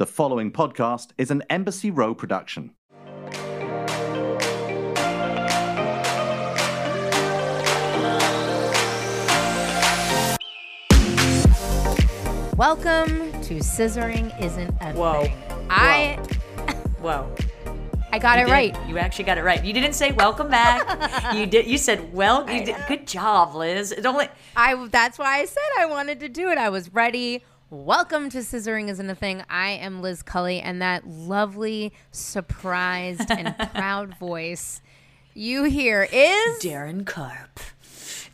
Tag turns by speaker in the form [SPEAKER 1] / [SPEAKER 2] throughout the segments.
[SPEAKER 1] The following podcast is an Embassy Row production.
[SPEAKER 2] Welcome to Scissoring Isn't a
[SPEAKER 3] Whoa.
[SPEAKER 2] Thing. I
[SPEAKER 3] Whoa.
[SPEAKER 2] I got
[SPEAKER 3] You
[SPEAKER 2] it
[SPEAKER 3] did.
[SPEAKER 2] right.
[SPEAKER 3] You actually got it right. You didn't say welcome back. you did. You said well. You did. Good job, Liz. It only.
[SPEAKER 2] I that's why I said I wanted to do it. I was ready. Welcome to Scissoring Isn't a Thing. I am Liz Cully, and that lovely, surprised, and proud voice you hear is.
[SPEAKER 3] Darren Carp,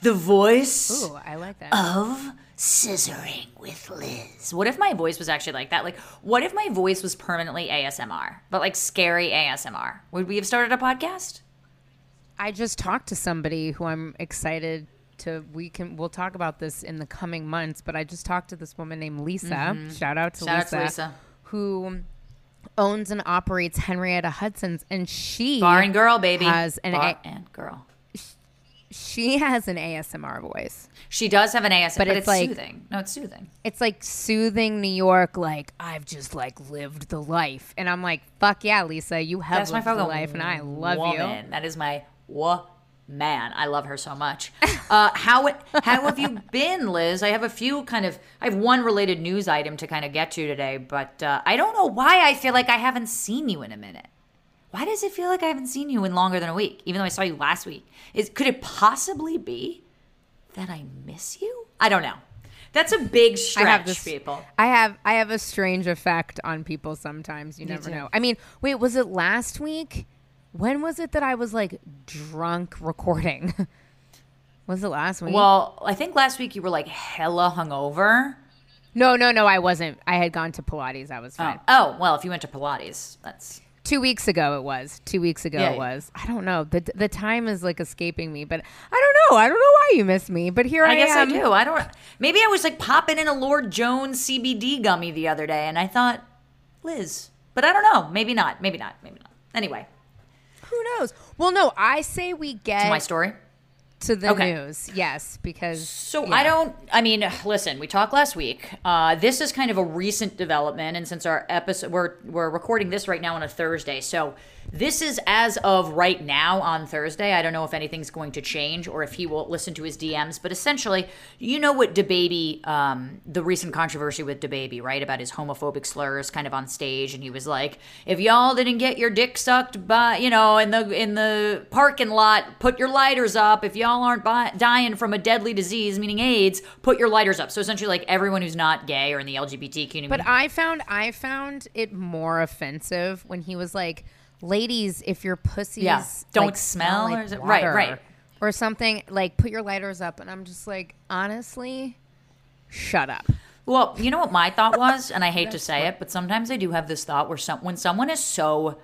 [SPEAKER 3] the voice
[SPEAKER 2] Ooh, I like that.
[SPEAKER 3] of scissoring with Liz. What if my voice was actually like that? Like, what if my voice was permanently ASMR, but like scary ASMR? Would we have started a podcast?
[SPEAKER 2] I just talked to somebody who I'm excited to. We can. We'll talk about this in the coming months. But I just talked to this woman named Lisa. Shout out to
[SPEAKER 3] Mm-hmm. Shout out
[SPEAKER 2] Lisa,
[SPEAKER 3] to Lisa.
[SPEAKER 2] who owns and operates Henrietta Hudson's, and she
[SPEAKER 3] Bar and girl, baby.
[SPEAKER 2] has an
[SPEAKER 3] Bar
[SPEAKER 2] A-
[SPEAKER 3] and girl.
[SPEAKER 2] she has an ASMR voice.
[SPEAKER 3] She does have an ASMR, but,
[SPEAKER 2] But
[SPEAKER 3] it's,
[SPEAKER 2] it's like-
[SPEAKER 3] soothing. No, it's soothing.
[SPEAKER 2] It's like soothing New York. Like I've just like lived the life, and I'm like, fuck yeah, Lisa, you have
[SPEAKER 3] That's my
[SPEAKER 2] lived the
[SPEAKER 3] fucking
[SPEAKER 2] life, and I love
[SPEAKER 3] woman. That is my woman. I love her so much. Uh, how how have you been, Liz? I have a few kind of. I have one related news item to kind of get to today, but uh, I don't know why I feel like I haven't seen you in a minute. Why does it feel like I haven't seen you in longer than a week, even though I saw you last week? Is could it possibly be that I miss you? I don't know. That's a big stretch,
[SPEAKER 2] I have this.
[SPEAKER 3] people.
[SPEAKER 2] I have I have a strange effect on people sometimes. You never
[SPEAKER 3] too.
[SPEAKER 2] know. I mean, wait, was it last week? When was it that I was like drunk recording? was it last week?
[SPEAKER 3] Well, I think last week you were like hella hungover.
[SPEAKER 2] no, no, no. I wasn't. I had gone to Pilates. I was
[SPEAKER 3] Oh.
[SPEAKER 2] fine.
[SPEAKER 3] oh, well, if you went to Pilates, that's
[SPEAKER 2] Two weeks ago, it was. Two weeks ago,
[SPEAKER 3] Yeah,
[SPEAKER 2] it was. I don't know. the The time is like escaping me, but I don't know. I don't know why you miss me, but here I,
[SPEAKER 3] I guess I do. I don't. Maybe I was like popping in a Lord Jones CBD gummy the other day, and I thought, Liz, but I don't know. Maybe not. Maybe not. Maybe not. Anyway,
[SPEAKER 2] Who knows? Well, no. I say we get
[SPEAKER 3] to my story.
[SPEAKER 2] To the
[SPEAKER 3] Okay.
[SPEAKER 2] news. Yes, because
[SPEAKER 3] So
[SPEAKER 2] yeah.
[SPEAKER 3] I don't. I mean, listen. We talked last week. Uh, this is kind of a recent development, and since our episode, we're we're recording this right now on a Thursday, so this is as of right now on Thursday. I don't know if anything's going to change or if he will listen to his DMs, but essentially, you know what DaBaby, um, the recent controversy with DaBaby, right, about his homophobic slurs, kind of on stage, and he was like, "If y'all didn't get your dick sucked by, you know, in the in the parking lot, put your lighters up. If y'all aren't bi- dying from a deadly disease, meaning AIDS, put your lighters up." So essentially, like everyone who's not gay or in the LGBT community,
[SPEAKER 2] But I found I found it more offensive when he was like, "Ladies, if your pussies
[SPEAKER 3] Yeah, don't
[SPEAKER 2] like,
[SPEAKER 3] smell
[SPEAKER 2] like
[SPEAKER 3] or is it- right,
[SPEAKER 2] water,"
[SPEAKER 3] right.
[SPEAKER 2] or something like, "Put your lighters up," and I'm just like, honestly, shut up.
[SPEAKER 3] Well, you know what my thought was, and I hate to say it, but sometimes I do have this thought where some when someone is so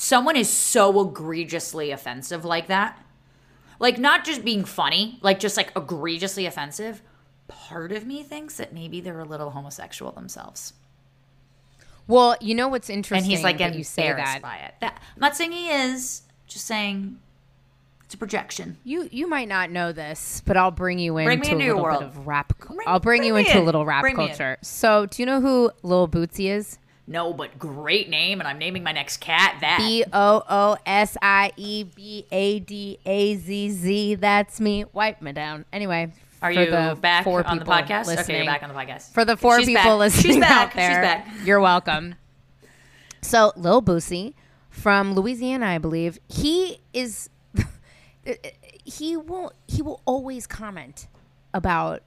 [SPEAKER 3] someone is so egregiously offensive like that, like not just being funny, like just like egregiously offensive, part of me thinks that maybe they're a little homosexual themselves.
[SPEAKER 2] Well, you know what's interesting?
[SPEAKER 3] And he's like
[SPEAKER 2] that you say
[SPEAKER 3] embarrassed
[SPEAKER 2] that.
[SPEAKER 3] by it. That, I'm not saying he is, just saying it's a projection.
[SPEAKER 2] You you might not know this, but I'll bring you into
[SPEAKER 3] Bring
[SPEAKER 2] a little
[SPEAKER 3] world.
[SPEAKER 2] bit of rap.
[SPEAKER 3] Bring-
[SPEAKER 2] I'll bring,
[SPEAKER 3] bring
[SPEAKER 2] you into a little rap
[SPEAKER 3] Bring in.
[SPEAKER 2] culture. So, do you know who Lil Boosie is?
[SPEAKER 3] No, but great name, and I'm naming my next cat that.
[SPEAKER 2] B O O S I E B A D A Z Z. That's me. Wipe me down. Anyway,
[SPEAKER 3] Are you back on the podcast? Okay, you're back on the podcast.
[SPEAKER 2] For the four
[SPEAKER 3] She's
[SPEAKER 2] people
[SPEAKER 3] back.
[SPEAKER 2] listening
[SPEAKER 3] She's back.
[SPEAKER 2] out there,
[SPEAKER 3] She's back.
[SPEAKER 2] you're welcome. So, Lil Boosie from Louisiana, I believe, he is. he will. He will always comment about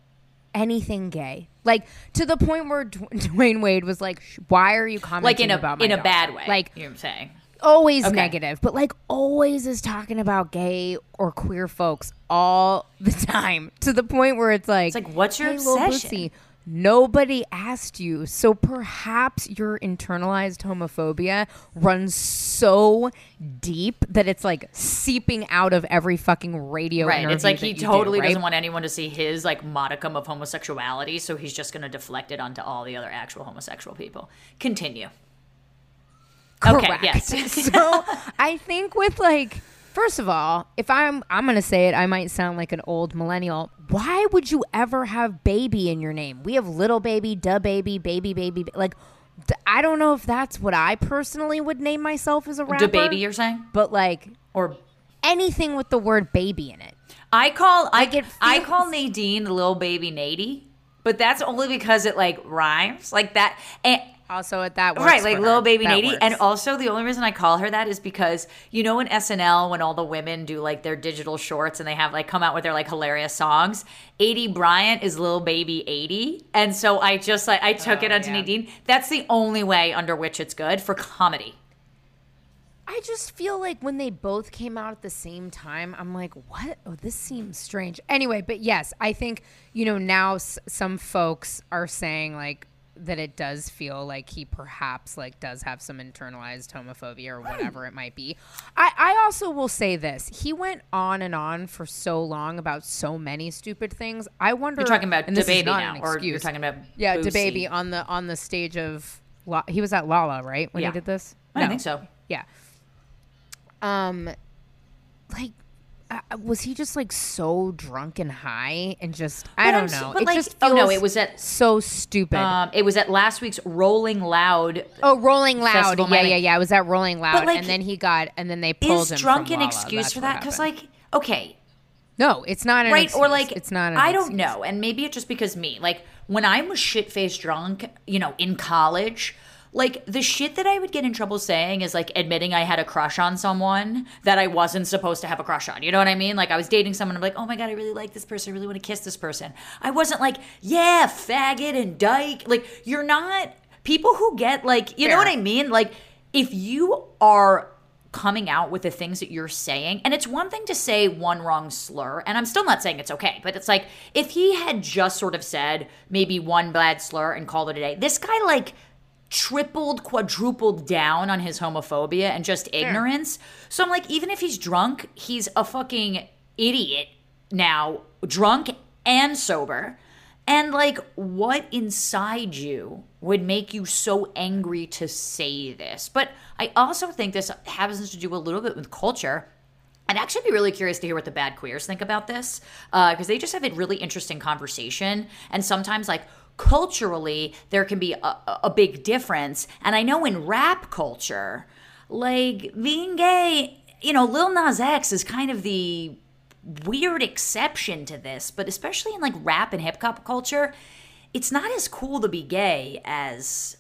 [SPEAKER 2] anything gay, like to the point where Dw- Dwyane Wade was like, "Why are you commenting
[SPEAKER 3] Like in a
[SPEAKER 2] about my
[SPEAKER 3] in a
[SPEAKER 2] daughter?"
[SPEAKER 3] bad way.
[SPEAKER 2] Like
[SPEAKER 3] you know what I'm saying.
[SPEAKER 2] always
[SPEAKER 3] Okay.
[SPEAKER 2] negative, but like always is talking about gay or queer folks all the time to the point where it's like,
[SPEAKER 3] It's like, what's your
[SPEAKER 2] "Hey, Lil
[SPEAKER 3] obsession?"
[SPEAKER 2] Boosie, Nobody asked you, so perhaps your internalized homophobia runs so deep that it's like seeping out of every fucking radio.
[SPEAKER 3] Right. It's like he
[SPEAKER 2] you do,
[SPEAKER 3] totally
[SPEAKER 2] right?
[SPEAKER 3] doesn't want anyone to see his like modicum of homosexuality, so he's just going to deflect it onto all the other actual homosexual people. Continue.
[SPEAKER 2] Correct.
[SPEAKER 3] Okay, yes.
[SPEAKER 2] so I think with like First of all, if I'm I'm gonna say it, I might sound like an old millennial. Why would you ever have baby in your name? We have little baby, da baby, baby, baby. Like, I don't know if that's what I personally would name myself as a rapper.
[SPEAKER 3] The baby, you're saying,
[SPEAKER 2] but like
[SPEAKER 3] or
[SPEAKER 2] anything with the word baby in it.
[SPEAKER 3] I call I
[SPEAKER 2] Like, it
[SPEAKER 3] I call Nadine the little baby Nady, but that's only because it like rhymes like that. And
[SPEAKER 2] Also, at that works
[SPEAKER 3] right,
[SPEAKER 2] for
[SPEAKER 3] like
[SPEAKER 2] her.
[SPEAKER 3] little baby
[SPEAKER 2] That
[SPEAKER 3] Nady.
[SPEAKER 2] works.
[SPEAKER 3] And also the only reason I call her that is because you know in SNL when all the women do like their digital shorts and they have like come out with their like hilarious songs. Aidy Bryant is little baby Aidy. And so I just like I took
[SPEAKER 2] Oh,
[SPEAKER 3] it onto
[SPEAKER 2] yeah.
[SPEAKER 3] Nadine. That's the only way under which it's good for comedy.
[SPEAKER 2] I just feel like when they both came out at the same time, I'm like, what? Oh, this seems strange. Anyway, but yes, I think, you know, now s- some folks are saying like that it does feel like he perhaps like does have some internalized homophobia or whatever it might be. I, I also will say this. He went on and on for so long about so many stupid things. I wonder
[SPEAKER 3] You're talking about
[SPEAKER 2] and this is
[SPEAKER 3] DaBaby
[SPEAKER 2] not
[SPEAKER 3] now, or you're talking about
[SPEAKER 2] Yeah,
[SPEAKER 3] Boosie.
[SPEAKER 2] On the on the stage of La- he was at Lala, right? When
[SPEAKER 3] Yeah.
[SPEAKER 2] he did this?
[SPEAKER 3] I don't think so.
[SPEAKER 2] Yeah. Um, like, uh, was he just like so drunk and high and just I
[SPEAKER 3] But
[SPEAKER 2] don't
[SPEAKER 3] I'm
[SPEAKER 2] know.
[SPEAKER 3] but,
[SPEAKER 2] it
[SPEAKER 3] like-
[SPEAKER 2] just
[SPEAKER 3] oh, no, it was at-
[SPEAKER 2] so stupid.
[SPEAKER 3] Um, it was at last week's Rolling Loud.
[SPEAKER 2] oh, Rolling Loud. Yeah,
[SPEAKER 3] Miami.
[SPEAKER 2] yeah, yeah. It was at Rolling Loud,
[SPEAKER 3] like,
[SPEAKER 2] and then he got, and then they pulled him.
[SPEAKER 3] Is
[SPEAKER 2] drunk
[SPEAKER 3] an
[SPEAKER 2] Lala.
[SPEAKER 3] excuse
[SPEAKER 2] That's
[SPEAKER 3] for that? Because like, okay,
[SPEAKER 2] no, it's not an
[SPEAKER 3] right
[SPEAKER 2] excuse.
[SPEAKER 3] or like
[SPEAKER 2] it's not.
[SPEAKER 3] I don't
[SPEAKER 2] excuse.
[SPEAKER 3] know and maybe it's just because me like when i was shit-faced drunk you know in college like the shit that i would get in trouble saying is like admitting i had a crush on someone that i wasn't supposed to have a crush on. You know what i mean? Like i was dating someone i'm like oh my god i really like this person i really want to kiss this person. I wasn't like yeah faggot and dyke. Like you're not people who get like you know what i mean? Like if you are coming out with the things that you're saying. And it's one thing to say one wrong slur, and I'm still not saying it's okay, but it's like if he had just sort of said maybe one bad slur and called it a day, this guy like tripled, quadrupled down on his homophobia and just ignorance. So I'm like, even if he's drunk, he's a fucking idiot now, drunk and sober. And like, what inside you would make you so angry to say this? But I also think this has to do a little bit with culture. I'd actually be really curious to hear what the bad queers think about this uh, because they just have a really interesting conversation. And sometimes, like, culturally, there can be a, a- big difference. And I know in rap culture, like, being gay, you know, Lil Nas X is kind of the weird exception to this, but especially in like rap and hip hop culture, it's not as cool to be gay as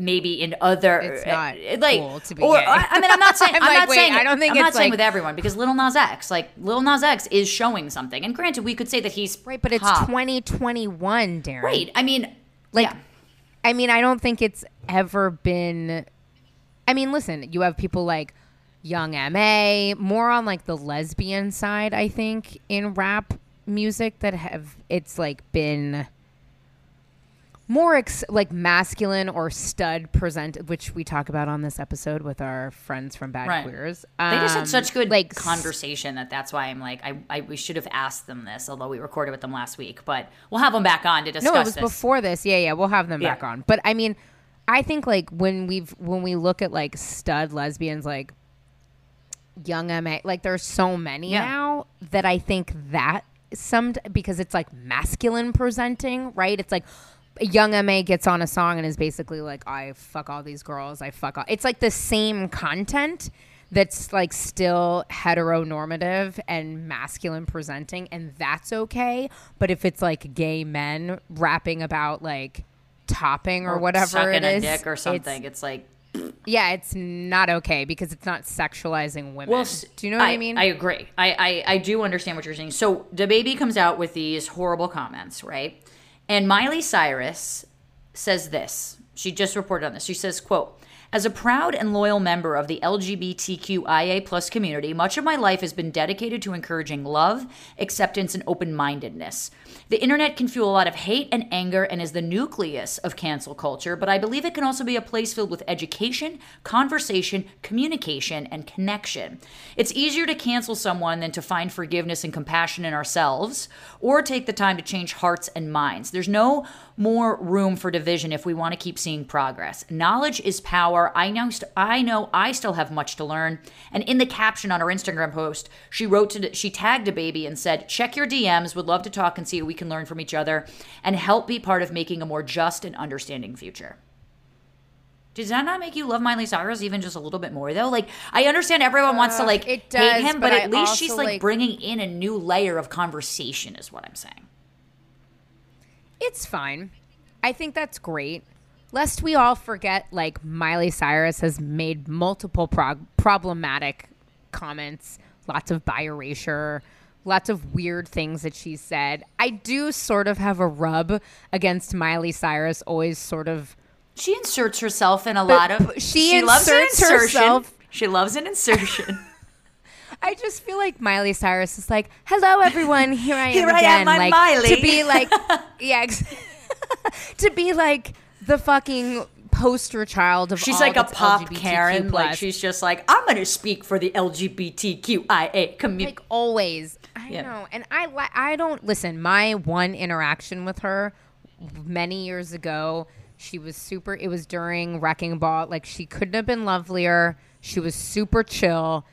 [SPEAKER 3] maybe in other
[SPEAKER 2] It's not
[SPEAKER 3] uh, like
[SPEAKER 2] cool to be
[SPEAKER 3] or. I, I mean I'm not saying
[SPEAKER 2] I'm
[SPEAKER 3] I'm,
[SPEAKER 2] like,
[SPEAKER 3] not
[SPEAKER 2] wait,
[SPEAKER 3] saying
[SPEAKER 2] I don't think
[SPEAKER 3] I'm not saying
[SPEAKER 2] like-
[SPEAKER 3] with everyone because Lil Nas X like Lil Nas X is showing something and granted we could say that he's
[SPEAKER 2] Right, but it's
[SPEAKER 3] pop.
[SPEAKER 2] 2021, Darren.
[SPEAKER 3] right I mean
[SPEAKER 2] Like,
[SPEAKER 3] yeah.
[SPEAKER 2] I mean, I don't think it's ever been. I mean, listen, you have people like Young Ma, more on like the lesbian side, I think, in rap music that have it's like been more ex- like masculine or stud present, which we talk about on this episode with our friends from Bad
[SPEAKER 3] Right.
[SPEAKER 2] Queers.
[SPEAKER 3] They just
[SPEAKER 2] Um,
[SPEAKER 3] had such good
[SPEAKER 2] like
[SPEAKER 3] conversation that that's why I'm like I, I we should have asked them this although we recorded with them last week but we'll have them back on to discuss
[SPEAKER 2] No, it was
[SPEAKER 3] this.
[SPEAKER 2] before this. Yeah, yeah, we'll have them
[SPEAKER 3] Yeah.
[SPEAKER 2] back on. But I mean, I think like when we've when we look at like stud lesbians like young MA, like there's so many
[SPEAKER 3] Yeah.
[SPEAKER 2] now that I think that some because it's like masculine presenting, right? It's like young MA gets on a song and is basically like I fuck all these girls, I fuck all. It's like the same content that's like still heteronormative and masculine presenting and that's okay, but if it's like gay men rapping about like topping or, whatever
[SPEAKER 3] sucking
[SPEAKER 2] it
[SPEAKER 3] a dick or something it's like
[SPEAKER 2] yeah, it's not okay because it's not sexualizing women.
[SPEAKER 3] Well,
[SPEAKER 2] do you know what I, mean?
[SPEAKER 3] I agree. I, I I do understand what you're saying. So DaBaby comes out with these horrible comments, right? And Miley Cyrus says this. She just reported on this. She says, "quote." As a proud and loyal member of the LGBTQIA plus community, much of my life has been dedicated to encouraging love, acceptance, and open mindedness. The internet can fuel a lot of hate and anger and is the nucleus of cancel culture, but I believe it can also be a place filled with education, conversation, communication, and connection. It's easier to cancel someone than to find forgiveness and compassion in ourselves or take the time to change hearts and minds. There's no more room for division if we want to keep seeing progress. Knowledge is power I know st- I know I still have much to learn. And in the caption on her Instagram post, she wrote to she tagged a baby and said, "Check your DMs. Would love to talk and see what we can learn from each other and help be part of making a more just and understanding future." Does that not make you love Miley Cyrus even just a little bit more though? Like I understand everyone wants to uh, like
[SPEAKER 2] it
[SPEAKER 3] hate him, but,
[SPEAKER 2] but
[SPEAKER 3] at
[SPEAKER 2] I
[SPEAKER 3] least she's like,
[SPEAKER 2] like-
[SPEAKER 3] bringing in a new layer of conversation is what I'm saying.
[SPEAKER 2] It's fine. I think that's great. Lest we all forget, like Miley Cyrus has made multiple prog- problematic comments, lots of bi erasure, lots of weird things that she said. I do sort of have a rub against Miley Cyrus, always sort of.
[SPEAKER 3] She inserts herself in a lot of.
[SPEAKER 2] she
[SPEAKER 3] loves an
[SPEAKER 2] inserts
[SPEAKER 3] insertion.
[SPEAKER 2] herself-
[SPEAKER 3] She loves an insertion.
[SPEAKER 2] I just feel like Miley Cyrus is like, "Hello, everyone. Here I am
[SPEAKER 3] Here I am,
[SPEAKER 2] again."
[SPEAKER 3] I'm
[SPEAKER 2] like
[SPEAKER 3] Miley.
[SPEAKER 2] to be like, yeah, to be like the fucking poster child of.
[SPEAKER 3] She's
[SPEAKER 2] all
[SPEAKER 3] like a pop
[SPEAKER 2] LGBTQ+.
[SPEAKER 3] Karen. Like she's just like, I'm gonna speak for the LGBTQIA community.
[SPEAKER 2] like always. I
[SPEAKER 3] Yeah.
[SPEAKER 2] know, and I li- I don't listen. My one interaction with her many years ago, she was super. It was during Wrecking Ball. Like she couldn't have been lovelier. She was super chill.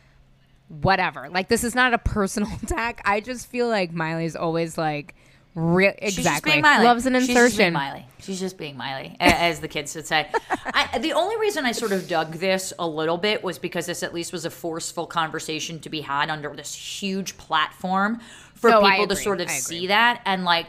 [SPEAKER 2] Whatever. Like this is not a personal attack. I just feel like Miley's always like. Re-
[SPEAKER 3] She's just
[SPEAKER 2] exactly.
[SPEAKER 3] being Miley.
[SPEAKER 2] Loves an insertion.
[SPEAKER 3] She's just being
[SPEAKER 2] insertion.
[SPEAKER 3] Miley. She's just being Miley, as the kids would say. I, the only reason I sort of dug this a little bit was because this at least was a forceful conversation to be had under this huge platform for
[SPEAKER 2] No, I
[SPEAKER 3] people to sort of see that and like.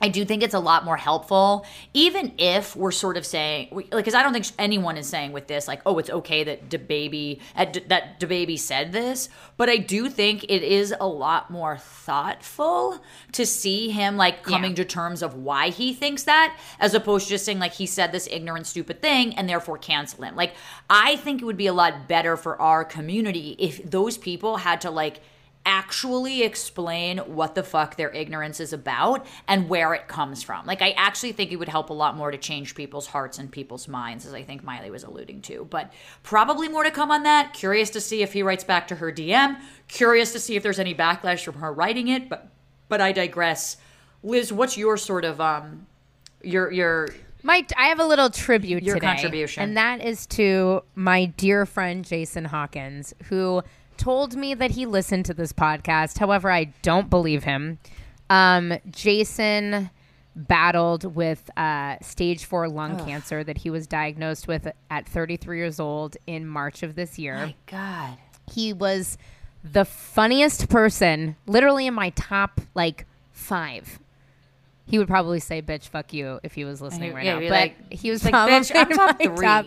[SPEAKER 3] I do think it's a lot more helpful, even if we're sort of saying, like, because I don't think anyone is saying with this, like, oh, it's okay that DaBaby that DaBaby said this, but I do think it is a lot more thoughtful to see him like coming to terms of why he thinks that, as opposed to just saying like he said this ignorant, stupid thing and therefore cancel him. Like, I think it would be a lot better for our community if those people had to like actually explain what the fuck their ignorance is about and where it comes from. Like, I actually think it would help a lot more to change people's hearts and people's minds, as I think Miley was alluding to. But probably more to come on that. Curious to see if he writes back to her DM. Curious to see if there's any backlash from her writing it. But but I digress. Liz, what's your sort of um your your
[SPEAKER 2] My, I have a little tribute
[SPEAKER 3] Your
[SPEAKER 2] today,
[SPEAKER 3] contribution.
[SPEAKER 2] and that is to my dear friend Jason Hawkins, who told me that he listened to this podcast. However, I don't believe him. Um, Jason battled with uh, stage four lung cancer that he was diagnosed with at 33 years old in March of this year.
[SPEAKER 3] my God.
[SPEAKER 2] He was the funniest person, literally in my top like five. He would probably say "bitch, fuck you" if he was listening right
[SPEAKER 3] Yeah,
[SPEAKER 2] now. But
[SPEAKER 3] like-
[SPEAKER 2] he was
[SPEAKER 3] Like,
[SPEAKER 2] probably
[SPEAKER 3] bitch, I'm top three.
[SPEAKER 2] top-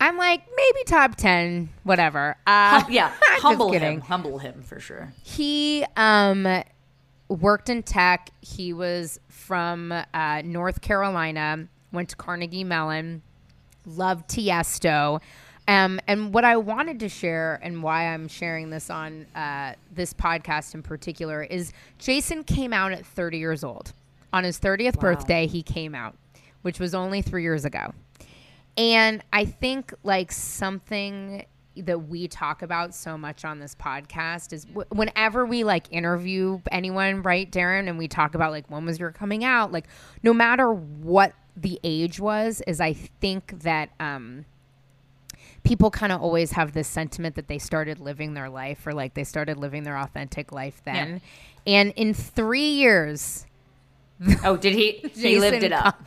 [SPEAKER 2] I'm like maybe top ten, whatever. Uh,
[SPEAKER 3] Hum- yeah, humble him. Humble him for sure.
[SPEAKER 2] He um, worked in tech. He was from uh, North Carolina. Went to Carnegie Mellon. Loved Tiesto. Um, and what I wanted to share and why I'm sharing this on uh, this podcast in particular is Jason came out at 30 years old. On his 30th birthday, he came out, which was only three years ago. And I think like something that we talk about so much on this podcast is w- whenever we like interview anyone, right, Darren, and we talk about like when was your coming out, like no matter what the age was, is I think that um people kind of always have this sentiment that they started living their life or like they started living their authentic life then. And in 3 years,
[SPEAKER 3] Oh, did he? he lived it up.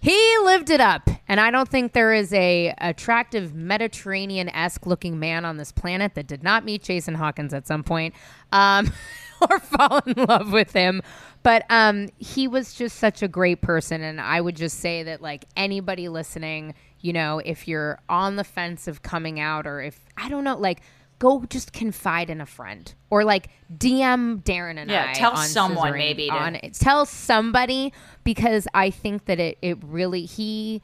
[SPEAKER 2] He lived it up, and I don't think there is a attractive Mediterranean esque looking man on this planet that did not meet Jason Hawkins at some point, um, or fall in love with him. But um, he was just such a great person, and I would just say that like anybody listening, you know, if you're on the fence of coming out, or if I don't know, like go just confide in a friend or like DM Darren and
[SPEAKER 3] Yeah,
[SPEAKER 2] I.
[SPEAKER 3] tell
[SPEAKER 2] on
[SPEAKER 3] someone
[SPEAKER 2] Scissoring
[SPEAKER 3] maybe to-
[SPEAKER 2] on tell somebody because I think that it, it really he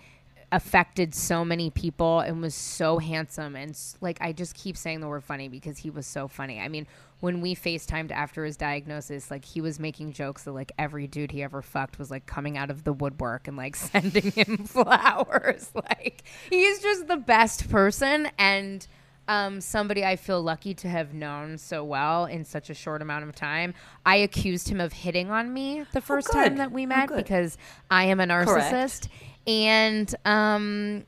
[SPEAKER 2] affected so many people and was so handsome and like I just keep saying the word funny because he was so funny. I mean, when we FaceTimed after his diagnosis, like he was making jokes that like every dude he ever fucked was like coming out of the woodwork and like sending him flowers. Like he's just the best person and um, somebody I feel lucky to have known so well in such a short amount of time. I accused him of hitting on me the first time that we
[SPEAKER 3] Oh,
[SPEAKER 2] met
[SPEAKER 3] good.
[SPEAKER 2] because I am a narcissist. And um,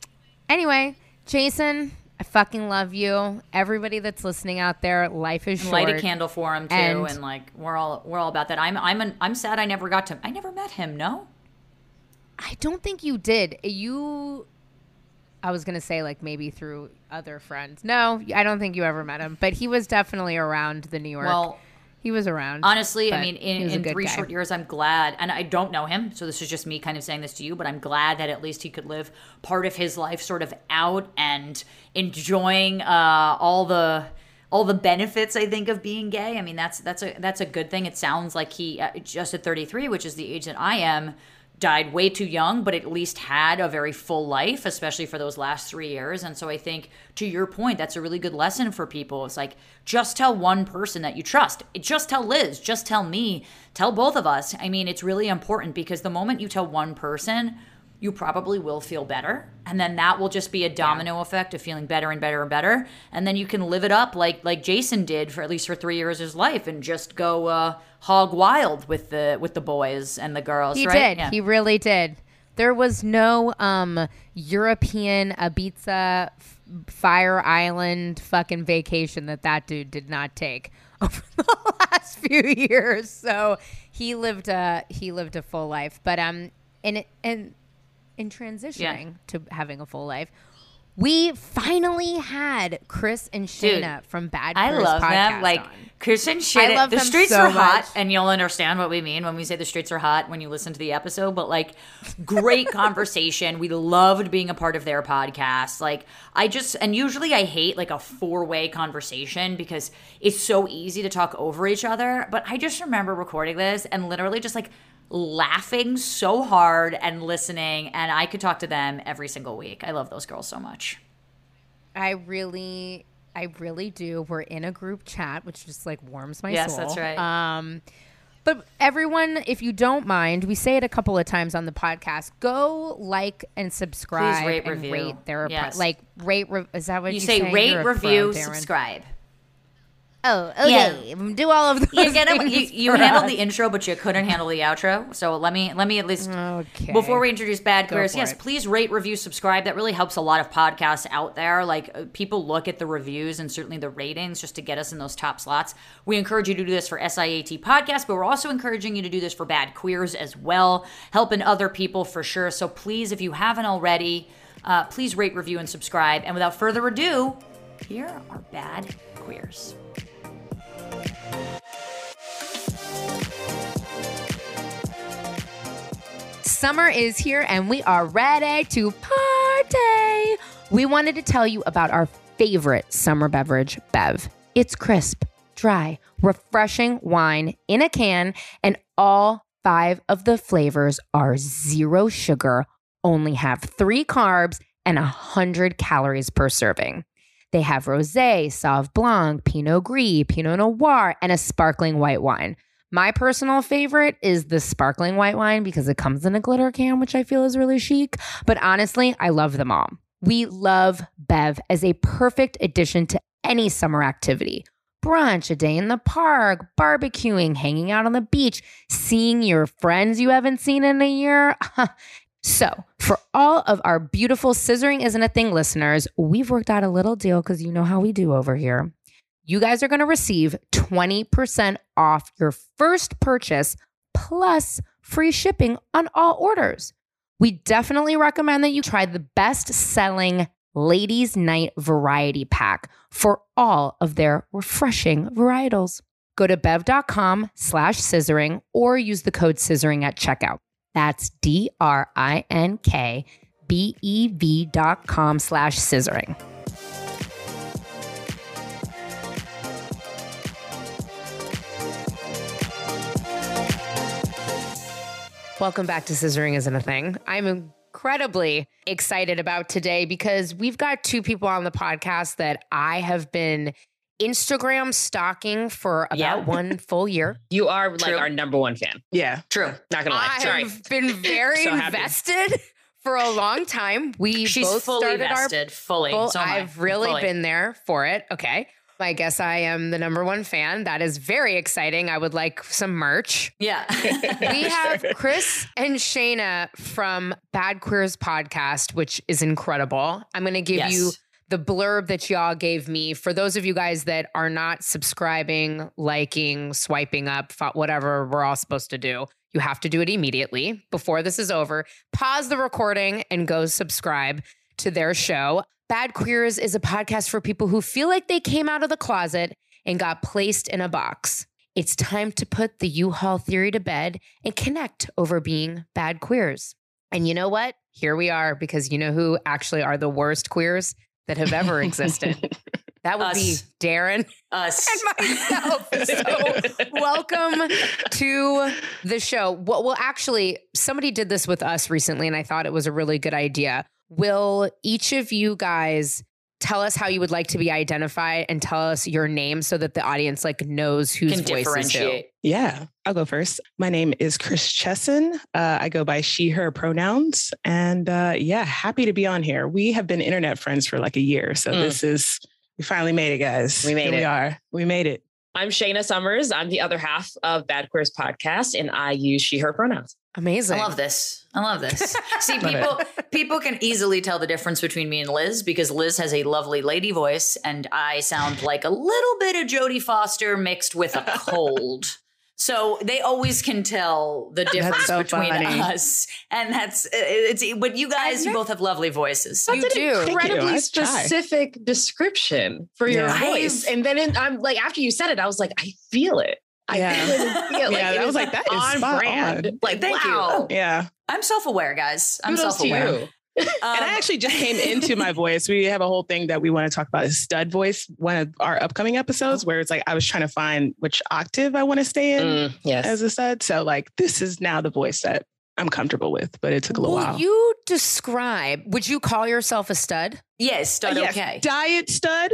[SPEAKER 2] Anyway, Jason, I fucking love you. Everybody that's listening out there, life is
[SPEAKER 3] And
[SPEAKER 2] short.
[SPEAKER 3] light a candle for him too,
[SPEAKER 2] And-
[SPEAKER 3] and, like we're all we're all about that. I'm I'm an, I'm sad I never got to I never met him. No,
[SPEAKER 2] I don't think you did. You. I was gonna say like maybe through other friends. No, I don't think you ever met him, but he was definitely around the New York.
[SPEAKER 3] well
[SPEAKER 2] he was around.
[SPEAKER 3] honestly, I mean in, in three
[SPEAKER 2] guy.
[SPEAKER 3] short years, I'm glad, and I don't know him, so this is just me kind of saying this to you, but I'm glad that at least he could live part of his life sort of out and enjoying uh, all the all the benefits I think of being gay. I mean that's that's a that's a good thing. It sounds like he uh, just at 33, which is the age that I am, died way too young, but at least had a very full life, especially for those last three years. And so I think, to your point, that's a really good lesson for people. It's like, just tell one person that you trust. Just tell Liz, just tell me, tell both of us. I mean, it's really important because the moment you tell one person, you probably will feel better. And then that will just be a domino effect of feeling better and better and better. And then you can live it up like like Jason did for at least for three years of his life and just go uh, hog wild with the with the boys and the girls.
[SPEAKER 2] He
[SPEAKER 3] right?
[SPEAKER 2] did.
[SPEAKER 3] Yeah.
[SPEAKER 2] He really did. There was no um, European Ibiza f- Fire Island fucking vacation that that dude did not take over the last few years. So he lived a he lived a full life. But um, it and in transitioning to having a full life. We finally had Chris and
[SPEAKER 3] Dude,
[SPEAKER 2] Shayna from Bad
[SPEAKER 3] I
[SPEAKER 2] Queers
[SPEAKER 3] love them. Like
[SPEAKER 2] on.
[SPEAKER 3] Chris and Shayna. the streets
[SPEAKER 2] so
[SPEAKER 3] are hot,
[SPEAKER 2] much.
[SPEAKER 3] and you'll understand what we mean when we say the streets are hot when you listen to the episode. But like, great conversation. We loved being a part of their podcast. Like, I just and usually I hate like a four way conversation because it's so easy to talk over each other. But I just remember recording this and literally just like laughing so hard and listening and I could talk to them every single week. I love those girls so much.
[SPEAKER 2] I really, I really do. We're in a group chat, which just like warms my
[SPEAKER 3] Yes,
[SPEAKER 2] soul.
[SPEAKER 3] that's right.
[SPEAKER 2] Um, but everyone, if you don't mind, we say it a couple of times on the podcast. Go like and subscribe
[SPEAKER 3] rate,
[SPEAKER 2] and
[SPEAKER 3] review.
[SPEAKER 2] rate their
[SPEAKER 3] Yes.
[SPEAKER 2] like rate. Re- is that what you, say?
[SPEAKER 3] You say rate,
[SPEAKER 2] You're pro,
[SPEAKER 3] review, subscribe.
[SPEAKER 2] Oh, okay. Do all of those.
[SPEAKER 3] You get it. You, you handled
[SPEAKER 2] us.
[SPEAKER 3] the intro, but you couldn't handle the outro. So let me let me at least
[SPEAKER 2] Okay.
[SPEAKER 3] before we introduce bad queers. Yes,
[SPEAKER 2] it.
[SPEAKER 3] please rate, review, subscribe. That really helps a lot of podcasts out there. Like uh, people look at the reviews and certainly the ratings just to get us in those top slots. We encourage you to do this for SIAT podcast, but we're also encouraging you to do this for bad queers as well, helping other people for sure. So please, if you haven't already, uh, please rate, review, and subscribe. And without further ado, here are bad queers.
[SPEAKER 2] Summer is here and we are ready to party. We wanted to tell you about our favorite summer beverage, Bev. It's crisp, dry, refreshing wine in a can, and all five of the flavors are zero sugar, only have three carbs, and 100 calories per serving. They have rosé, sauv blanc, pinot gris, pinot noir, and a sparkling white wine. My personal favorite is the sparkling white wine because it comes in a glitter can, which I feel is really chic. But honestly, I love them all. We love Bev as a perfect addition to any summer activity. Brunch, a day in the park, barbecuing, hanging out on the beach, seeing your friends you haven't seen in a year. So, for all of our beautiful Scissoring Isn't a Thing listeners, we've worked out a little deal because you know how we do over here. You guys are going to receive 20% off your first purchase plus free shipping on all orders. We definitely recommend that you try the best selling Ladies Night Variety Pack for all of their refreshing varietals. Go to bev.com slash scissoring or use the code scissoring at checkout. That's D R I N K B E V dot com slash scissoring. Welcome back to Scissoring Isn't a Thing. I'm incredibly excited about today because we've got two people on the podcast that I have been Instagram stalking for about
[SPEAKER 4] Yeah.
[SPEAKER 2] one full year.
[SPEAKER 4] You are like
[SPEAKER 3] True.
[SPEAKER 4] our number one fan.
[SPEAKER 5] Yeah.
[SPEAKER 3] True.
[SPEAKER 4] Not gonna lie.
[SPEAKER 2] I've been very
[SPEAKER 4] So
[SPEAKER 2] invested for a long time. We
[SPEAKER 3] She's
[SPEAKER 2] both
[SPEAKER 3] fully
[SPEAKER 2] started
[SPEAKER 3] vested. fully.
[SPEAKER 2] our full.
[SPEAKER 3] So am I.
[SPEAKER 2] I've really
[SPEAKER 3] Fully.
[SPEAKER 2] been there for it. Okay. I guess I am the number one fan. That is very exciting. I would like some merch.
[SPEAKER 3] Yeah.
[SPEAKER 2] we have Chris and Shayna from Bad Queers podcast, which is incredible. I'm going to give
[SPEAKER 3] Yes.
[SPEAKER 2] you the blurb that y'all gave me. For those of you guys that are not subscribing, liking, swiping up, whatever we're all supposed to do, you have to do it immediately before this is over. Pause the recording and go subscribe to their show. Bad Queers is a podcast for people who feel like they came out of the closet and got placed in a box. It's time to put the U Haul theory to bed and connect over being bad queers. And you know what? Here we are because you know who actually are the worst queers that have ever existed. That would be Darren
[SPEAKER 3] Us.
[SPEAKER 2] and myself. So, welcome to the show. Well, well, actually, somebody did this with us recently, and I thought it was a really good idea. Will each of you guys tell us how you would like to be identified and tell us your name so that the audience like knows whose
[SPEAKER 3] Can
[SPEAKER 2] voice is who?
[SPEAKER 4] Yeah, I'll go first. My name is Chris Chesson. Uh, I go by she, her pronouns. And uh, yeah, happy to be on here. We have been internet friends for like a year. So
[SPEAKER 5] Mm.
[SPEAKER 4] this is, we finally made it, guys.
[SPEAKER 5] We made
[SPEAKER 4] Here
[SPEAKER 5] it.
[SPEAKER 4] We are. We made it.
[SPEAKER 5] I'm Shayna Summers. I'm the other half of Bad Queers podcast, and I use she, her pronouns.
[SPEAKER 2] Amazing.
[SPEAKER 3] I love this. I love this. See,
[SPEAKER 4] Love
[SPEAKER 3] people people can easily tell the difference between me and Liz because Liz has a lovely lady voice and I sound like a little bit of Jodie Foster mixed with a cold. So they always can tell the difference
[SPEAKER 4] so
[SPEAKER 3] between
[SPEAKER 4] funny.
[SPEAKER 3] us, and that's it's. But you guys, you both have lovely voices.
[SPEAKER 2] You do.
[SPEAKER 4] Thank you.
[SPEAKER 5] Incredibly
[SPEAKER 4] try.
[SPEAKER 5] specific description for your
[SPEAKER 4] Yeah.
[SPEAKER 5] voice. And then in, I'm like, after you said it, I was like, I feel it. I
[SPEAKER 4] Yeah.
[SPEAKER 5] feel it. feel it.
[SPEAKER 4] Yeah,
[SPEAKER 5] it
[SPEAKER 4] I was like, that is
[SPEAKER 5] on brand.
[SPEAKER 4] on.
[SPEAKER 5] Like,
[SPEAKER 3] Thank you.
[SPEAKER 5] wow.
[SPEAKER 4] Yeah.
[SPEAKER 3] I'm self-aware, guys. I'm
[SPEAKER 5] Kudos
[SPEAKER 3] self-aware.
[SPEAKER 5] you.
[SPEAKER 4] and I actually just came into my voice. We have a whole thing that we want to talk about is stud voice, one of our upcoming episodes where it's like I was trying to find which octave I want to stay in
[SPEAKER 5] Mm, yes.
[SPEAKER 4] as a stud. So like this is now the voice that I'm comfortable with, but it took a little
[SPEAKER 2] Will
[SPEAKER 4] while.
[SPEAKER 2] you describe? Would you call yourself a stud?
[SPEAKER 3] yes, stud.
[SPEAKER 4] Yes,
[SPEAKER 3] Okay.
[SPEAKER 4] Diet stud.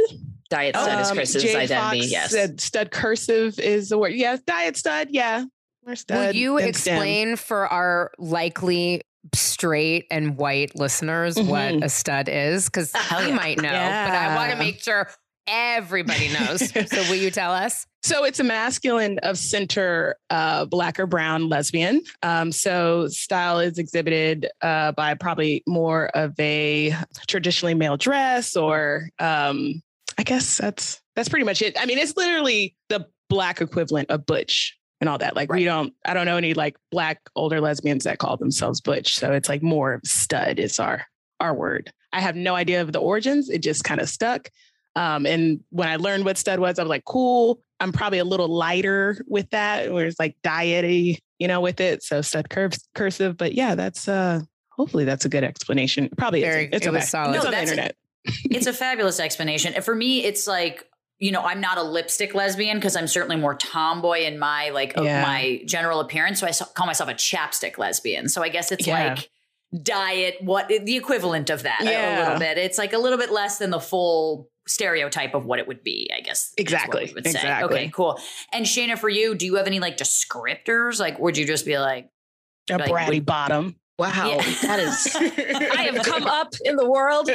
[SPEAKER 5] Diet stud is
[SPEAKER 4] Um,
[SPEAKER 5] Chris's
[SPEAKER 4] Jay
[SPEAKER 5] identity.
[SPEAKER 4] Fox
[SPEAKER 5] yes.
[SPEAKER 4] said stud cursive is the word. Yes, diet stud. Yeah. We're stud.
[SPEAKER 2] Will you
[SPEAKER 4] and STEM.
[SPEAKER 2] explain for our likely straight and white listeners what
[SPEAKER 4] Mhm.
[SPEAKER 2] a stud is? Because
[SPEAKER 3] Hell
[SPEAKER 2] you
[SPEAKER 3] yeah.
[SPEAKER 2] might know, but I want to make sure everybody knows. so will you tell us?
[SPEAKER 4] So it's a masculine of center, uh, black or brown lesbian. Um, so style is exhibited uh, by probably more of a traditionally male dress, or um, I guess that's that's pretty much it. I mean, it's literally the black equivalent of butch and all that. Like we don't, I don't know any like black older lesbians that call themselves butch. So it's like more stud is our our word. I have no idea of the origins. It just kind of stuck. Um, and when I learned what stud was, I was like, cool. I'm probably a little lighter with that, where it's like diety, you know, with it. So stud curve, cursive. But yeah, that's uh hopefully that's a good explanation. Probably
[SPEAKER 2] Very-
[SPEAKER 4] is. It's
[SPEAKER 2] it was
[SPEAKER 4] okay.
[SPEAKER 2] solid.
[SPEAKER 4] It's on the internet.
[SPEAKER 3] It's a fabulous explanation. And for me, it's like, you know, I'm not a lipstick lesbian because I'm certainly more tomboy in my like of
[SPEAKER 4] Yeah.
[SPEAKER 3] my general appearance. So I call myself a chapstick lesbian. So I guess it's
[SPEAKER 4] Yeah.
[SPEAKER 3] like diet, what the equivalent of that a- a, little bit. It's like a little bit less than the full stereotype of what it would be, I guess.
[SPEAKER 4] Exactly.
[SPEAKER 3] would say.
[SPEAKER 4] Exactly.
[SPEAKER 3] Okay, cool. And Shayna, for you, do you have any like descriptors? Like, would you just be like,
[SPEAKER 4] A
[SPEAKER 3] like,
[SPEAKER 4] bratty
[SPEAKER 3] would-
[SPEAKER 4] bottom.
[SPEAKER 5] Wow.
[SPEAKER 3] Yeah.
[SPEAKER 5] That is, I have come up in the world.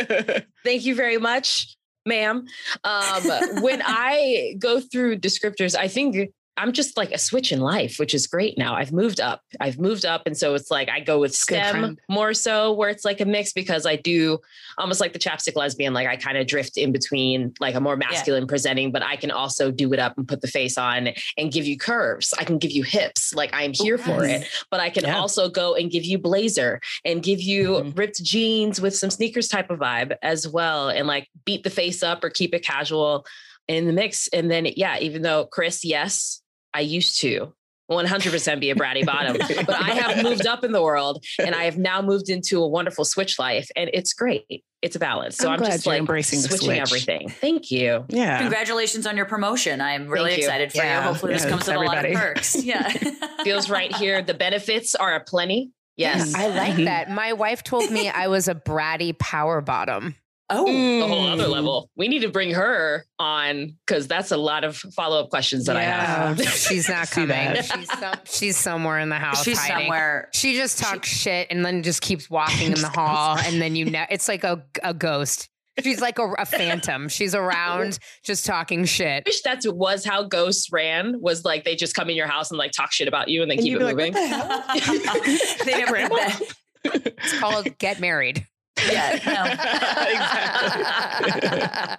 [SPEAKER 5] Thank you very much, ma'am. Um, when I go through descriptors, I think I'm just like a switch in life, which is great now. I've moved up. I've moved up. And so it's like I go with STEM more so, where it's like a mix because I do almost like the chapstick lesbian. Like I kind of drift in between like a more masculine presenting, but I can also do it up and put the face on and give you curves. I can give you hips. Like I'm here for
[SPEAKER 3] nice.
[SPEAKER 5] it. But I can
[SPEAKER 4] Yeah.
[SPEAKER 5] also go and give you blazer and give you
[SPEAKER 4] Mhm.
[SPEAKER 5] ripped jeans with some sneakers type of vibe as well. And like beat the face up or keep it casual in the mix. And then, yeah, even though Chris, yes, I used to 100% be a bratty bottom, but I have moved up in the world and I have now moved into a wonderful switch life and it's great. It's a balance. So
[SPEAKER 4] I'm
[SPEAKER 5] I'm,
[SPEAKER 4] glad
[SPEAKER 5] just
[SPEAKER 4] you're
[SPEAKER 5] like
[SPEAKER 4] embracing the
[SPEAKER 5] switching
[SPEAKER 4] switch.
[SPEAKER 5] everything. Thank you.
[SPEAKER 4] Yeah.
[SPEAKER 3] congratulations on your promotion. I'm really excited for
[SPEAKER 4] Yeah.
[SPEAKER 3] you. Hopefully, this comes with a lot of
[SPEAKER 4] everybody.
[SPEAKER 3] perks. Yeah.
[SPEAKER 5] Feels right here. The benefits are aplenty. Yes.
[SPEAKER 2] I like
[SPEAKER 4] Mhm.
[SPEAKER 2] that. My wife told me I was a bratty power bottom.
[SPEAKER 3] Oh,
[SPEAKER 5] a whole other
[SPEAKER 4] Mm.
[SPEAKER 5] level. We need to bring her on because that's a lot of follow up questions that I have.
[SPEAKER 2] She's not coming. She's, some, she's somewhere in the house.
[SPEAKER 3] she's
[SPEAKER 2] hiding.
[SPEAKER 3] somewhere.
[SPEAKER 2] She just talks shit and then just keeps walking in the hall, and then you know it's like a a ghost. She's like a, a phantom. She's around, just talking shit.
[SPEAKER 5] wish that was how ghosts ran. Was like they just come in your house and like talk shit about you and then
[SPEAKER 4] And
[SPEAKER 5] keep it
[SPEAKER 4] be like,
[SPEAKER 5] moving.
[SPEAKER 4] the
[SPEAKER 3] they never did that.
[SPEAKER 2] It's called Get Married.
[SPEAKER 3] Yeah,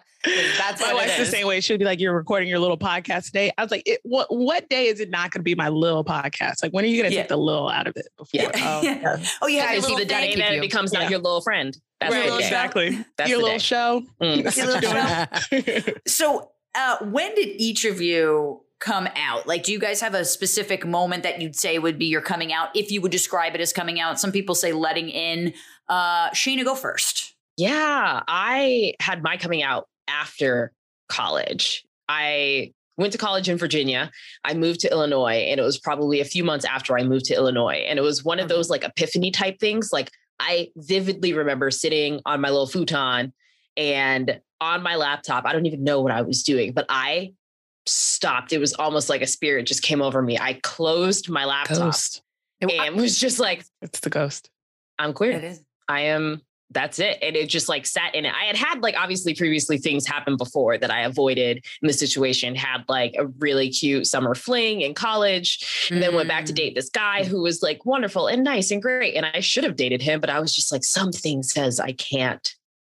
[SPEAKER 2] That's
[SPEAKER 4] My
[SPEAKER 2] what
[SPEAKER 4] wife's the same way. She'll be like, "You're recording your little podcast today." I was like, it, "What? What day is it not going to be my little podcast? Like, when are you going to
[SPEAKER 3] Yeah.
[SPEAKER 4] take the little out of it?" Before?
[SPEAKER 5] Yeah.
[SPEAKER 4] Oh,
[SPEAKER 3] Yeah. Oh, you have
[SPEAKER 2] Guys,
[SPEAKER 5] See the day
[SPEAKER 3] thank
[SPEAKER 5] that it becomes
[SPEAKER 4] Yeah.
[SPEAKER 5] not your little friend. That's
[SPEAKER 3] Your
[SPEAKER 5] the
[SPEAKER 3] little
[SPEAKER 4] exactly.
[SPEAKER 5] That's
[SPEAKER 4] your little show.
[SPEAKER 5] Mm.
[SPEAKER 3] Your little
[SPEAKER 4] you're.
[SPEAKER 3] So, uh, when did each of you come out? Like, do you guys have a specific moment that you'd say would be your coming out? If you would describe it as coming out, some people say letting in. Uh, Shayna, go first.
[SPEAKER 5] Yeah, I had my coming out after college. I went to college in Virginia. I moved to Illinois, and it was probably a few months after I moved to Illinois. And it was one of those like epiphany type things. Like, I vividly remember sitting on my little futon and on my laptop. I don't even know what I was doing, but I stopped. It was almost like a spirit just came over me. I closed my laptop
[SPEAKER 4] Ghost.
[SPEAKER 5] and was just like,
[SPEAKER 4] It's the ghost.
[SPEAKER 5] I'm queer.
[SPEAKER 3] is.
[SPEAKER 5] I am that's it. And it just like sat in it. I had had like obviously previously things happen before that I avoided in the situation, had like a really cute summer fling in college, and then went back to
[SPEAKER 3] Mm.
[SPEAKER 5] date this guy who was like wonderful and nice and great. And I should have dated him, but I was just like, something says I can't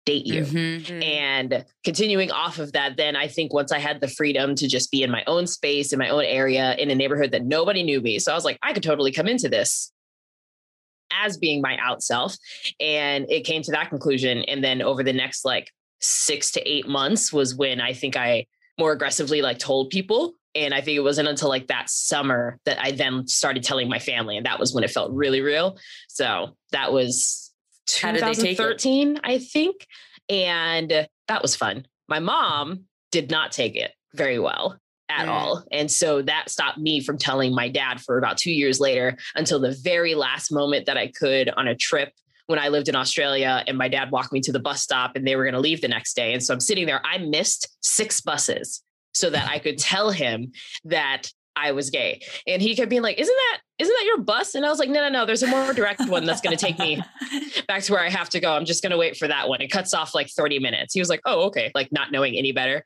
[SPEAKER 5] date you.
[SPEAKER 3] Mhm.
[SPEAKER 5] And continuing off of that, then I think once I had the freedom to just be in my own space, in my own area, in a neighborhood that nobody knew me. So I was like, I could totally come into this as being my out self. And it came to that conclusion. And then over the next like six to eight months was when I think I more aggressively like told people. And I think it wasn't until like that summer that I then started telling my family. And that was when it felt really real. So that was
[SPEAKER 3] How did they take it?
[SPEAKER 5] 2013, I think. And that was fun. My mom did not take it very well at
[SPEAKER 2] Mm.
[SPEAKER 5] all. And so that stopped me from telling my dad for about two years later until the very last moment that I could on a trip when I lived in Australia and my dad walked me to the bus stop and they were going to leave the next day. And so I'm sitting there, I missed six buses so that I could tell him that I was gay. And he kept being like, Isn't that isn't that your bus? And I was like, No, no, no, there's a more direct one that's going to take me back to where I have to go. I'm just going to wait for that one. It cuts off like 30 minutes. He was like, Oh, okay. Like not knowing any better.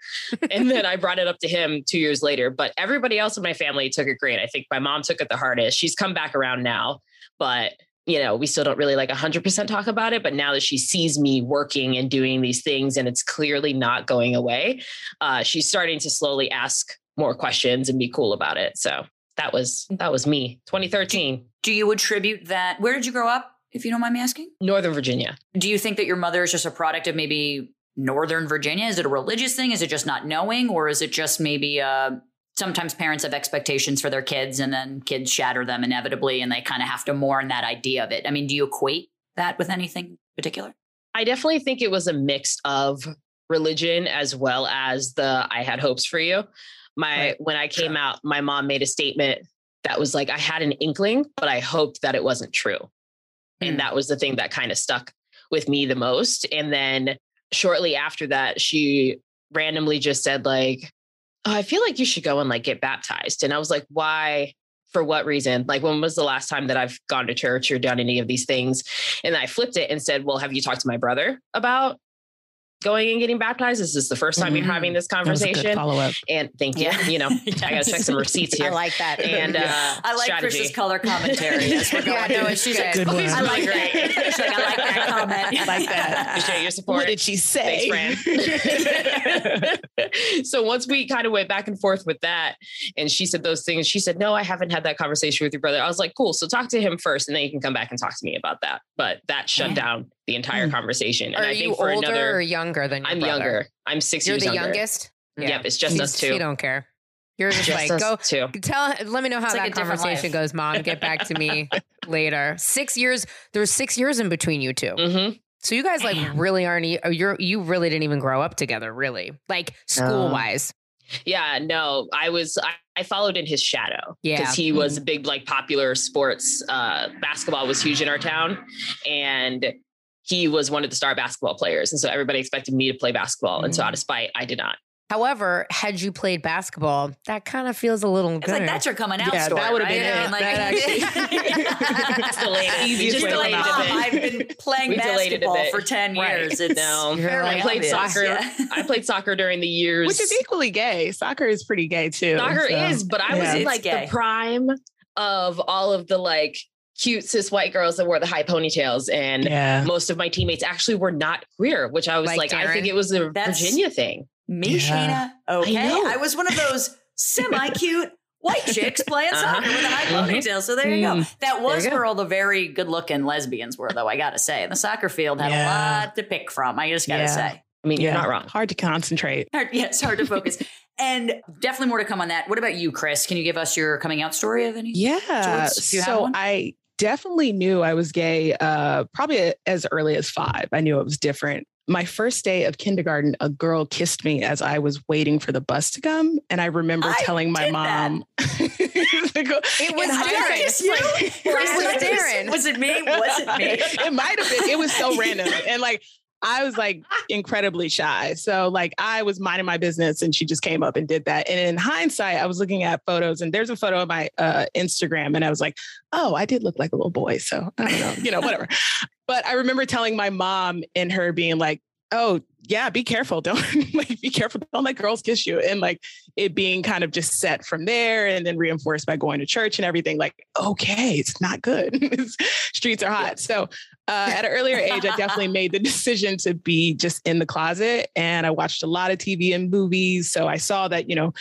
[SPEAKER 5] and then I brought it up to him two years later. But everybody else in my family took it great. I think my mom took it the hardest. She's come back around now, but you know, we still don't really like 100% talk about it. But now that she sees me working and doing these things and it's clearly not going away, uh, she's starting to slowly ask more questions and be cool about it. So that was that was me 2013
[SPEAKER 3] Do you attribute that? Where did you grow up, if you don't mind me asking?
[SPEAKER 5] northern virginia
[SPEAKER 3] Do you think that your mother is just a product of maybe Northern Virginia? Is it a religious thing? Is it just not knowing? Or is it just maybe uh, sometimes parents have expectations for their kids and then kids shatter them inevitably and they kind of have to mourn that idea of it? I mean, do you equate that with anything particular?
[SPEAKER 5] i definitely think it was a mix of religion as well as the i had hopes for you my
[SPEAKER 2] Right.
[SPEAKER 5] when i came out my mom made a statement that was like i had an inkling but i hoped that it wasn't true.
[SPEAKER 2] Hmm.
[SPEAKER 5] and that was the thing that kind of stuck with me the most. And then shortly after that she randomly just said like oh, i feel like you should go and like get baptized. And i was like why? For what reason? Like when was the last time that i've gone to church or done any of these things? And i flipped it and said well have you talked to my brother about going and getting baptized is this the first time you're
[SPEAKER 2] Mhm.
[SPEAKER 5] having this
[SPEAKER 4] That was a good
[SPEAKER 5] conversation
[SPEAKER 4] follow-up.
[SPEAKER 5] and thank you
[SPEAKER 3] Yeah.
[SPEAKER 5] you know i gotta check some receipts here.
[SPEAKER 2] I like that.
[SPEAKER 5] and uh
[SPEAKER 3] I like
[SPEAKER 5] strategy.
[SPEAKER 3] Chris's color commentary as we're
[SPEAKER 2] Yeah, no,
[SPEAKER 3] She's
[SPEAKER 2] good.
[SPEAKER 3] like,
[SPEAKER 4] Good
[SPEAKER 3] "Oh,
[SPEAKER 4] one.
[SPEAKER 3] I like that. She's like, I like that comment.
[SPEAKER 4] I like that.
[SPEAKER 5] Appreciate your support.
[SPEAKER 4] What did she say?
[SPEAKER 5] Thanks, friend. so once we kind of went back and forth with that, and she said those things, she said, No, I haven't had that conversation with your brother. I was like, Cool. So talk to him first, and then you can come back and talk to me about that. But that shut
[SPEAKER 3] Yeah.
[SPEAKER 5] down the entire
[SPEAKER 4] Hmm.
[SPEAKER 5] conversation. And
[SPEAKER 2] Are
[SPEAKER 5] I
[SPEAKER 2] you
[SPEAKER 5] think for
[SPEAKER 2] older
[SPEAKER 5] another,
[SPEAKER 2] or younger than your
[SPEAKER 5] I'm
[SPEAKER 2] brother?
[SPEAKER 5] younger. I'm 6
[SPEAKER 2] You're
[SPEAKER 5] years
[SPEAKER 2] the
[SPEAKER 5] younger.
[SPEAKER 2] youngest.
[SPEAKER 5] Yep, it's just
[SPEAKER 2] She's-
[SPEAKER 5] us two.
[SPEAKER 2] She don't care. You're just,
[SPEAKER 5] Just
[SPEAKER 2] like
[SPEAKER 5] us
[SPEAKER 2] go
[SPEAKER 5] two.
[SPEAKER 2] tell. Let me know how
[SPEAKER 3] It's
[SPEAKER 2] that
[SPEAKER 3] a different
[SPEAKER 2] conversation goes, Mom. Get back to me later. Six years. There's six years in between you 2
[SPEAKER 5] hmm
[SPEAKER 2] So you guys like
[SPEAKER 3] Damn.
[SPEAKER 2] really aren't. e- You're you really didn't even grow up together, really, like school wise.
[SPEAKER 5] Yeah, no, I was I, I followed in his shadow
[SPEAKER 2] Yeah.
[SPEAKER 5] because he was a big like popular sports. Uh, basketball was huge in our town, and he was one of the star basketball players, and so everybody expected me to play basketball, and so out mm. of spite, I did not.
[SPEAKER 2] However, had you played basketball, that kind of feels a little
[SPEAKER 3] It's
[SPEAKER 2] good.
[SPEAKER 3] like that's your coming out
[SPEAKER 4] Yeah,
[SPEAKER 3] story.
[SPEAKER 4] that would've
[SPEAKER 3] right?
[SPEAKER 4] been
[SPEAKER 3] I
[SPEAKER 4] it.
[SPEAKER 3] mean,
[SPEAKER 4] That
[SPEAKER 5] It's delayed.
[SPEAKER 4] Easiest
[SPEAKER 5] Just
[SPEAKER 4] way to
[SPEAKER 5] delayed
[SPEAKER 4] come
[SPEAKER 5] a
[SPEAKER 4] out.
[SPEAKER 5] bit.
[SPEAKER 3] I've been playing
[SPEAKER 5] We delayed it
[SPEAKER 3] basketball for 10
[SPEAKER 4] Right.
[SPEAKER 3] years. It's
[SPEAKER 5] No,
[SPEAKER 3] fairly
[SPEAKER 2] like,
[SPEAKER 5] I played
[SPEAKER 3] obvious.
[SPEAKER 5] soccer.
[SPEAKER 3] Yeah.
[SPEAKER 5] I played soccer during the years.
[SPEAKER 4] Which is equally gay. Soccer is pretty gay too.
[SPEAKER 5] Soccer
[SPEAKER 4] so.
[SPEAKER 5] is, but I was in like
[SPEAKER 3] gay.
[SPEAKER 5] the prime of all of the like cute cis white girls that wore the high ponytails. And
[SPEAKER 4] Yeah.
[SPEAKER 5] most of my teammates actually were not queer, which I was
[SPEAKER 2] Like
[SPEAKER 5] like, I think it was a
[SPEAKER 3] That's-
[SPEAKER 5] Virginia thing.
[SPEAKER 3] Me,
[SPEAKER 4] Yeah.
[SPEAKER 3] Shayna. Okay.
[SPEAKER 5] know.
[SPEAKER 3] I, was one of those semi cute white chicks playing
[SPEAKER 5] Uh-huh.
[SPEAKER 3] soccer with a high
[SPEAKER 5] Mhm.
[SPEAKER 3] ponytail. So there you go.
[SPEAKER 4] Mm.
[SPEAKER 3] That was
[SPEAKER 5] you go.
[SPEAKER 3] where all the very good looking lesbians were, though, I got to say. The soccer field had
[SPEAKER 4] Yeah.
[SPEAKER 3] a lot to pick from. I just got to
[SPEAKER 4] Yeah.
[SPEAKER 3] say.
[SPEAKER 5] I mean,
[SPEAKER 4] Yeah.
[SPEAKER 5] you're not wrong.
[SPEAKER 4] Hard to concentrate.
[SPEAKER 3] Hard, yeah, it's hard to focus. and definitely more to come on that. What about you, Chris? Can you give us your coming out story of any?
[SPEAKER 4] Yeah.
[SPEAKER 3] George, do you have
[SPEAKER 4] so
[SPEAKER 3] one?
[SPEAKER 4] I definitely knew I was gay uh, probably as early as five. I knew it was different. My first day of kindergarten, a girl kissed me as I was waiting for the bus to come. And I remember
[SPEAKER 3] I
[SPEAKER 4] telling my mom.
[SPEAKER 2] It was Darren.
[SPEAKER 3] Kiss you?
[SPEAKER 2] It was Darren.
[SPEAKER 3] Was it me? Was it me?
[SPEAKER 4] it might have been. It was so random. And like, I was like incredibly shy. So like I was minding my business and she just came up and did that. And in hindsight, I was looking at photos and there's a photo of my uh, Instagram and I was like, oh, I did look like a little boy. So I don't know, you know, whatever. but I remember telling my mom and her being like, oh, yeah, be careful. Don't like be careful. Don't let girls kiss you. And like it being kind of just set from there and then reinforced by going to church and everything. Like, okay, it's not good. Streets are hot. So uh, at an earlier age, I definitely made the decision to be just in the closet. And I watched a lot of TV and movies. So I saw that, you know,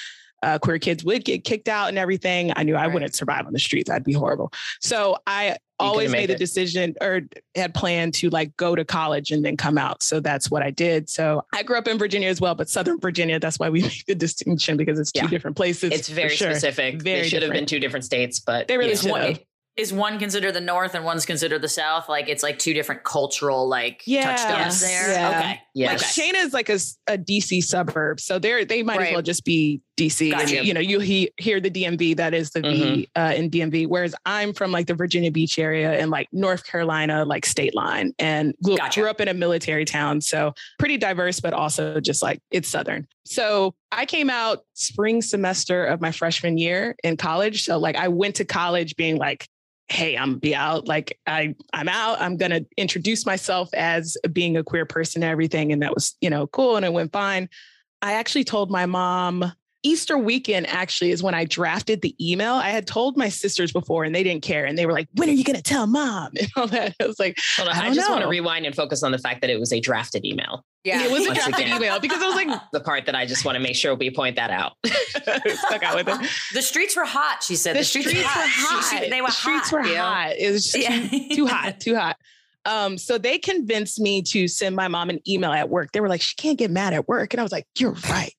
[SPEAKER 4] uh, queer kids would get kicked out and everything. I knew I
[SPEAKER 2] Right.
[SPEAKER 4] wouldn't survive on the streets. I'd be horrible. So I always
[SPEAKER 5] make
[SPEAKER 4] made the decision or had planned to like go to college and then come out. So that's what I did. So I grew up in Virginia as well, but Southern Virginia, that's why we make the distinction because it's two different places.
[SPEAKER 5] It's very
[SPEAKER 4] sure.
[SPEAKER 5] specific.
[SPEAKER 4] Very
[SPEAKER 5] they should have been two different states, but
[SPEAKER 4] They really
[SPEAKER 5] yeah.
[SPEAKER 4] should
[SPEAKER 3] One-
[SPEAKER 4] have.
[SPEAKER 3] Is one considered the north and one's considered the south? Like it's like two different cultural like
[SPEAKER 4] Yeah.
[SPEAKER 3] touchstones
[SPEAKER 5] Yes.
[SPEAKER 3] there.
[SPEAKER 4] Yeah.
[SPEAKER 3] Okay.
[SPEAKER 5] Yes.
[SPEAKER 4] Like Shayna is like a DC suburb, so they're they might
[SPEAKER 2] Right.
[SPEAKER 4] as well just be DC. And,
[SPEAKER 3] Gotcha.
[SPEAKER 4] you know, you he, hear the DMV that is the V uh, in DMV. Whereas I'm from like the Virginia Beach area and like North Carolina, like state line, and grew,
[SPEAKER 3] Gotcha.
[SPEAKER 4] grew up in a military town, so pretty diverse, but also just like it's Southern. So I came out spring semester of my freshman year in college. So like I went to college being like hey i'm be out like i i'm out i'm gonna introduce myself as being a queer person and everything and that was you know cool and it went fine. I actually told my mom easter weekend actually is when i drafted the email. I had told my sisters before and they didn't care and they were like when are you gonna tell mom? And all that. I was like
[SPEAKER 5] Hold on,
[SPEAKER 4] I
[SPEAKER 5] I,
[SPEAKER 4] don't
[SPEAKER 5] just want to rewind and focus on the fact that it was a drafted email.
[SPEAKER 2] Yeah.
[SPEAKER 4] it was a
[SPEAKER 5] Once
[SPEAKER 4] drafted email because i was like
[SPEAKER 5] The part that I just want to make sure we point that out.
[SPEAKER 4] stuck out with it
[SPEAKER 3] The streets were hot, she said.
[SPEAKER 4] the, streets, were hot.
[SPEAKER 3] She- she- they were
[SPEAKER 4] the streets
[SPEAKER 3] hot.
[SPEAKER 4] were
[SPEAKER 3] you know?
[SPEAKER 4] hot. It was just
[SPEAKER 3] Yeah.
[SPEAKER 4] too, too hot, too hot. Um, so they convinced me to send my mom an email at work. They were like, "She can't get mad at work," and I was like, "You're right."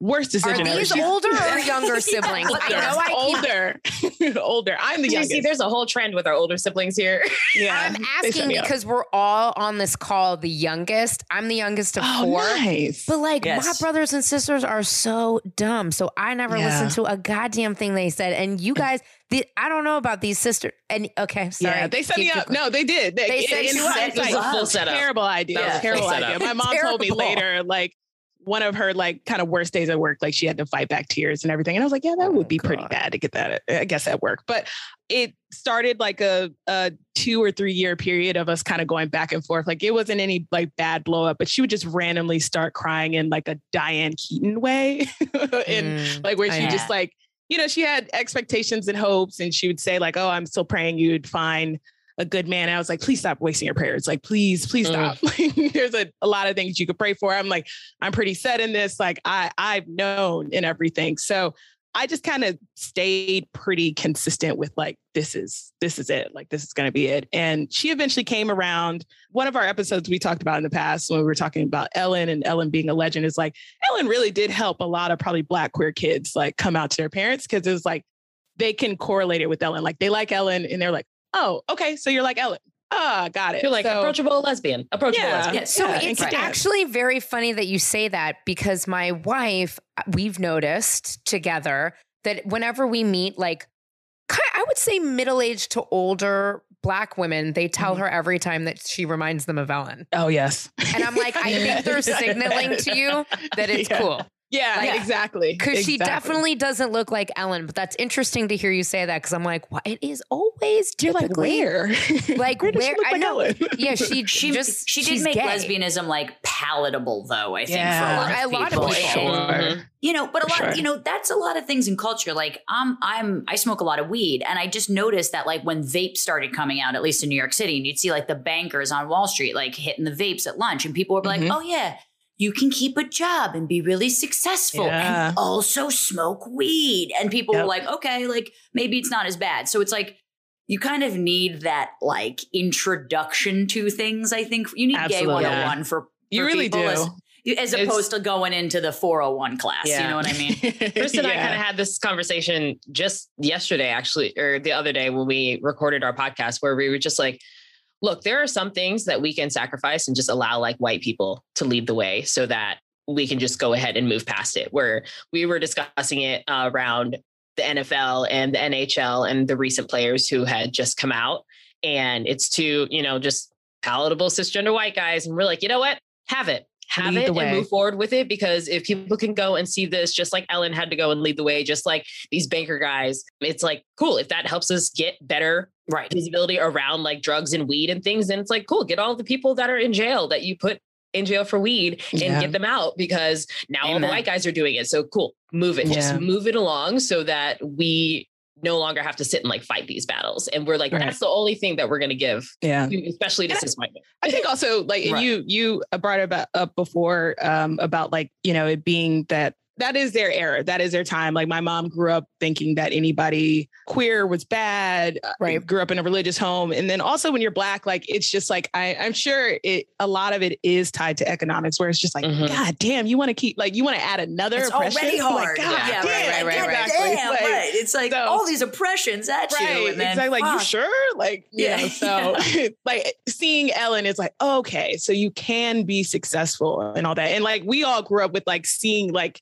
[SPEAKER 4] Worst decision ever.
[SPEAKER 2] these
[SPEAKER 4] She's
[SPEAKER 2] older or younger siblings? I know I keep
[SPEAKER 4] older, older. I'm the
[SPEAKER 5] You
[SPEAKER 4] youngest.
[SPEAKER 5] see, there's a whole trend with our older siblings here.
[SPEAKER 4] yeah,
[SPEAKER 2] I'm asking
[SPEAKER 4] me up.
[SPEAKER 2] because we're all on this call the youngest. I'm the youngest of
[SPEAKER 4] oh,
[SPEAKER 2] four.
[SPEAKER 4] nice.
[SPEAKER 2] But like my brothers and sisters are so dumb. So I never
[SPEAKER 4] Yeah.
[SPEAKER 2] listened to a goddamn thing they said. And you guys, the, I don't know about these sisters. And okay, sorry.
[SPEAKER 4] Yeah, they set
[SPEAKER 2] Keep-
[SPEAKER 4] me up. No, they did.
[SPEAKER 2] They set
[SPEAKER 4] in
[SPEAKER 2] you up.
[SPEAKER 4] hindsight,
[SPEAKER 5] It was a full setup.
[SPEAKER 4] Terrible idea.
[SPEAKER 5] That was a
[SPEAKER 4] terrible
[SPEAKER 5] full
[SPEAKER 4] idea. My mom told me later, like one of her like kind of worst days at work, like she had to fight back tears and everything. And I was like, yeah, that
[SPEAKER 2] Oh,
[SPEAKER 4] would be pretty bad to get that, I guess, at work. But it started like a, a two or three year period of us kind of going back and forth. Like it wasn't any like bad blow up, but she would just randomly start crying in like a Diane Keaton way. and
[SPEAKER 2] Mm,
[SPEAKER 4] like where she
[SPEAKER 2] know.
[SPEAKER 4] just like you know she had expectations and hopes and she would say like oh i'm still praying you'd find a good man i was like please stop wasting your prayers. Like please please mm. stop. Like, there's a, a lot of things you could pray for. I'm like i'm pretty set in this. Like i i've known and everything. So i just kind of stayed pretty consistent with like this is this is it. Like this is going to be it. And she eventually came around. One of our episodes we talked about in the past when we were talking about ellen and ellen being a legend is like Ellen really did help a lot of probably black queer kids like come out to their parents because it's like they can correlate it with Ellen. Like they like Ellen and they're like, oh, okay, so you're like Ellen. Ah, got it.
[SPEAKER 5] You're like
[SPEAKER 4] So-
[SPEAKER 5] approachable lesbian. Approachable
[SPEAKER 4] Yeah.
[SPEAKER 5] lesbian.
[SPEAKER 3] Yeah,
[SPEAKER 2] So
[SPEAKER 4] Yeah,
[SPEAKER 2] it's
[SPEAKER 4] and-
[SPEAKER 2] actually very funny that you say that because my wife, uh, we've noticed together that whenever we meet, like, I would say middle aged to older black women, they tell
[SPEAKER 4] Mhm.
[SPEAKER 2] her every time that she reminds them of Ellen.
[SPEAKER 4] Oh yes.
[SPEAKER 2] And I'm like, I think they're signaling to you that it's
[SPEAKER 4] Yeah.
[SPEAKER 2] cool.
[SPEAKER 4] Yeah,
[SPEAKER 2] Like-
[SPEAKER 4] exactly.
[SPEAKER 2] Because she definitely doesn't look like Ellen, but that's interesting to hear you say that because I'm like, what? It is always
[SPEAKER 4] You're like
[SPEAKER 2] typically
[SPEAKER 4] where?
[SPEAKER 2] Like
[SPEAKER 4] where
[SPEAKER 2] where?
[SPEAKER 4] look
[SPEAKER 2] I
[SPEAKER 4] like
[SPEAKER 2] know.
[SPEAKER 4] Ellen?
[SPEAKER 2] Yeah, she
[SPEAKER 3] She
[SPEAKER 2] just
[SPEAKER 3] she did make
[SPEAKER 2] gay.
[SPEAKER 3] lesbianism like palatable though, I think
[SPEAKER 4] Yeah.
[SPEAKER 3] for a lot of
[SPEAKER 2] A lot of
[SPEAKER 3] people.
[SPEAKER 2] people.
[SPEAKER 3] And,
[SPEAKER 4] Sure.
[SPEAKER 3] you know, but a lot,
[SPEAKER 4] sure.
[SPEAKER 3] you know, that's a lot of things in culture. Like I'm I'm I smoke a lot of weed and I just noticed that like when vapes started coming out, at least in New York City, and you'd see like the bankers on Wall Street like hitting the vapes at lunch and people were like,
[SPEAKER 4] Mhm.
[SPEAKER 3] Oh yeah, you can keep a job and be really successful
[SPEAKER 4] Yeah.
[SPEAKER 3] and also smoke weed. And people
[SPEAKER 4] Yep.
[SPEAKER 3] were like, okay, like maybe it's not as bad. So it's like you kind of need that like introduction to things, I think. You need
[SPEAKER 4] Absolutely.
[SPEAKER 3] gay 101 for, for
[SPEAKER 4] You really
[SPEAKER 3] people
[SPEAKER 4] do.
[SPEAKER 3] as- as
[SPEAKER 5] It's-
[SPEAKER 3] opposed to going into the 401 class. You know what I mean?
[SPEAKER 5] Chris and I kind of had this conversation just yesterday, actually, or the other day when we recorded our podcast, where we were just like, look, there are some things that we can sacrifice and just allow like white people to lead the way so that we can just go ahead and move past it. Where we were discussing it uh, around the NFL and the NHL and the recent players who had just come out. And it's to, you know, just palatable cisgender white guys. And we're like, you know what? Have it. Have
[SPEAKER 4] Lead
[SPEAKER 5] it and move forward with it because if people can go and see this, just like Ellen had to go and lead the way, just like these banker guys, it's like cool. If that helps us get better
[SPEAKER 3] right.
[SPEAKER 5] visibility around like drugs and weed and things, and it's like cool. Get all the people that are in jail that you put in jail for weed and
[SPEAKER 4] Yeah.
[SPEAKER 5] get them out because now all the white guys are doing it. So cool. Move it.
[SPEAKER 4] Yeah.
[SPEAKER 5] Just move it along so that we no longer have to sit and like fight these battles. And we're like,
[SPEAKER 4] Right.
[SPEAKER 5] that's the only thing that we're going to give,
[SPEAKER 4] Yeah.
[SPEAKER 5] especially to cis white men.
[SPEAKER 4] I think also like
[SPEAKER 3] Right.
[SPEAKER 4] you you brought it about up before um, about like you know it being that that is their era that is their time like my mom grew up thinking that anybody queer was bad uh,
[SPEAKER 2] Right.
[SPEAKER 4] grew up in a religious home and then also when you're black like it's just like I, i'm sure it a lot of it is tied to economics where it's just like
[SPEAKER 5] Mhm.
[SPEAKER 4] god damn you want to keep like you want to add another
[SPEAKER 3] It's
[SPEAKER 4] oppression?
[SPEAKER 3] already
[SPEAKER 4] Like,
[SPEAKER 3] hard.
[SPEAKER 4] god
[SPEAKER 3] yeah,
[SPEAKER 4] damn,
[SPEAKER 3] right, right, right, right.
[SPEAKER 4] exactly.
[SPEAKER 3] Damn,
[SPEAKER 4] Like,
[SPEAKER 3] right. It's like
[SPEAKER 4] so-
[SPEAKER 3] all these oppressions at you.
[SPEAKER 4] Right,
[SPEAKER 3] And then,
[SPEAKER 4] exactly. Like, you sure? Like, you
[SPEAKER 3] Yeah.
[SPEAKER 4] know, so like seeing Ellen is like, okay, so you can be successful and all that. And like, we all grew up with like seeing like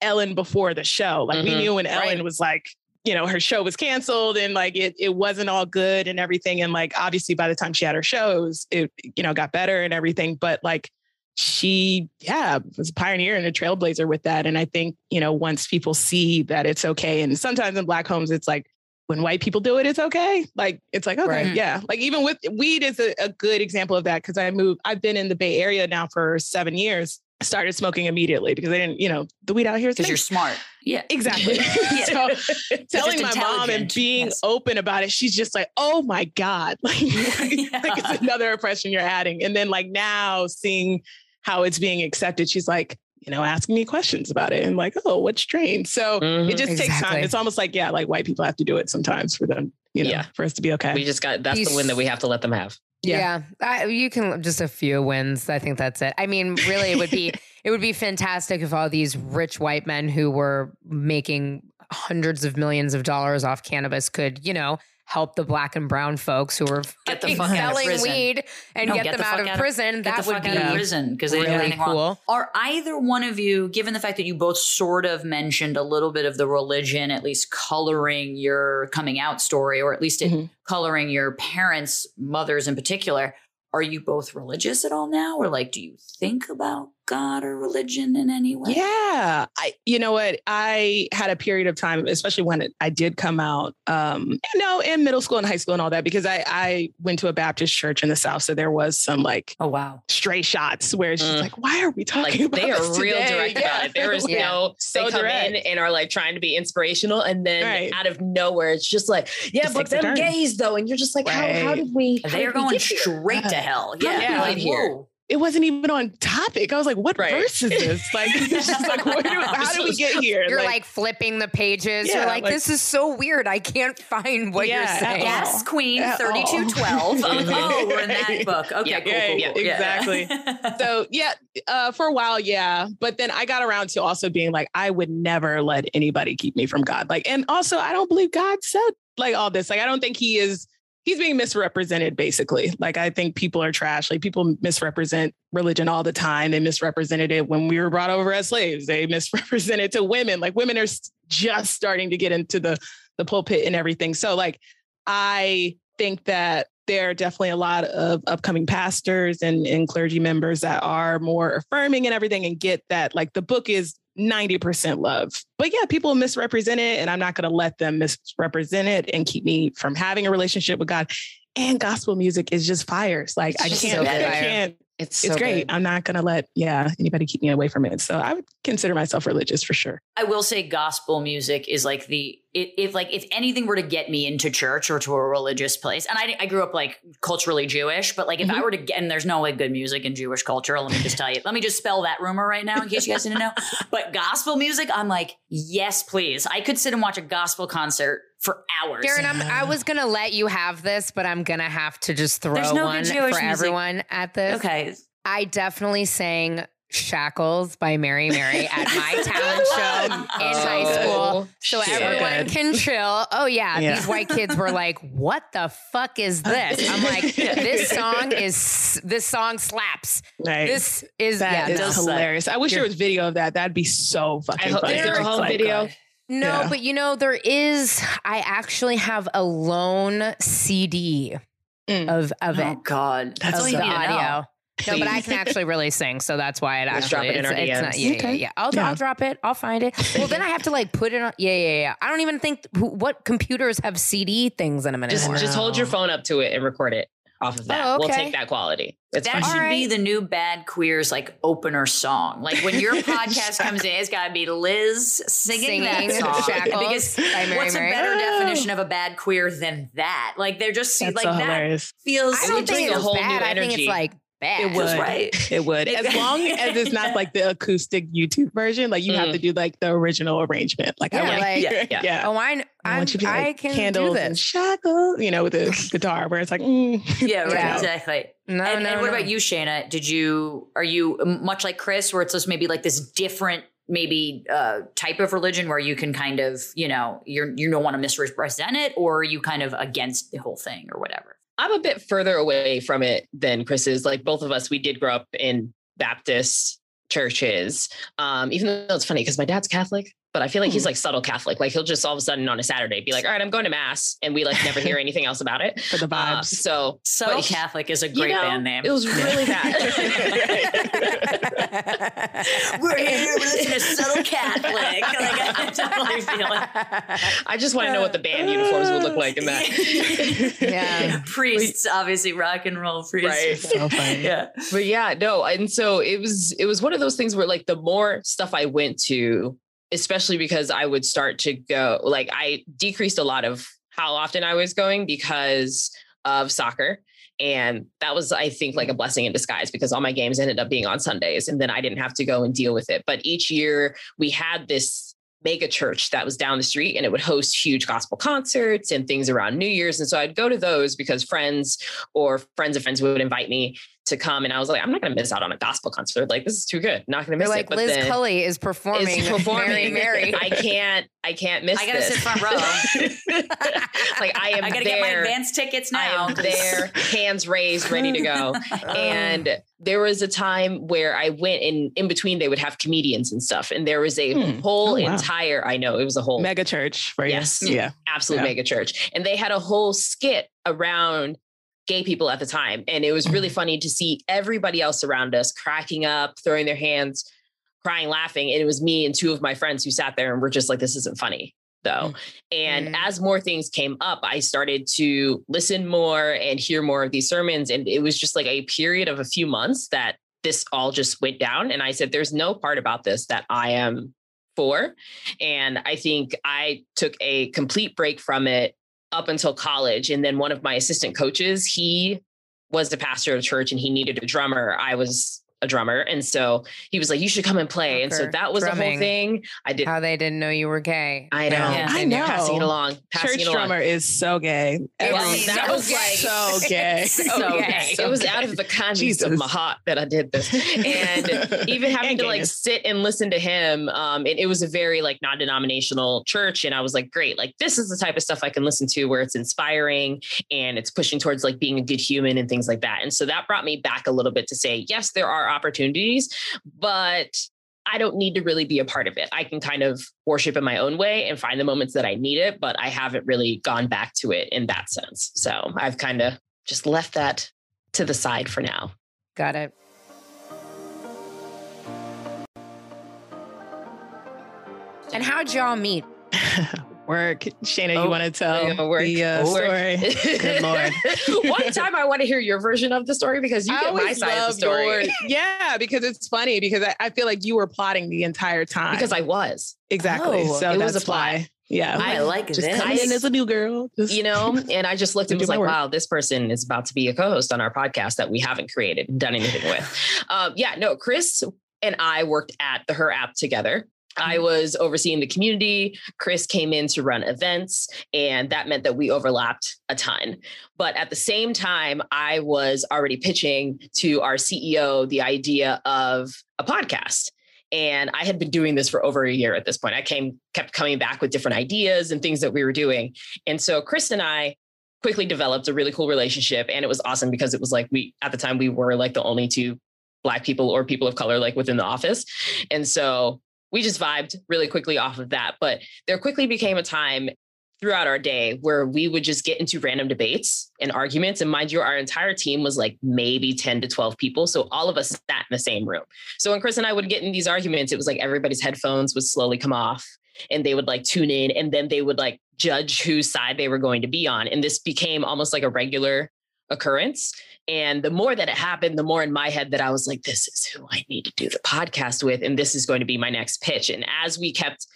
[SPEAKER 4] Ellen before the show. Like, we
[SPEAKER 5] Mhm.
[SPEAKER 4] knew when Ellen
[SPEAKER 3] Right.
[SPEAKER 4] was like, you know, her show was canceled and like it it wasn't all good and everything. And like, obviously, by the time she had her shows, it, you know, got better and everything. But like, she, yeah, was a pioneer and a trailblazer with that. And I think, you know, once people see that it's okay, and sometimes in Black homes, it's like, when white people do it, it's okay. Like it's like, okay,
[SPEAKER 2] Right.
[SPEAKER 4] yeah. Like even with weed is a, a good example of that because I moved, I've been in the Bay Area now for seven years. I started smoking immediately because they didn't, you know, the weed out here is
[SPEAKER 3] Because you're smart. Yeah.
[SPEAKER 4] Exactly.
[SPEAKER 3] Yeah.
[SPEAKER 4] so telling my mom and being
[SPEAKER 3] Yes.
[SPEAKER 4] open about it, she's just like, oh my God. Like, like it's another oppression you're adding. And then like now seeing how it's being accepted, she's like, you know, asking me questions about it and like, oh, what strain? So
[SPEAKER 5] Mhm.
[SPEAKER 4] it just takes time. It's almost like, yeah, like white people have to do it sometimes for them, you know,
[SPEAKER 5] Yeah.
[SPEAKER 4] for us to be okay.
[SPEAKER 5] We just got that's
[SPEAKER 2] Peace.
[SPEAKER 5] the win that we have to let them have.
[SPEAKER 4] Yeah.
[SPEAKER 2] Yeah, I, you can just a few wins. I think that's it. I mean, really, it would be it would be fantastic if all these rich white men who were making hundreds of millions of dollars off cannabis could, you know, help the black and brown folks who are
[SPEAKER 3] Get the fuck
[SPEAKER 2] selling weed and
[SPEAKER 3] No,
[SPEAKER 2] get,
[SPEAKER 3] get
[SPEAKER 2] them
[SPEAKER 3] the
[SPEAKER 2] out of
[SPEAKER 3] out of-
[SPEAKER 2] prison. That would be
[SPEAKER 3] prison because they didn't
[SPEAKER 2] really
[SPEAKER 3] wrong.
[SPEAKER 2] cool.
[SPEAKER 3] Are either one of you, given the fact that you both sort of mentioned a little bit of the religion, at least coloring your coming out story, or at least it
[SPEAKER 4] Mhm.
[SPEAKER 3] coloring your parents, mothers in particular, are you both religious at all now? Or like, do you think about God or religion in any way?
[SPEAKER 4] Yeah. I you know what? I had a period of time, especially when it, I did come out, um, you know, in middle school and high school and all that, because I, I went to a Baptist church in the South. So there was some like
[SPEAKER 3] Oh, wow.
[SPEAKER 4] stray shots where it's just
[SPEAKER 5] Mm.
[SPEAKER 4] like, why are we
[SPEAKER 5] Like
[SPEAKER 4] talking about
[SPEAKER 5] they are
[SPEAKER 4] this
[SPEAKER 5] real
[SPEAKER 4] today?
[SPEAKER 5] direct about it. There is
[SPEAKER 2] Yeah.
[SPEAKER 5] no
[SPEAKER 4] So
[SPEAKER 5] they come in
[SPEAKER 4] direct.
[SPEAKER 5] and are like trying to be inspirational, and then
[SPEAKER 4] Right.
[SPEAKER 5] out of nowhere, it's just like, yeah,
[SPEAKER 4] Just
[SPEAKER 5] but
[SPEAKER 4] takes a
[SPEAKER 5] them gays though, and you're just like, how, how did we? how
[SPEAKER 3] They are
[SPEAKER 5] did we
[SPEAKER 3] going
[SPEAKER 5] here?
[SPEAKER 3] straight to hell. Yeah.
[SPEAKER 4] Yeah.
[SPEAKER 3] Like, whoa.
[SPEAKER 4] It wasn't even on topic. I was like, what
[SPEAKER 5] Right.
[SPEAKER 4] verse is this? Like, it's just like, do, how did we get here?
[SPEAKER 2] You're like, flipping the pages.
[SPEAKER 4] Yeah,
[SPEAKER 2] you're like,
[SPEAKER 4] like-
[SPEAKER 2] this is so weird. I can't find what
[SPEAKER 4] Yeah,
[SPEAKER 2] you're saying.
[SPEAKER 4] all.
[SPEAKER 3] Yes, Queen, 3212.
[SPEAKER 5] Mhm.
[SPEAKER 3] oh, we're in that book. Okay,
[SPEAKER 5] Yeah,
[SPEAKER 3] cool,
[SPEAKER 4] yeah,
[SPEAKER 3] cool,
[SPEAKER 4] yeah,
[SPEAKER 3] cool.
[SPEAKER 4] exactly. so yeah, uh, for a while, yeah. But then I got around to also being like, I would never let anybody keep me from God. Like, and also I don't believe God said like all this. Like, I don't think he is he's being misrepresented basically. Like I think people are trash. Like people misrepresent religion all the time. They misrepresented it when we were brought over as slaves. They misrepresented to women. Like women are just starting to get into the the pulpit and everything. So like I think that there are definitely a lot of upcoming pastors and, and clergy members that are more affirming and everything and get that like the book is 90% love. But yeah, people misrepresent it, and I'm not going to let them misrepresent it and keep me from having a relationship with God. And gospel music is just fires. Like I can't,
[SPEAKER 5] so
[SPEAKER 4] I
[SPEAKER 5] good.
[SPEAKER 4] can't.
[SPEAKER 5] It's so
[SPEAKER 4] It's great.
[SPEAKER 5] good.
[SPEAKER 4] I'm not going to let yeah anybody keep me away from it. So I would consider myself religious for sure.
[SPEAKER 3] I will say gospel music is like the it, if like if anything were to get me into church or to a religious place, and I, I grew up like culturally Jewish, but like if I mm-hmm. were to get and there's no like good music in Jewish culture. Let me just tell you. Let me just spell that rumor right now in case you guys didn't know. But gospel music, I'm like yes, please. I could sit and watch a gospel concert for hours.
[SPEAKER 2] Darren, I'm, I was gonna let you have this, but I'm gonna have to just throw
[SPEAKER 3] There's no
[SPEAKER 2] one
[SPEAKER 3] good
[SPEAKER 2] for
[SPEAKER 3] music.
[SPEAKER 2] everyone at this.
[SPEAKER 3] okay,
[SPEAKER 2] I definitely sang Shackles by Mary Mary at my talent show in high school. So
[SPEAKER 5] shit.
[SPEAKER 2] everyone can chill. Oh yeah,
[SPEAKER 4] Yeah.
[SPEAKER 2] these white kids were like, "What the fuck is this?" I'm like, "This song is this song slaps.
[SPEAKER 4] Right.
[SPEAKER 2] This is
[SPEAKER 4] That
[SPEAKER 2] yeah."
[SPEAKER 4] is
[SPEAKER 2] this-
[SPEAKER 3] does
[SPEAKER 4] hilarious. I wish there
[SPEAKER 2] You're-
[SPEAKER 4] was video of that. That'd be so
[SPEAKER 5] I
[SPEAKER 4] fucking
[SPEAKER 5] hope
[SPEAKER 4] funny.
[SPEAKER 5] is there a whole
[SPEAKER 3] Oh,
[SPEAKER 5] video?
[SPEAKER 3] God.
[SPEAKER 2] no,
[SPEAKER 4] Yeah.
[SPEAKER 2] but you know there is. I actually have a lone CD
[SPEAKER 4] Mm.
[SPEAKER 2] of of
[SPEAKER 3] Oh
[SPEAKER 2] it
[SPEAKER 3] God, that's
[SPEAKER 2] of
[SPEAKER 3] all you
[SPEAKER 2] the
[SPEAKER 3] need to know.
[SPEAKER 2] Audio. No, but I can actually really sing, so that's why it
[SPEAKER 5] Let's
[SPEAKER 2] actually
[SPEAKER 5] drop it in
[SPEAKER 2] it's,
[SPEAKER 5] our
[SPEAKER 2] it's not. Yeah, yeah,
[SPEAKER 4] Okay.
[SPEAKER 2] yeah. I'll,
[SPEAKER 4] Yeah.
[SPEAKER 2] I'll drop it. I'll find it. Well, then I have to like put it on. Yeah, yeah, yeah. I don't even think what computers have CD things in them
[SPEAKER 5] Just
[SPEAKER 2] anymore.
[SPEAKER 5] just hold your phone up to it and record it off of that.
[SPEAKER 2] Oh,
[SPEAKER 5] We'll take that quality. It's
[SPEAKER 3] That
[SPEAKER 5] fine.
[SPEAKER 3] should
[SPEAKER 2] All
[SPEAKER 3] be the new Bad Queers like opener song. Like when your podcast comes in, it's got to be Liz singing, that song.
[SPEAKER 2] Shackles
[SPEAKER 3] because
[SPEAKER 2] by Mary
[SPEAKER 3] what's
[SPEAKER 2] Mary.
[SPEAKER 3] a better oh. definition of a bad queer than that? Like they're just
[SPEAKER 4] That's
[SPEAKER 3] like
[SPEAKER 4] so
[SPEAKER 3] that
[SPEAKER 4] hilarious.
[SPEAKER 3] feels.
[SPEAKER 2] I don't think
[SPEAKER 5] a
[SPEAKER 2] it's
[SPEAKER 5] whole new
[SPEAKER 2] bad. I think it's like bad.
[SPEAKER 4] It would.
[SPEAKER 3] Right.
[SPEAKER 4] It would. As long as it's not like the acoustic YouTube version, like you have
[SPEAKER 5] Mm.
[SPEAKER 4] to do like the original arrangement. Like
[SPEAKER 2] Yeah,
[SPEAKER 4] I want
[SPEAKER 2] like-
[SPEAKER 5] Yeah,
[SPEAKER 4] yeah.
[SPEAKER 2] Oh, I,
[SPEAKER 4] I
[SPEAKER 2] I,
[SPEAKER 4] want you to be
[SPEAKER 2] I
[SPEAKER 4] like
[SPEAKER 2] can
[SPEAKER 4] candles
[SPEAKER 2] do
[SPEAKER 4] and
[SPEAKER 2] this.
[SPEAKER 4] shackles, you know, with the guitar where it's like, mm.
[SPEAKER 3] Yeah, right.
[SPEAKER 2] Yeah.
[SPEAKER 3] Exactly.
[SPEAKER 2] No,
[SPEAKER 3] and,
[SPEAKER 2] no,
[SPEAKER 3] and what
[SPEAKER 2] no.
[SPEAKER 3] about you, Shayna? Did you are you much like Chris, where it's just maybe like this different maybe uh, type of religion where you can kind of you know you're you don't want to misrepresent it, or are you kind of against the whole thing or whatever?
[SPEAKER 5] I'm a bit further away from it than Chris is. Like both of us, we did grow up in Baptist churches. Um, even though it's funny because my dad's Catholic, but I feel like he's like subtle Catholic. Like he'll just all of a sudden on a Saturday be like, "All right, I'm going to mass," and we like never hear anything else about it.
[SPEAKER 4] for the
[SPEAKER 5] Uh,
[SPEAKER 4] vibes.
[SPEAKER 5] so
[SPEAKER 3] Subtle
[SPEAKER 5] but
[SPEAKER 3] Catholic is a
[SPEAKER 5] you
[SPEAKER 3] great
[SPEAKER 5] know,
[SPEAKER 3] band name.
[SPEAKER 5] It was really bad.
[SPEAKER 3] We're here to listen to Subtle Catholic. Like, I totally feel it.
[SPEAKER 5] I just want to know what the band uniforms would look like in that.
[SPEAKER 2] Yeah.
[SPEAKER 3] priests, obviously rock and roll priests.
[SPEAKER 5] Right.
[SPEAKER 4] So funny.
[SPEAKER 3] Yeah.
[SPEAKER 5] but yeah, no. And so it was it was one of those things where like the more stuff I went to, especially because I would start to go like I decreased a lot of how often I was going because of soccer. And that was, I think, like a blessing in disguise because all my games ended up being on Sundays and then I didn't have to go and deal with it. But each year we had this mega church that was down the street and it would host huge gospel concerts and things around New Year's. And so I'd go to those because friends or friends of friends would invite me to come. And I was like, I'm not going to miss out on a gospel concert. Like, this is too good. Not going to
[SPEAKER 2] They're
[SPEAKER 5] miss
[SPEAKER 2] like
[SPEAKER 5] it. But
[SPEAKER 2] Liz
[SPEAKER 5] then
[SPEAKER 2] Cully is performing,
[SPEAKER 5] is performing.
[SPEAKER 2] Mary Mary.
[SPEAKER 5] I can't, I can't miss
[SPEAKER 3] I gotta
[SPEAKER 5] this.
[SPEAKER 3] sit front row.
[SPEAKER 5] like I am
[SPEAKER 3] I gotta
[SPEAKER 5] there.
[SPEAKER 3] get my advance tickets
[SPEAKER 5] I
[SPEAKER 3] now.
[SPEAKER 5] am there, hands raised, ready to go. And there was a time where I went and in between they would have comedians and stuff. And there was a
[SPEAKER 4] Hmm.
[SPEAKER 5] whole
[SPEAKER 4] Oh, wow.
[SPEAKER 5] entire, I know it was a whole
[SPEAKER 4] Mega church for you.
[SPEAKER 5] Yes.
[SPEAKER 4] Yeah.
[SPEAKER 5] absolute
[SPEAKER 4] Yeah.
[SPEAKER 5] mega church. And they had a whole skit around gay people at the time. And it was
[SPEAKER 4] Mm.
[SPEAKER 5] really funny to see everybody else around us cracking up, throwing their hands, crying, laughing. And it was me and two of my friends who sat there and were just like, this isn't funny though. And
[SPEAKER 2] Mm.
[SPEAKER 5] as more things came up, I started to listen more and hear more of these sermons. And it was just like a period of a few months that this all just went down. And I said, there's no part about this that I am for. And I think I took a complete break from it up until college. And then one of my assistant coaches, he was the pastor of church and he needed a drummer. I was a drummer. And so he was like, you should come and play. And so that was the whole thing. I did.
[SPEAKER 2] How they didn't know you were gay.
[SPEAKER 5] I know.
[SPEAKER 3] Yeah.
[SPEAKER 4] I know.
[SPEAKER 5] Passing it along. Passing
[SPEAKER 4] Church
[SPEAKER 5] it along.
[SPEAKER 4] drummer is so gay.
[SPEAKER 3] Well,
[SPEAKER 4] Every-
[SPEAKER 3] that
[SPEAKER 5] so
[SPEAKER 3] was
[SPEAKER 5] gay.
[SPEAKER 3] like
[SPEAKER 4] so gay.
[SPEAKER 3] so gay.
[SPEAKER 5] it was out of the kindness of my heart that I did this. And even having
[SPEAKER 4] And
[SPEAKER 5] to like sit and listen to him, um, and it was a very like non-denominational church. And I was like, great, like this is the type of stuff I can listen to where it's inspiring and it's pushing towards like being a good human and things like that. And so that brought me back a little bit to say, yes, there are opportunities, but I don't need to really be a part of it. I can kind of worship in my own way and find the moments that I need it, but I haven't really gone back to it in that sense. So I've kind of just left that to the side for now. Got it.
[SPEAKER 2] And how'd y'all meet?
[SPEAKER 4] Work. Shayna,
[SPEAKER 5] Oh,
[SPEAKER 4] you want to tell
[SPEAKER 5] yeah, work.
[SPEAKER 4] the uh, story? Good lord.
[SPEAKER 5] One time I want to hear your version of the story because you
[SPEAKER 4] I
[SPEAKER 5] get my
[SPEAKER 4] always
[SPEAKER 5] side of the
[SPEAKER 4] love
[SPEAKER 5] story.
[SPEAKER 4] your- yeah, because it's funny because I, I feel like you were plotting the entire time.
[SPEAKER 5] Because I was,
[SPEAKER 4] exactly.
[SPEAKER 3] Oh,
[SPEAKER 4] so
[SPEAKER 5] it was a plot.
[SPEAKER 4] why. Yeah.
[SPEAKER 3] I like
[SPEAKER 4] just
[SPEAKER 3] this.
[SPEAKER 4] coming in as a new girl. Just,
[SPEAKER 5] you know, and I just looked and
[SPEAKER 4] Do
[SPEAKER 5] was like,
[SPEAKER 4] work.
[SPEAKER 5] wow, this person is about to be a co-host on our podcast that we haven't created, and done anything with. Um, yeah, no, Chris and I worked at the Her app together.
[SPEAKER 4] Mm-hmm.
[SPEAKER 5] I was overseeing the community. Chris came in to run events, and that meant that we overlapped a ton. But at the same time, I was already pitching to our CEO the idea of a podcast. And I had been doing this for over a year at this point. I came, kept coming back with different ideas and things that we were doing. And so Chris and I quickly developed a really cool relationship. And it was awesome because it was like we, at the time, we were like the only two Black people or people of color like within the office. And so we just vibed really quickly off of that. But there quickly became a time throughout our day where we would just get into random debates and arguments. And mind you, our entire team was like maybe 10 to 12 people. So all of us sat in the same room. So when Chris and I would get in these arguments, it was like everybody's headphones would slowly come off and they would like tune in and then they would like judge whose side they were going to be on. And this became almost like a regular occurrence. And the more that it happened, the more in my head that I was like, this is who I need to do the podcast with. And this is going to be my next pitch. And as we kept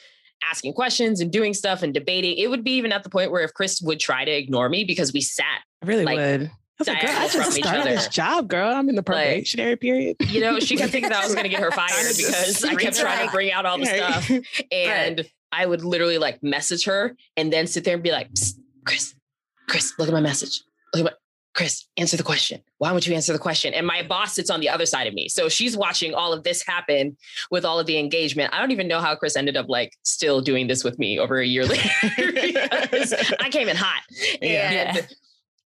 [SPEAKER 5] asking questions and doing stuff and debating, it would be even at the point where if Chris would try to ignore me because we sat,
[SPEAKER 4] I really
[SPEAKER 5] like,
[SPEAKER 4] would. I was like, girl, I just started this job, girl. I'm in the
[SPEAKER 5] Like-
[SPEAKER 4] probationary period.
[SPEAKER 5] you know, she kept thinking that I was going to get her fired because I kept trying to bring out all the stuff. And I would literally like message her and then sit there and be like, Chris, Chris, look at my message. Look at my, Chris, answer the question. Why would you answer the question? And my boss sits on the other side of me. So she's watching all of this happen with all of the engagement. I don't even know how Chris ended up like still doing this with me over a year later because I came in hot.
[SPEAKER 4] Yeah.
[SPEAKER 5] And
[SPEAKER 3] Yeah.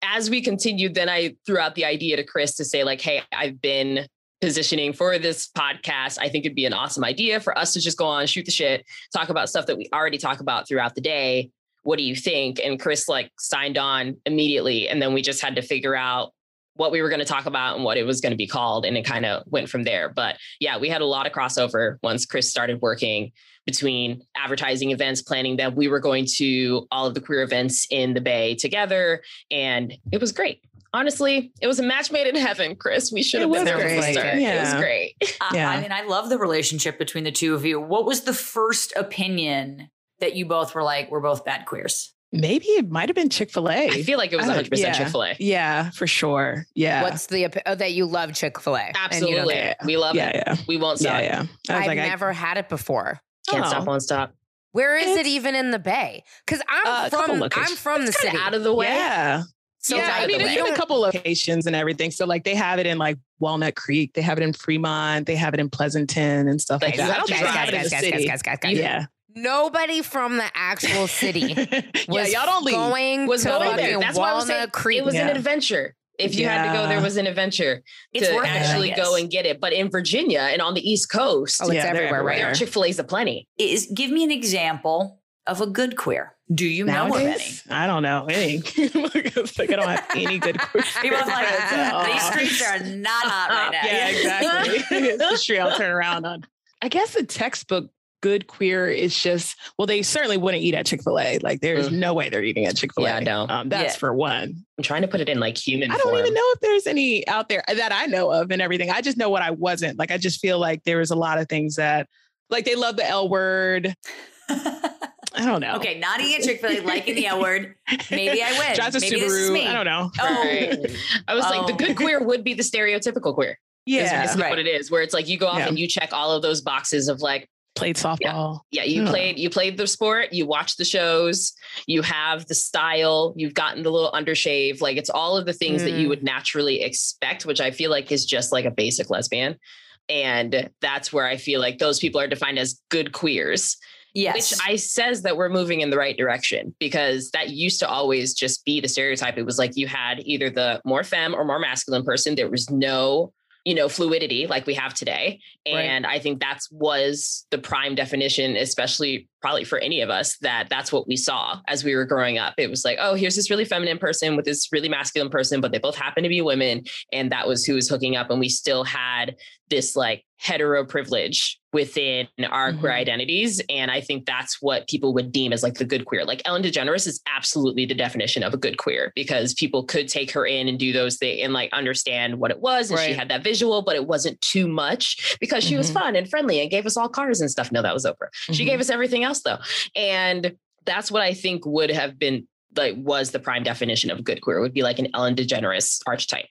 [SPEAKER 5] as we continued, then I threw out the idea to Chris to say, like, hey, I've been positioning for this podcast. I think it'd be an awesome idea for us to just go on, shoot the shit, talk about stuff that we already talk about throughout the day. What do you think? And Chris like signed on immediately. And then we just had to figure out what we were going to talk about and what it was going to be called. And it kind of went from there. But yeah, we had a lot of crossover once Chris started working between advertising events, planning them. We were going to all of the queer events in the Bay together. And it was great. Honestly, it was a match made in heaven, Chris. We should
[SPEAKER 4] It
[SPEAKER 5] have been
[SPEAKER 4] was
[SPEAKER 5] there from the
[SPEAKER 4] great.
[SPEAKER 5] start. It was
[SPEAKER 4] Yeah.
[SPEAKER 5] great.
[SPEAKER 3] I-
[SPEAKER 4] Yeah.
[SPEAKER 3] I mean, I love the relationship between the two of you. What was the first opinion that you both were like, we're both bad queers?
[SPEAKER 4] Maybe it might have been Chick fil A.
[SPEAKER 5] I feel like it was 100%
[SPEAKER 4] yeah.
[SPEAKER 5] Chick fil A.
[SPEAKER 4] Yeah, for sure. Yeah.
[SPEAKER 2] What's the opi- oh, that you love Chick Fil A?
[SPEAKER 5] Absolutely.
[SPEAKER 4] care.
[SPEAKER 5] We love
[SPEAKER 4] yeah,
[SPEAKER 5] it.
[SPEAKER 4] yeah.
[SPEAKER 5] We won't stop.
[SPEAKER 4] Yeah, yeah. I was
[SPEAKER 2] I've
[SPEAKER 4] like, I-
[SPEAKER 2] never had it before.
[SPEAKER 5] Can't
[SPEAKER 4] Oh.
[SPEAKER 5] stop, won't stop.
[SPEAKER 2] Where is it even in the Bay? Because I'm
[SPEAKER 4] Uh,
[SPEAKER 2] from I'm
[SPEAKER 4] locations.
[SPEAKER 2] from the city.
[SPEAKER 5] out of the way.
[SPEAKER 4] Yeah.
[SPEAKER 2] so
[SPEAKER 4] yeah, I mean,
[SPEAKER 2] the
[SPEAKER 4] it's
[SPEAKER 2] way.
[SPEAKER 4] been a couple locations and everything. So like they have it in like Walnut Creek, they have it in Fremont, they have it in Pleasanton and stuff
[SPEAKER 5] Like,
[SPEAKER 4] like that. I don't
[SPEAKER 5] guys,
[SPEAKER 4] think they have
[SPEAKER 2] guys,
[SPEAKER 4] it in
[SPEAKER 2] guys,
[SPEAKER 4] the
[SPEAKER 2] guys,
[SPEAKER 4] city.
[SPEAKER 2] guys, guys, guys, guys.
[SPEAKER 4] Yeah.
[SPEAKER 2] Nobody from the actual city
[SPEAKER 4] yeah,
[SPEAKER 2] was
[SPEAKER 4] y'all don't leave.
[SPEAKER 2] going
[SPEAKER 5] Was
[SPEAKER 2] to
[SPEAKER 5] going there.
[SPEAKER 2] fucking
[SPEAKER 5] That's why I was saying
[SPEAKER 2] Creek.
[SPEAKER 5] it was
[SPEAKER 4] Yeah.
[SPEAKER 5] an adventure. If you had to go, there was an adventure
[SPEAKER 3] It's
[SPEAKER 5] to
[SPEAKER 3] worth it,
[SPEAKER 5] actually
[SPEAKER 3] guess.
[SPEAKER 5] go and get it. But in Virginia and on the East Coast,
[SPEAKER 2] oh, it's
[SPEAKER 4] Yeah, they're
[SPEAKER 2] everywhere, right?
[SPEAKER 5] there Chick fil A's aplenty.
[SPEAKER 3] Is give me an example of a good queer. Do you know of any?
[SPEAKER 4] I don't know any. Like I don't have any good quick.
[SPEAKER 3] People are like,
[SPEAKER 4] friends.
[SPEAKER 3] these streets are not hot right now.
[SPEAKER 4] Yeah, exactly. it's the street I'll turn around on. I guess the textbook good queer is just well, they certainly wouldn't eat at Chick Fil A. Like there is
[SPEAKER 5] Mm.
[SPEAKER 4] no way they're eating at Chick Fil A.
[SPEAKER 5] Yeah, no.
[SPEAKER 4] um, that's
[SPEAKER 3] Yeah.
[SPEAKER 4] for one.
[SPEAKER 5] I'm trying to put it in like human
[SPEAKER 4] I don't
[SPEAKER 5] form.
[SPEAKER 4] even know if there's any out there that I know of and everything. I just know what I wasn't. Like I just feel like there was a lot of things that like they love the L word. I don't know.
[SPEAKER 3] okay, not eating at Chick Fil A, liking the L word. Maybe I win.
[SPEAKER 4] Drives a
[SPEAKER 3] Maybe this is
[SPEAKER 4] Subaru.
[SPEAKER 3] me.
[SPEAKER 4] I don't know.
[SPEAKER 3] Oh,
[SPEAKER 5] Right. I was like, the
[SPEAKER 3] Oh.
[SPEAKER 5] good queer would be the stereotypical queer. is
[SPEAKER 4] Yeah.
[SPEAKER 5] basically
[SPEAKER 3] Right.
[SPEAKER 5] what it is, where it's like you go off
[SPEAKER 4] Yeah.
[SPEAKER 5] and you check all of those boxes of like,
[SPEAKER 4] Played softball.
[SPEAKER 5] yeah, you
[SPEAKER 4] Yeah.
[SPEAKER 5] played you played the sport, you watch the shows, you have the style, you've gotten the little undershave, like it's all of the things that you
[SPEAKER 2] Mm.
[SPEAKER 5] would naturally expect, which I feel like is just like a basic lesbian. And that's where I feel like those people are defined as good queers.
[SPEAKER 3] yes.
[SPEAKER 5] which I says that we're moving in the right direction because that used to always just be the stereotype. It was like you had either the more femme or more masculine person. There was no, you know, fluidity like we have today.
[SPEAKER 2] Right.
[SPEAKER 5] And I think that's was the prime definition, especially probably for any of us that that's what we saw as we were growing up. It was like, oh, here's this really feminine person with this really masculine person, but they both happen to be women. And that was who was hooking up. And we still had this like hetero privilege within our mm-hmm. queer identities. And I think that's what people would deem as like the good queer. Like Ellen DeGeneres is absolutely the definition of a good queer because people could take her in and do those things and like understand what it was. And right. she had that visual, but it wasn't too much because she mm-hmm. was fun and friendly and gave us all cars and stuff. No, that was Oprah. Mm-hmm. She gave us everything else though. And that's what I think would have been like was the prime definition of good queer would be like an Ellen DeGeneres archetype.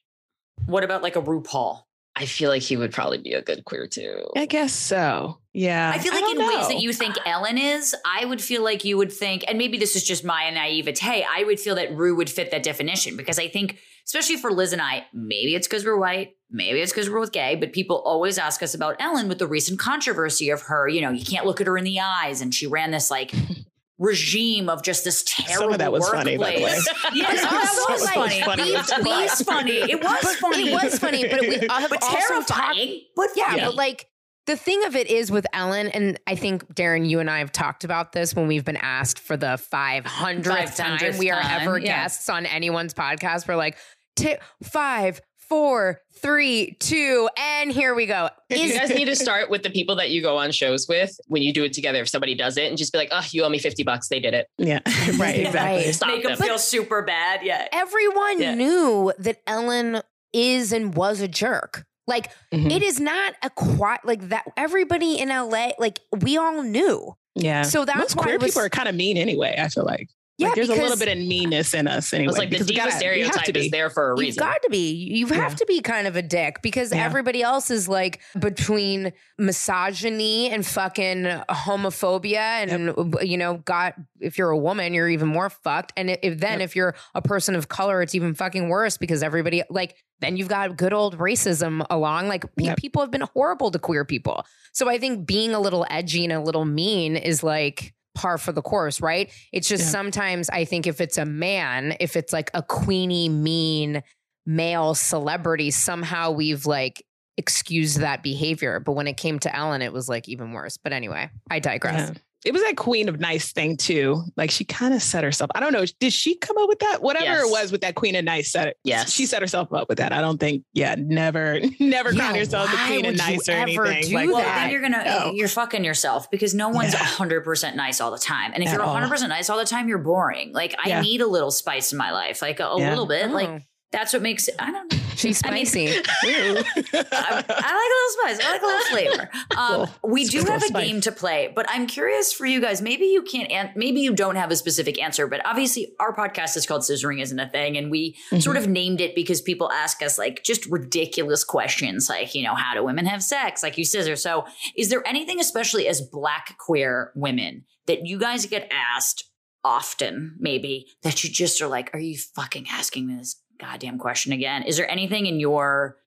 [SPEAKER 3] What about like a RuPaul?
[SPEAKER 5] I feel like he would probably be a good queer too.
[SPEAKER 4] I guess so. Yeah.
[SPEAKER 3] I feel like I in know. ways that you think Ellen is, I would feel like you would think, and maybe this is just my naivete, I would feel that Ru would fit that definition because I think, especially for Liz and I, maybe it's because we're white, maybe it's because we're both gay, but people always ask us about Ellen with the recent controversy of her, you know, you can't look at her in the eyes. And she ran this like regime of just this terrible Some of that was workplace. funny, by the way. yes, that was, funny. funny. It was funny. It was funny.
[SPEAKER 2] It was funny, but we have but also talked. But yeah, yeah, but like the thing of it is with Ellen, and I think Darren, you and I have talked about this when we've been asked for the 500th time we are ever yeah. guests on anyone's podcast. We're like, t- five, four, three, two, and here we go.
[SPEAKER 5] Is- you guys need to start with the people that you go on shows with when you do it together. If somebody does it, and just be like, "Oh, you owe me fifty bucks. They did it."
[SPEAKER 4] Yeah, right. Exactly.
[SPEAKER 3] Stop Make them feel super bad. Yeah.
[SPEAKER 2] Everyone yeah. knew that Ellen is and was a jerk. Like mm-hmm. it is not a quiet like that. Everybody in LA, like we all knew.
[SPEAKER 4] Yeah.
[SPEAKER 2] So that's
[SPEAKER 4] Most
[SPEAKER 2] why
[SPEAKER 4] queer was, people are kind of mean anyway. I feel like. Yeah, like there's a little bit of meanness in us anyway.
[SPEAKER 5] It's like the diva gotta, stereotype is there for a reason.
[SPEAKER 2] You've got to be. You have yeah. to be kind of a dick because yeah. everybody else is like between misogyny and fucking homophobia, and yep. you know, got if you're a woman, you're even more fucked. And if then yep. if you're a person of color, it's even fucking worse because everybody like then you've got good old racism along. Like yep. people have been horrible to queer people. So I think being a little edgy and a little mean is like par for the course, right? It's just yeah. sometimes I think if it's a man, if it's like a queenie, mean male celebrity, somehow we've like excused that behavior. But when it came to Ellen, it was like even worse. But anyway, I digress. Yeah
[SPEAKER 4] it was that queen of nice thing too. Like she kind of set herself. I don't know. Did she come up with that? Whatever yes. it was with that queen of nice set it.
[SPEAKER 5] Yes.
[SPEAKER 4] She set herself up with that. I don't think, yeah, never, never yeah, crown yourself the queen of nice or anything.
[SPEAKER 3] like, well, then you're gonna no. you're fucking yourself because no one's hundred yeah. percent nice all the time. And if At you're hundred percent nice all the time, you're boring. Like I yeah. need a little spice in my life. Like a, a little bit. Oh. Like that's what makes it. I don't know.
[SPEAKER 2] She's spicy. I, mean,
[SPEAKER 3] I, I, like a little spice. I like a little flavor. Um, cool. We do have a spice. game to play, but I'm curious for you guys. Maybe you can't. An- maybe you don't have a specific answer, but obviously our podcast is called "Scissoring Isn't a Thing," and we mm-hmm. sort of named it because people ask us like just ridiculous questions, like you know, how do women have sex? Like you scissor. So, is there anything, especially as Black queer women, that you guys get asked? Often, maybe that you just are like, are you fucking asking me this goddamn question again. Is there anything in your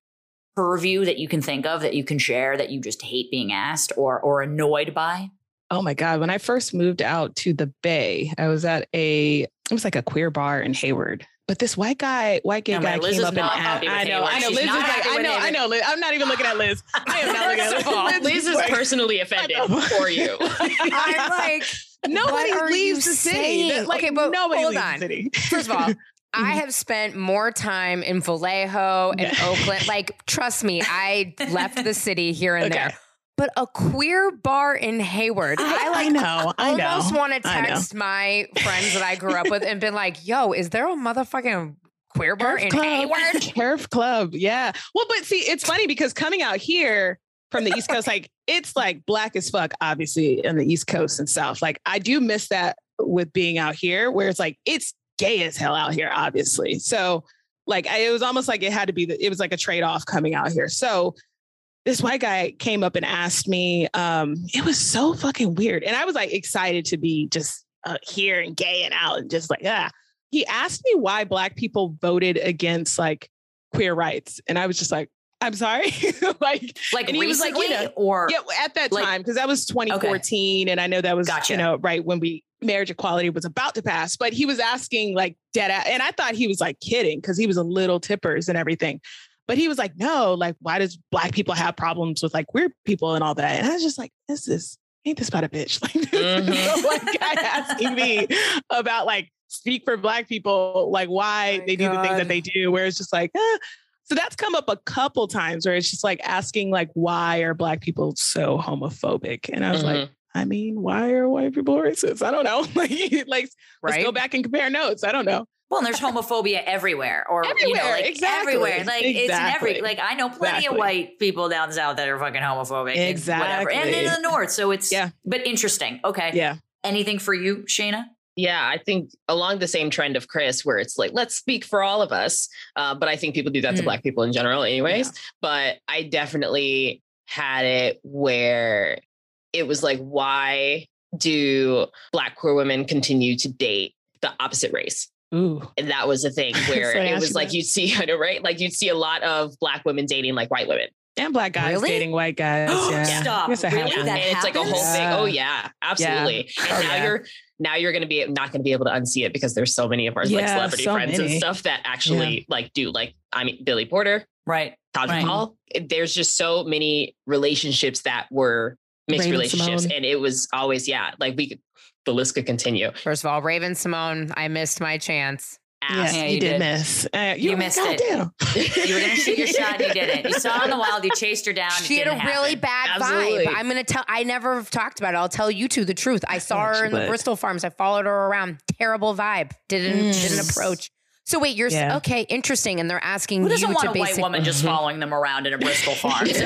[SPEAKER 3] purview that you can think of that you can share that you just hate being asked or or annoyed by?
[SPEAKER 4] Oh my God. When I first moved out to the Bay, I was at a, it was like a queer bar in Hayward. But this white guy, white gay no, guy came up and asked. I know, I know. Liz is like, I know, I know. Liz, I'm not even looking at Liz. I am not looking at Liz.
[SPEAKER 5] Liz, Liz is personally offended for you.
[SPEAKER 2] I'm like, nobody leaves the city. Like, okay, but hold on. First of all, I mm-hmm. have spent more time in Vallejo and yeah. Oakland. Like, trust me, I left the city here and okay. there. But a queer bar in Hayward, I, I like. I
[SPEAKER 4] know. I
[SPEAKER 2] almost want to text my friends that I grew up with and been like, "Yo, is there a motherfucking queer bar Turf in
[SPEAKER 4] Club.
[SPEAKER 2] Hayward?"
[SPEAKER 4] Turf Club, yeah. Well, but see, it's funny because coming out here from the East Coast, like it's like black as fuck, obviously, in the East Coast and South. Like I do miss that with being out here, where it's like it's gay as hell out here, obviously. So like I, it was almost like it had to be the, it was like a trade-off coming out here. So this white guy came up and asked me, um, it was so fucking weird. And I was like excited to be just uh, here and gay and out and just like, ah. He asked me why black people voted against like queer rights. And I was just like, I'm sorry.
[SPEAKER 3] like, like and he was like, you know, or
[SPEAKER 4] yeah, at that like, time, because that was 2014. Okay. And I know that was, gotcha. you know, right when we marriage equality was about to pass, but he was asking like dead at, and I thought he was like kidding because he was a little tippers and everything. But he was like, no, like, why does black people have problems with like queer people and all that? And I was just like, this is ain't this about a bitch? Like,
[SPEAKER 5] Mhm.
[SPEAKER 4] like guy asking me about like speak for black people, like why
[SPEAKER 2] my
[SPEAKER 4] they do the things that they do, where it's just like, eh. so that's come up a couple times where it's just like asking like why are black people so homophobic? And I was like,
[SPEAKER 5] Mhm.
[SPEAKER 4] I mean, why are white people racist? I don't know. like, like let's go back and compare notes. I don't know.
[SPEAKER 3] Well, and there's homophobia everywhere, or you know,
[SPEAKER 4] Everywhere,
[SPEAKER 3] like
[SPEAKER 4] exactly,
[SPEAKER 3] everywhere. Like it's in every. Like I know plenty
[SPEAKER 4] exactly.
[SPEAKER 3] of white people down south that are fucking homophobic, and whatever, and in the north. So it's
[SPEAKER 4] Yeah.
[SPEAKER 3] but interesting. Okay,
[SPEAKER 4] Yeah.
[SPEAKER 3] Anything for you, Shayna?
[SPEAKER 5] Yeah, I think along the same trend of Chris, where it's like, let's speak for all of us. Uh, but I think people do that to
[SPEAKER 3] Mm.
[SPEAKER 5] Black people in general, anyways. But I definitely had it where it was like, why do Black queer women continue to date the opposite race?
[SPEAKER 4] Ooh.
[SPEAKER 5] And that was a thing where
[SPEAKER 4] So
[SPEAKER 5] it was
[SPEAKER 4] you
[SPEAKER 5] like
[SPEAKER 4] that.
[SPEAKER 5] you'd see, I know, right? Like you'd see a lot of Black women dating like white women.
[SPEAKER 4] And black guys
[SPEAKER 2] Really?
[SPEAKER 4] dating white guys. Yeah.
[SPEAKER 3] Stop.
[SPEAKER 4] Yes, it
[SPEAKER 3] Really?
[SPEAKER 4] happens.
[SPEAKER 3] That
[SPEAKER 5] and it's like a whole thing. Oh yeah, absolutely. And
[SPEAKER 4] Oh,
[SPEAKER 5] now
[SPEAKER 4] yeah.
[SPEAKER 5] you're now you're gonna be not gonna be able to unsee it because there's so many of our like celebrity
[SPEAKER 4] so
[SPEAKER 5] friends and stuff that actually like do like I mean Billy Porter,
[SPEAKER 3] Right.
[SPEAKER 5] Taj
[SPEAKER 3] Right.
[SPEAKER 5] Mahal. There's just so many relationships that were mixed
[SPEAKER 4] Raven
[SPEAKER 5] relationships,
[SPEAKER 4] Simone.
[SPEAKER 5] and it was always yeah, like we could the list could continue.
[SPEAKER 2] First of all, Raven-Symoné, I missed my chance.
[SPEAKER 5] Ass.
[SPEAKER 3] Yeah,
[SPEAKER 4] you,
[SPEAKER 3] you
[SPEAKER 4] did,
[SPEAKER 3] did.
[SPEAKER 4] miss. Uh,
[SPEAKER 3] You
[SPEAKER 4] were like,
[SPEAKER 3] missed it.
[SPEAKER 4] "Goddamn."
[SPEAKER 3] You were gonna shoot your shot, and you didn't. You saw her in the wild. You chased her down.
[SPEAKER 2] She had a
[SPEAKER 3] didn't
[SPEAKER 2] really
[SPEAKER 3] happen.
[SPEAKER 2] bad
[SPEAKER 5] Absolutely.
[SPEAKER 2] vibe. I'm gonna tell. I never talked about it. I'll tell you two the truth. I saw her
[SPEAKER 4] she
[SPEAKER 2] in the. Bristol Farms. I followed her around. Terrible vibe. Didn't
[SPEAKER 4] Mm.
[SPEAKER 2] didn't approach. So wait, you're
[SPEAKER 4] Yeah.
[SPEAKER 2] okay. Interesting. And they're asking
[SPEAKER 3] Who
[SPEAKER 2] you
[SPEAKER 3] doesn't
[SPEAKER 2] to
[SPEAKER 3] want a white woman just following them around in a Bristol Farms?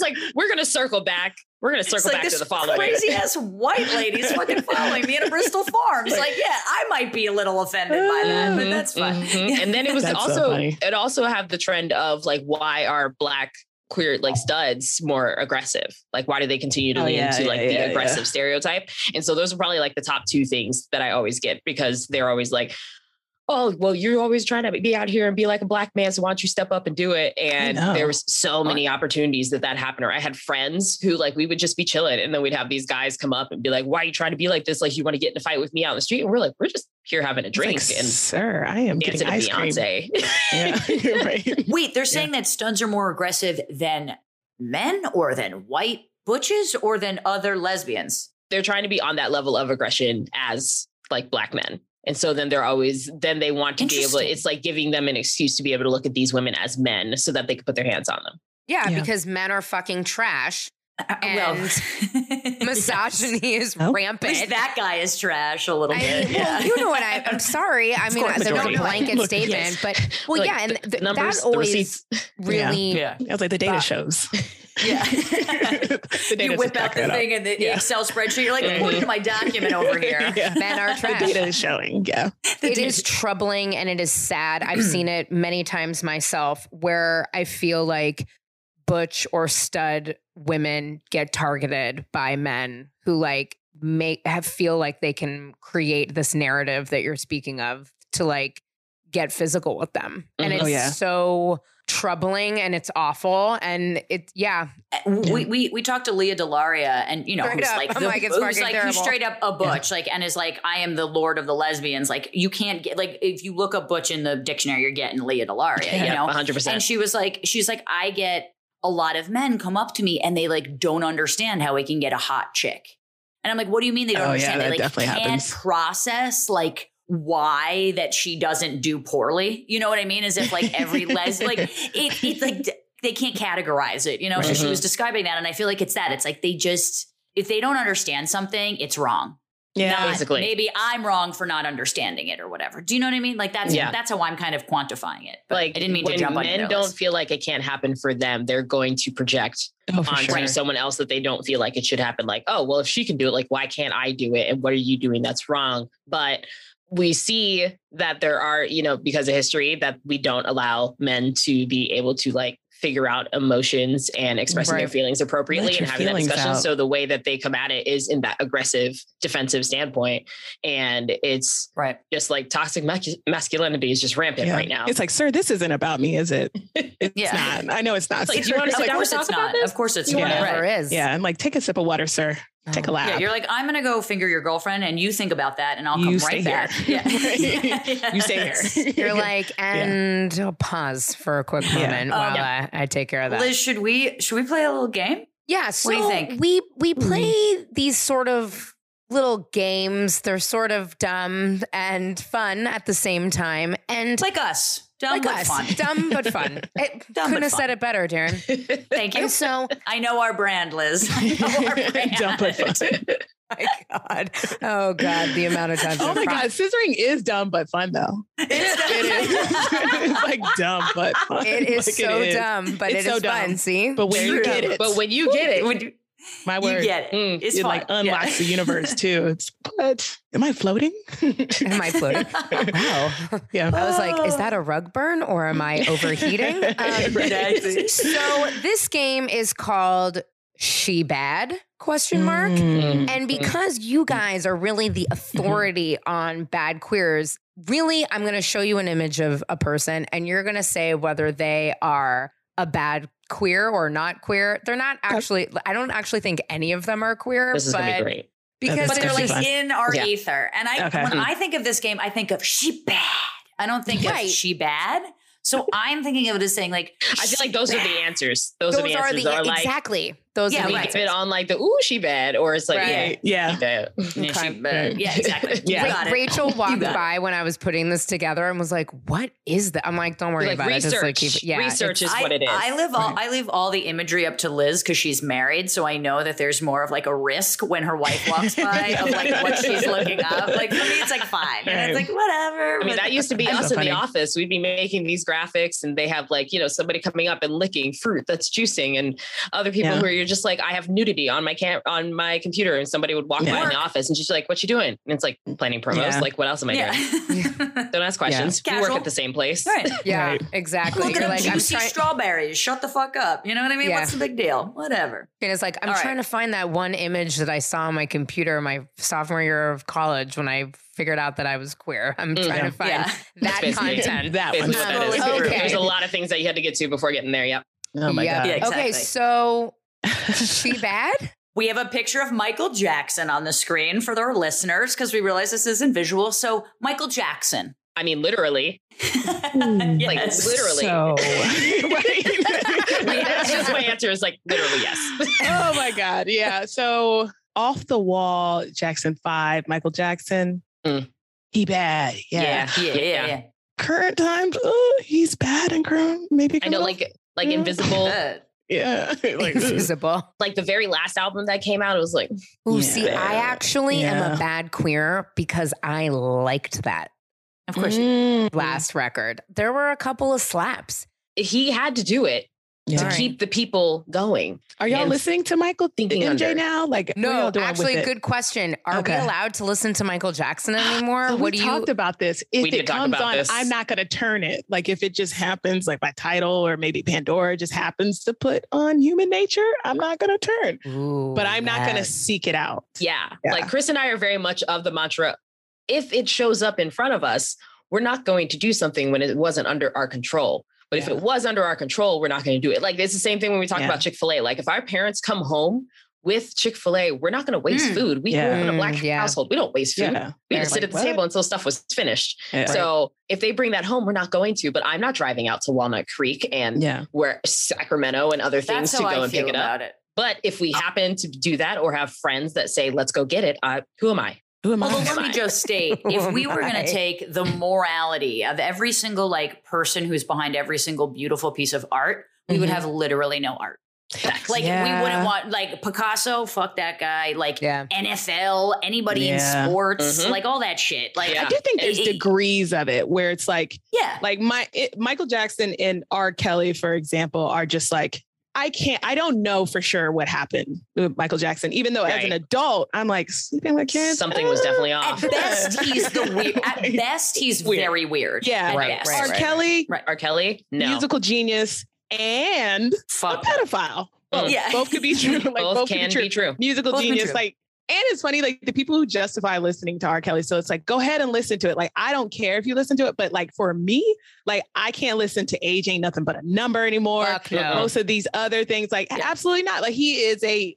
[SPEAKER 3] Am I right?
[SPEAKER 5] I was like, we're gonna circle back. We're gonna circle
[SPEAKER 3] like
[SPEAKER 5] back to the following.
[SPEAKER 3] crazy ass white lady's fucking following me in a Bristol farm. Farms. Like, yeah, I might be a little offended by that, but that's fine.
[SPEAKER 5] Mhm. And then it was
[SPEAKER 4] That's
[SPEAKER 5] also
[SPEAKER 4] funny.
[SPEAKER 5] it also have the trend of like why are black queer like studs more aggressive? Like why do they continue to
[SPEAKER 4] Oh,
[SPEAKER 5] lean
[SPEAKER 4] yeah,
[SPEAKER 5] into like
[SPEAKER 4] yeah,
[SPEAKER 5] the
[SPEAKER 4] yeah,
[SPEAKER 5] aggressive
[SPEAKER 4] yeah.
[SPEAKER 5] stereotype? And so those are probably like the top two things that I always get because they're always like, Oh, well, you're always trying to be out here and be like a black man. So why don't you step up and do it? And there was so many opportunities that that happened. Or I had friends who like we would just be chilling, and then we'd have these guys come up and be like, "Why are you trying to be like this? Like you want to get in a fight with me out in the street?" And we're like, "We're just here having a
[SPEAKER 4] It's like,
[SPEAKER 5] drink and
[SPEAKER 4] sir, I am
[SPEAKER 5] dancing
[SPEAKER 4] getting
[SPEAKER 5] to
[SPEAKER 4] ice cream.
[SPEAKER 5] Beyonce."
[SPEAKER 4] Yeah, right.
[SPEAKER 3] Wait, they're saying that studs are more aggressive than men or than white butches or than other lesbians?
[SPEAKER 5] They're trying to be on that level of aggression as like black men. And so then they're always then they want to be able
[SPEAKER 3] Interesting.
[SPEAKER 5] it's like giving them an excuse to be able to look at these women as men so that they could put their hands on them.
[SPEAKER 2] Yeah,
[SPEAKER 4] Yeah.
[SPEAKER 2] because men are fucking trash.
[SPEAKER 3] Uh, well,
[SPEAKER 2] Misogyny is
[SPEAKER 4] Oh.
[SPEAKER 3] At
[SPEAKER 2] rampant.
[SPEAKER 3] least that guy is trash a little
[SPEAKER 2] I
[SPEAKER 3] bit.
[SPEAKER 2] mean,
[SPEAKER 3] yeah.
[SPEAKER 2] well, you know what I, I'm sorry. I mean,
[SPEAKER 4] course,
[SPEAKER 2] as a blanket
[SPEAKER 4] Look,
[SPEAKER 2] statement,
[SPEAKER 5] yes.
[SPEAKER 2] but well,
[SPEAKER 5] Like,
[SPEAKER 2] yeah, and
[SPEAKER 5] the
[SPEAKER 2] th-
[SPEAKER 5] numbers,
[SPEAKER 2] that always
[SPEAKER 5] receipts.
[SPEAKER 2] really
[SPEAKER 3] yeah.
[SPEAKER 4] I was like the data
[SPEAKER 2] But-
[SPEAKER 4] shows.
[SPEAKER 3] Yeah. you whip out
[SPEAKER 4] back
[SPEAKER 3] the
[SPEAKER 4] that up.
[SPEAKER 3] thing in the
[SPEAKER 4] Yeah.
[SPEAKER 3] Excel spreadsheet. You're like, according to my document over here.
[SPEAKER 4] Yeah.
[SPEAKER 2] men are
[SPEAKER 4] The data is showing. Yeah.
[SPEAKER 2] it is troubling and it is sad. I've seen it many times myself where I feel like butch or stud women get targeted by men who like make have feel like they can create this narrative that you're speaking of to like get physical with them. And
[SPEAKER 5] Mhm.
[SPEAKER 2] it's
[SPEAKER 4] Oh, yeah.
[SPEAKER 2] so troubling and it's awful and it yeah
[SPEAKER 3] We, we we talked to Lea DeLaria, and you know,
[SPEAKER 2] Straight
[SPEAKER 3] who's
[SPEAKER 2] up.
[SPEAKER 3] like the
[SPEAKER 2] like, it's
[SPEAKER 3] who's like who's straight up a butch, like, and is like, I am the lord of the lesbians. Like, you can't get like if you look up butch in the dictionary, you're getting Lea DeLaria. You know,
[SPEAKER 5] 100%.
[SPEAKER 3] and she was like, she's like, I get a lot of men come up to me and they like don't understand how we can get a hot chick, and I'm like, what do you mean they don't
[SPEAKER 4] Oh, yeah,
[SPEAKER 3] understand?
[SPEAKER 4] that
[SPEAKER 3] they like
[SPEAKER 4] definitely
[SPEAKER 3] can't
[SPEAKER 4] happens.
[SPEAKER 3] process like why that she doesn't do poorly. You know what I mean? As if like every les like it, it's like they can't categorize it. You know, so she
[SPEAKER 5] Mhm.
[SPEAKER 3] was describing that, and I feel like it's that. It's like they just if they don't understand something, it's wrong.
[SPEAKER 4] Yeah.
[SPEAKER 3] Not-
[SPEAKER 5] Basically.
[SPEAKER 3] maybe I'm wrong for not understanding it or whatever. Do you know what I mean? Like that's
[SPEAKER 5] Yeah.
[SPEAKER 3] that's how I'm kind of quantifying it. But
[SPEAKER 5] like
[SPEAKER 3] I didn't mean to jump on
[SPEAKER 5] men don't
[SPEAKER 3] list.
[SPEAKER 5] feel like it can't happen for them, they're going to project
[SPEAKER 4] Oh,
[SPEAKER 5] onto
[SPEAKER 4] sure.
[SPEAKER 5] someone else that they don't feel like it should happen. Like, oh, well, if she can do it, like, why can't I do it? And what are you doing that's wrong? But we see that there are, you know, because of history, that we don't allow men to be able to like figure out emotions and expressing their feelings appropriately
[SPEAKER 4] Let
[SPEAKER 5] and having that discussion.
[SPEAKER 4] out.
[SPEAKER 5] So the way that they come at it is in that aggressive, defensive standpoint. And it's
[SPEAKER 3] right.
[SPEAKER 5] just like toxic masculinity is just rampant
[SPEAKER 4] Yeah.
[SPEAKER 5] right now.
[SPEAKER 4] It's like, sir, this isn't about me, is it? It's
[SPEAKER 3] Yeah.
[SPEAKER 4] not. I know it's not.
[SPEAKER 5] It's like, do you wanna sit
[SPEAKER 3] Of
[SPEAKER 5] down
[SPEAKER 3] course
[SPEAKER 5] and
[SPEAKER 3] it's
[SPEAKER 5] talk about
[SPEAKER 3] not.
[SPEAKER 5] this?
[SPEAKER 3] Of course it's
[SPEAKER 5] You
[SPEAKER 3] not.
[SPEAKER 5] wanna-
[SPEAKER 2] never is
[SPEAKER 4] Yeah, I'm like, take a sip of water, sir. Take a lap.
[SPEAKER 3] Yeah, you're like, I'm gonna go finger your girlfriend, and you think about that, and I'll
[SPEAKER 4] You
[SPEAKER 3] come
[SPEAKER 4] stay
[SPEAKER 3] right
[SPEAKER 4] here.
[SPEAKER 3] back. Yeah,
[SPEAKER 4] Right. You stay here.
[SPEAKER 2] you're like and I'll pause for a quick moment
[SPEAKER 3] Um,
[SPEAKER 2] while
[SPEAKER 3] yeah.
[SPEAKER 2] I, I take care of that
[SPEAKER 3] Liz, should we should we play a little game?
[SPEAKER 2] Yeah. So
[SPEAKER 3] What do you think?
[SPEAKER 2] we we play these sort of little games. They're sort of dumb and fun at the same time. And
[SPEAKER 3] Like us. Dumb
[SPEAKER 2] like
[SPEAKER 3] but
[SPEAKER 2] us,
[SPEAKER 3] fun.
[SPEAKER 2] dumb but fun. It,
[SPEAKER 3] Dumb
[SPEAKER 2] couldn't
[SPEAKER 3] but
[SPEAKER 2] have
[SPEAKER 3] fun.
[SPEAKER 2] said it better, Darren.
[SPEAKER 3] Thank you.
[SPEAKER 2] And so,
[SPEAKER 3] I know our brand, Liz. I know our brand.
[SPEAKER 4] Dumb but fun.
[SPEAKER 2] my God, oh God, the amount of times.
[SPEAKER 4] Oh my
[SPEAKER 2] pro-
[SPEAKER 4] God, scissoring is dumb but fun though. It is. it's like dumb but fun.
[SPEAKER 2] It is
[SPEAKER 4] Like,
[SPEAKER 2] so
[SPEAKER 4] is.
[SPEAKER 2] dumb, but
[SPEAKER 4] It's
[SPEAKER 2] it is
[SPEAKER 4] so dumb.
[SPEAKER 2] fun. See,
[SPEAKER 4] But when you get it,
[SPEAKER 5] But when you get it,
[SPEAKER 3] When you,
[SPEAKER 4] my
[SPEAKER 3] you
[SPEAKER 4] word,
[SPEAKER 3] get it.
[SPEAKER 5] Mm,
[SPEAKER 3] It's
[SPEAKER 4] it
[SPEAKER 3] fun.
[SPEAKER 4] like unlocks the universe too. It's but am I floating?
[SPEAKER 2] am I floating? wow.
[SPEAKER 4] yeah.
[SPEAKER 2] I was like, is that a rug burn or am I overheating? Um,
[SPEAKER 3] Exactly.
[SPEAKER 2] so this game is called She Bad? Question mark.
[SPEAKER 4] Mm.
[SPEAKER 2] And because you guys are really the authority on bad queers, really, I'm going to show you an image of a person and you're going to say whether they are a bad queer or not queer. They're not actually, I don't actually think any of them are queer,
[SPEAKER 5] this is
[SPEAKER 2] but
[SPEAKER 5] gonna be great.
[SPEAKER 2] because
[SPEAKER 3] but they're like
[SPEAKER 4] fun.
[SPEAKER 3] in our
[SPEAKER 5] Yeah.
[SPEAKER 3] ether. And I
[SPEAKER 4] Okay.
[SPEAKER 3] when mm-hmm. I think of this game, I think of she bad. I don't think
[SPEAKER 2] Right.
[SPEAKER 3] of she bad. So I'm thinking of it as saying like
[SPEAKER 5] I feel like
[SPEAKER 3] she
[SPEAKER 5] those are the answers. Those,
[SPEAKER 2] those
[SPEAKER 5] are the
[SPEAKER 2] are
[SPEAKER 5] answers.
[SPEAKER 2] the,
[SPEAKER 5] are like
[SPEAKER 2] exactly. Those
[SPEAKER 3] Yeah,
[SPEAKER 2] are
[SPEAKER 3] right.
[SPEAKER 5] give it on like the ooh she bad, or it's like
[SPEAKER 2] Right.
[SPEAKER 5] yeah,
[SPEAKER 4] Yeah.
[SPEAKER 5] she.
[SPEAKER 3] Yeah, she
[SPEAKER 2] Okay.
[SPEAKER 3] bad. Yeah, exactly.
[SPEAKER 4] Yeah.
[SPEAKER 3] You.
[SPEAKER 2] Rachel walked
[SPEAKER 3] got it.
[SPEAKER 2] by when I was putting this together and was like, "What is that?" I'm like, "Don't worry
[SPEAKER 5] Like
[SPEAKER 2] about it. Just like
[SPEAKER 5] research.
[SPEAKER 2] keep. Yeah,
[SPEAKER 5] Research
[SPEAKER 2] it's-
[SPEAKER 5] is what it is.
[SPEAKER 3] I live all I leave all the imagery up to Liz because she's married, so I know that there's more of like a risk when her wife walks by of like what she's looking up. Like for me, it's like fine, and it's like whatever.
[SPEAKER 5] I mean, that used to be us
[SPEAKER 4] so
[SPEAKER 5] in the office. We'd be making these graphics, and they have like you know somebody coming up and licking fruit that's juicing, and other people
[SPEAKER 4] Yeah.
[SPEAKER 5] who you're just like I have nudity on my cam on my computer, and somebody would walk
[SPEAKER 4] Yeah.
[SPEAKER 5] by in the office, and she's like, "What you doing?" And it's like planning promos.
[SPEAKER 4] Yeah.
[SPEAKER 5] Like, what else am I doing? Don't ask questions. We work at the same place.
[SPEAKER 3] right.
[SPEAKER 2] yeah,
[SPEAKER 4] Right.
[SPEAKER 2] exactly.
[SPEAKER 3] Look
[SPEAKER 2] You're
[SPEAKER 3] at them
[SPEAKER 2] I'm
[SPEAKER 3] juicy
[SPEAKER 2] trying.
[SPEAKER 3] strawberries. Shut the fuck up. You know what I mean?
[SPEAKER 2] Yeah.
[SPEAKER 3] What's the big deal? Whatever.
[SPEAKER 2] And it's like I'm
[SPEAKER 3] All right.
[SPEAKER 2] trying to find that one image that I saw on my computer my sophomore year of college when I figured out that I was queer. I'm
[SPEAKER 5] Mm,
[SPEAKER 2] trying to find
[SPEAKER 3] Yeah.
[SPEAKER 2] that content.
[SPEAKER 4] That
[SPEAKER 5] Basically
[SPEAKER 4] one.
[SPEAKER 5] what that is.
[SPEAKER 2] Okay.
[SPEAKER 5] There's a lot of things that you had to get to before getting there. Yep.
[SPEAKER 4] Oh my
[SPEAKER 2] Yeah.
[SPEAKER 4] god.
[SPEAKER 3] Yeah,
[SPEAKER 2] Okay,
[SPEAKER 3] exactly.
[SPEAKER 2] So she bad?
[SPEAKER 3] We have a picture of Michael Jackson on the screen for our listeners because we realize this isn't visual. So, Michael Jackson.
[SPEAKER 5] I mean, literally.
[SPEAKER 4] Hmm.
[SPEAKER 5] Like
[SPEAKER 3] Yes.
[SPEAKER 5] literally.
[SPEAKER 4] So,
[SPEAKER 5] Right. That's just my answer is like literally yes.
[SPEAKER 4] oh my god. Yeah. So off the wall, Jackson Five, Michael Jackson.
[SPEAKER 5] Mm.
[SPEAKER 4] He bad. Yeah.
[SPEAKER 5] Yeah.
[SPEAKER 3] Yeah, yeah, yeah.
[SPEAKER 4] Current times, uh, he's bad and current. Maybe
[SPEAKER 5] I know,
[SPEAKER 4] criminal.
[SPEAKER 5] like like
[SPEAKER 4] Mm.
[SPEAKER 5] Invincible,
[SPEAKER 3] Uh,
[SPEAKER 4] yeah. like, ugh.
[SPEAKER 2] Invincible.
[SPEAKER 5] like the very last album that came out, it was like
[SPEAKER 2] Ooh,
[SPEAKER 4] Yeah.
[SPEAKER 2] see, I actually am a bad queer because I liked that
[SPEAKER 3] of course.
[SPEAKER 4] Mm.
[SPEAKER 2] last record. There were a couple of slaps.
[SPEAKER 5] he had to do it
[SPEAKER 4] Yeah.
[SPEAKER 5] to
[SPEAKER 2] Right.
[SPEAKER 5] keep the people going.
[SPEAKER 4] Are y'all
[SPEAKER 5] and
[SPEAKER 4] listening to Michael
[SPEAKER 5] thinking
[SPEAKER 4] MJ
[SPEAKER 5] under.
[SPEAKER 4] now? Like,
[SPEAKER 2] No, actually, good question. Are
[SPEAKER 4] Okay.
[SPEAKER 2] we allowed to listen to Michael Jackson ah, anymore?
[SPEAKER 4] So
[SPEAKER 2] what
[SPEAKER 4] we
[SPEAKER 2] do you?
[SPEAKER 4] talked about this. If
[SPEAKER 5] We
[SPEAKER 4] it comes on,
[SPEAKER 5] this.
[SPEAKER 4] I'm not going to turn it. Like if it just happens, like my Tidal or maybe Pandora just happens to put on Human Nature, I'm not going to turn.
[SPEAKER 2] Ooh,
[SPEAKER 4] But I'm not going to seek it out.
[SPEAKER 5] Yeah.
[SPEAKER 4] Yeah.
[SPEAKER 5] Like Chris and I are very much of the mantra if it shows up in front of us, we're not going to do something when it wasn't under our control. But if it was under our control, we're not going to do it. Like it's the same thing when we talk
[SPEAKER 4] Yeah.
[SPEAKER 5] about Chick fil A. Like if our parents come home with Chick fil A, we're not going to waste
[SPEAKER 3] Mm.
[SPEAKER 5] food. We
[SPEAKER 4] Yeah.
[SPEAKER 5] grew up in a black
[SPEAKER 2] Mm, yeah.
[SPEAKER 5] household. We don't waste food.
[SPEAKER 4] Yeah.
[SPEAKER 5] We
[SPEAKER 2] They're
[SPEAKER 5] just sit at the
[SPEAKER 4] "What?"
[SPEAKER 5] table until stuff was finished.
[SPEAKER 4] Yeah.
[SPEAKER 5] So if they bring that home, we're not going to. But I'm not driving out to Walnut Creek and
[SPEAKER 4] yeah.
[SPEAKER 5] where Sacramento and other things
[SPEAKER 3] That's
[SPEAKER 5] to go
[SPEAKER 3] I
[SPEAKER 5] and pick it up.
[SPEAKER 3] it.
[SPEAKER 5] But if we happen to do that or have friends that say, let's go get it, I, who am I?
[SPEAKER 4] Who am
[SPEAKER 3] Although
[SPEAKER 4] I?
[SPEAKER 3] let me just state, if we were going to take the morality of every single like person who's behind every single beautiful piece of art, we would
[SPEAKER 2] Mhm.
[SPEAKER 3] have literally no art. Like we wouldn't want like Picasso, fuck that guy. Like
[SPEAKER 2] Yeah.
[SPEAKER 3] NFL, anybody
[SPEAKER 4] Yeah.
[SPEAKER 3] in sports,
[SPEAKER 5] Mhm.
[SPEAKER 3] like all that shit. Like
[SPEAKER 5] Yeah.
[SPEAKER 4] I do think there's
[SPEAKER 3] It- it-
[SPEAKER 4] degrees of it where it's like,
[SPEAKER 3] yeah,
[SPEAKER 4] like my it, Michael Jackson and R. Kelly, for example, are just like I can't. I don't know for sure what happened with Michael Jackson. Even though as an adult, I'm like sleeping with kids.
[SPEAKER 5] Something was definitely ah. off.
[SPEAKER 3] at
[SPEAKER 5] off.
[SPEAKER 3] best he's the weird. At best he's
[SPEAKER 4] Weird.
[SPEAKER 3] very weird.
[SPEAKER 4] Yeah,
[SPEAKER 2] right,
[SPEAKER 3] best.
[SPEAKER 2] right,
[SPEAKER 4] R.
[SPEAKER 2] right.
[SPEAKER 4] Kelly,
[SPEAKER 3] Right.
[SPEAKER 5] R. Kelly? No.
[SPEAKER 4] musical genius, and a pedophile. Both,
[SPEAKER 3] Yeah.
[SPEAKER 4] both could be true. Like
[SPEAKER 5] both,
[SPEAKER 4] both,
[SPEAKER 5] can
[SPEAKER 4] could be true.
[SPEAKER 5] be true.
[SPEAKER 4] Musical
[SPEAKER 3] Both
[SPEAKER 4] genius,
[SPEAKER 3] true.
[SPEAKER 4] like. And it's funny, like the people who justify listening to R. Kelly. So it's like, go ahead and listen to it. Like, I don't care if you listen to it, but like for me, like I can't listen to age ain't nothing but a number anymore.
[SPEAKER 2] No.
[SPEAKER 4] Most of these other things, like
[SPEAKER 3] Yeah.
[SPEAKER 4] absolutely not. Like he is a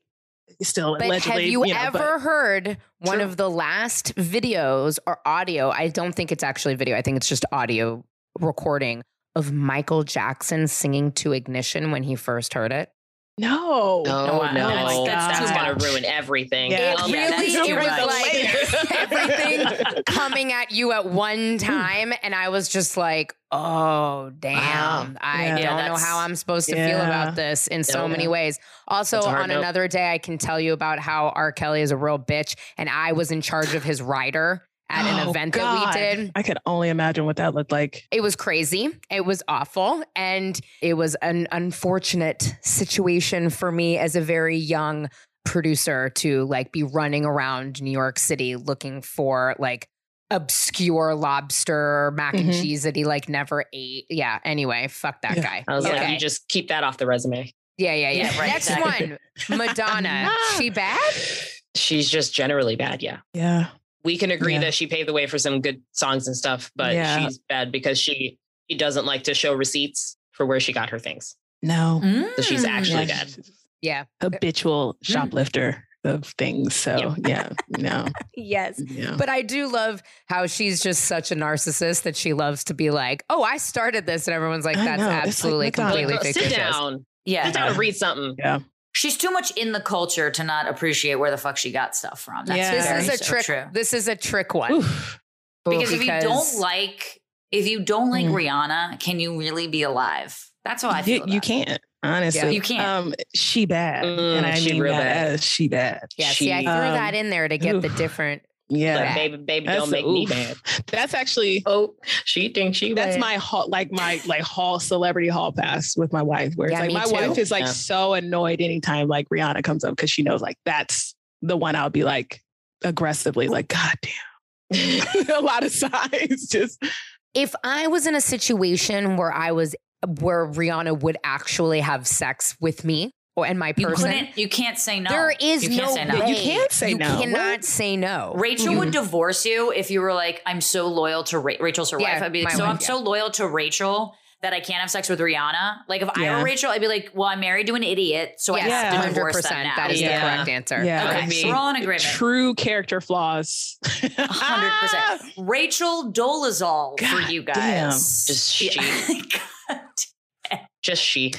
[SPEAKER 4] still
[SPEAKER 2] But
[SPEAKER 4] allegedly.
[SPEAKER 2] have you,
[SPEAKER 4] know,
[SPEAKER 2] ever heard one
[SPEAKER 4] True.
[SPEAKER 2] of the last videos or audio? I don't think it's actually video. I think it's just audio recording of Michael Jackson singing to Ignition when he first heard it.
[SPEAKER 4] No.
[SPEAKER 5] No,
[SPEAKER 3] Oh,
[SPEAKER 5] no,
[SPEAKER 3] That's-
[SPEAKER 5] that's,
[SPEAKER 4] that's
[SPEAKER 5] gonna ruin everything.
[SPEAKER 4] Yeah.
[SPEAKER 2] It
[SPEAKER 5] Oh,
[SPEAKER 2] really,
[SPEAKER 5] yeah,
[SPEAKER 2] it was like everything coming at you at one time, and I was just like, "Oh, damn!
[SPEAKER 5] Wow.
[SPEAKER 2] I
[SPEAKER 4] Yeah.
[SPEAKER 2] don't know how I'm supposed to feel about this in so oh,
[SPEAKER 5] Yeah.
[SPEAKER 2] many ways." Also,
[SPEAKER 5] That's a hard
[SPEAKER 2] on
[SPEAKER 5] note.
[SPEAKER 2] another day, I can tell you about how R. Kelly is a real bitch, and I was in charge of his rider at an
[SPEAKER 4] Oh,
[SPEAKER 2] event
[SPEAKER 4] God.
[SPEAKER 2] that we did.
[SPEAKER 4] I could only imagine what that looked like.
[SPEAKER 2] It was crazy. It was awful. And it was an unfortunate situation for me as a very young producer to like be running around New York City looking for like obscure lobster mac and
[SPEAKER 4] Mhm.
[SPEAKER 2] cheese that he like never ate. Yeah. Anyway, fuck that
[SPEAKER 4] Yeah.
[SPEAKER 2] guy.
[SPEAKER 5] I was like, you just keep that off the resume.
[SPEAKER 2] yeah, yeah, yeah.
[SPEAKER 3] Yeah, right,
[SPEAKER 2] Next
[SPEAKER 3] exactly.
[SPEAKER 2] one, Madonna. she bad?
[SPEAKER 5] She's just generally bad. Yeah.
[SPEAKER 4] Yeah.
[SPEAKER 5] We can agree
[SPEAKER 4] Yeah.
[SPEAKER 5] that she paved the way for some good songs and stuff, but
[SPEAKER 4] Yeah.
[SPEAKER 5] she's bad because she she doesn't like to show receipts for where she got her things.
[SPEAKER 4] No.
[SPEAKER 5] So she's
[SPEAKER 3] Mm.
[SPEAKER 5] actually
[SPEAKER 4] Yeah,
[SPEAKER 5] bad.
[SPEAKER 2] Yeah.
[SPEAKER 4] Habitual shoplifter of things. So yeah, no.
[SPEAKER 2] Yes.
[SPEAKER 4] Yeah.
[SPEAKER 2] But I do love how she's just such a narcissist that she loves to be like, "Oh, I started this," and everyone's like, "That's
[SPEAKER 4] know. It's like
[SPEAKER 2] absolutely completely
[SPEAKER 5] Like, girl,
[SPEAKER 2] fictitious."
[SPEAKER 5] sit down.
[SPEAKER 3] Yeah.
[SPEAKER 5] Sit down and read something.
[SPEAKER 4] Yeah.
[SPEAKER 3] She's too much in the culture to not appreciate where the fuck she got stuff from. That's
[SPEAKER 4] Yeah.
[SPEAKER 2] This is a
[SPEAKER 3] so
[SPEAKER 2] trick.
[SPEAKER 3] true.
[SPEAKER 2] This is a trick one.
[SPEAKER 4] Oof.
[SPEAKER 3] Because, if you don't like if you don't like
[SPEAKER 4] Mm.
[SPEAKER 3] Rihanna, can you really be alive? That's how I feel.
[SPEAKER 4] You, you
[SPEAKER 3] about it.
[SPEAKER 4] can't. Honestly,
[SPEAKER 3] You can't.
[SPEAKER 4] Um, she bad,
[SPEAKER 5] Mm,
[SPEAKER 4] and I
[SPEAKER 5] she
[SPEAKER 4] mean
[SPEAKER 5] real
[SPEAKER 4] that
[SPEAKER 5] bad.
[SPEAKER 4] she bad.
[SPEAKER 2] Yeah, see, I threw
[SPEAKER 4] um,
[SPEAKER 2] that in there to get the different.
[SPEAKER 4] Yeah,
[SPEAKER 5] Like, baby, baby,
[SPEAKER 4] That's
[SPEAKER 5] don't
[SPEAKER 4] a-
[SPEAKER 5] make me
[SPEAKER 4] oof.
[SPEAKER 5] bad.
[SPEAKER 4] that's actually
[SPEAKER 5] Oh, she thinks she
[SPEAKER 4] that's
[SPEAKER 5] bad.
[SPEAKER 4] my hall, like my like hall celebrity hall pass with my wife. Where it's
[SPEAKER 2] Yeah,
[SPEAKER 4] like my
[SPEAKER 2] too.
[SPEAKER 4] wife is like
[SPEAKER 5] Yeah.
[SPEAKER 4] so annoyed anytime like Rihanna comes up because she knows like that's the one I'll be like aggressively like God damn, a lot of sides just
[SPEAKER 2] If I was in a situation where I was where Rihanna would actually have sex with me or and my
[SPEAKER 3] You
[SPEAKER 2] person,
[SPEAKER 3] couldn't. You can't say no.
[SPEAKER 2] there is
[SPEAKER 3] You can't
[SPEAKER 2] no
[SPEAKER 3] say no.
[SPEAKER 4] You can't say
[SPEAKER 2] You
[SPEAKER 4] no.
[SPEAKER 2] You cannot
[SPEAKER 4] What?
[SPEAKER 2] say no.
[SPEAKER 3] Rachel
[SPEAKER 2] You-
[SPEAKER 3] would divorce you if you were like, I'm so loyal to Ra- Rachel's her
[SPEAKER 2] Yeah,
[SPEAKER 3] wife. I'd be like, so
[SPEAKER 2] wife,
[SPEAKER 3] I'm
[SPEAKER 2] yeah.
[SPEAKER 3] so loyal to Rachel that I can't have sex with Rihanna. Like if I were Rachel, I'd be like, well, I'm married to an idiot, so I have to
[SPEAKER 4] Yeah.
[SPEAKER 3] divorce
[SPEAKER 2] 100%.
[SPEAKER 3] them now.
[SPEAKER 2] That is
[SPEAKER 5] Yeah.
[SPEAKER 2] the correct answer.
[SPEAKER 4] Yeah.
[SPEAKER 3] Okay,
[SPEAKER 5] I mean,
[SPEAKER 3] so we're all in agreement.
[SPEAKER 4] true character flaws.
[SPEAKER 3] hundred percent. Rachel Dolezal for
[SPEAKER 4] God
[SPEAKER 3] you
[SPEAKER 4] damn.
[SPEAKER 3] guys.
[SPEAKER 5] Just she.
[SPEAKER 3] God.
[SPEAKER 5] Just she.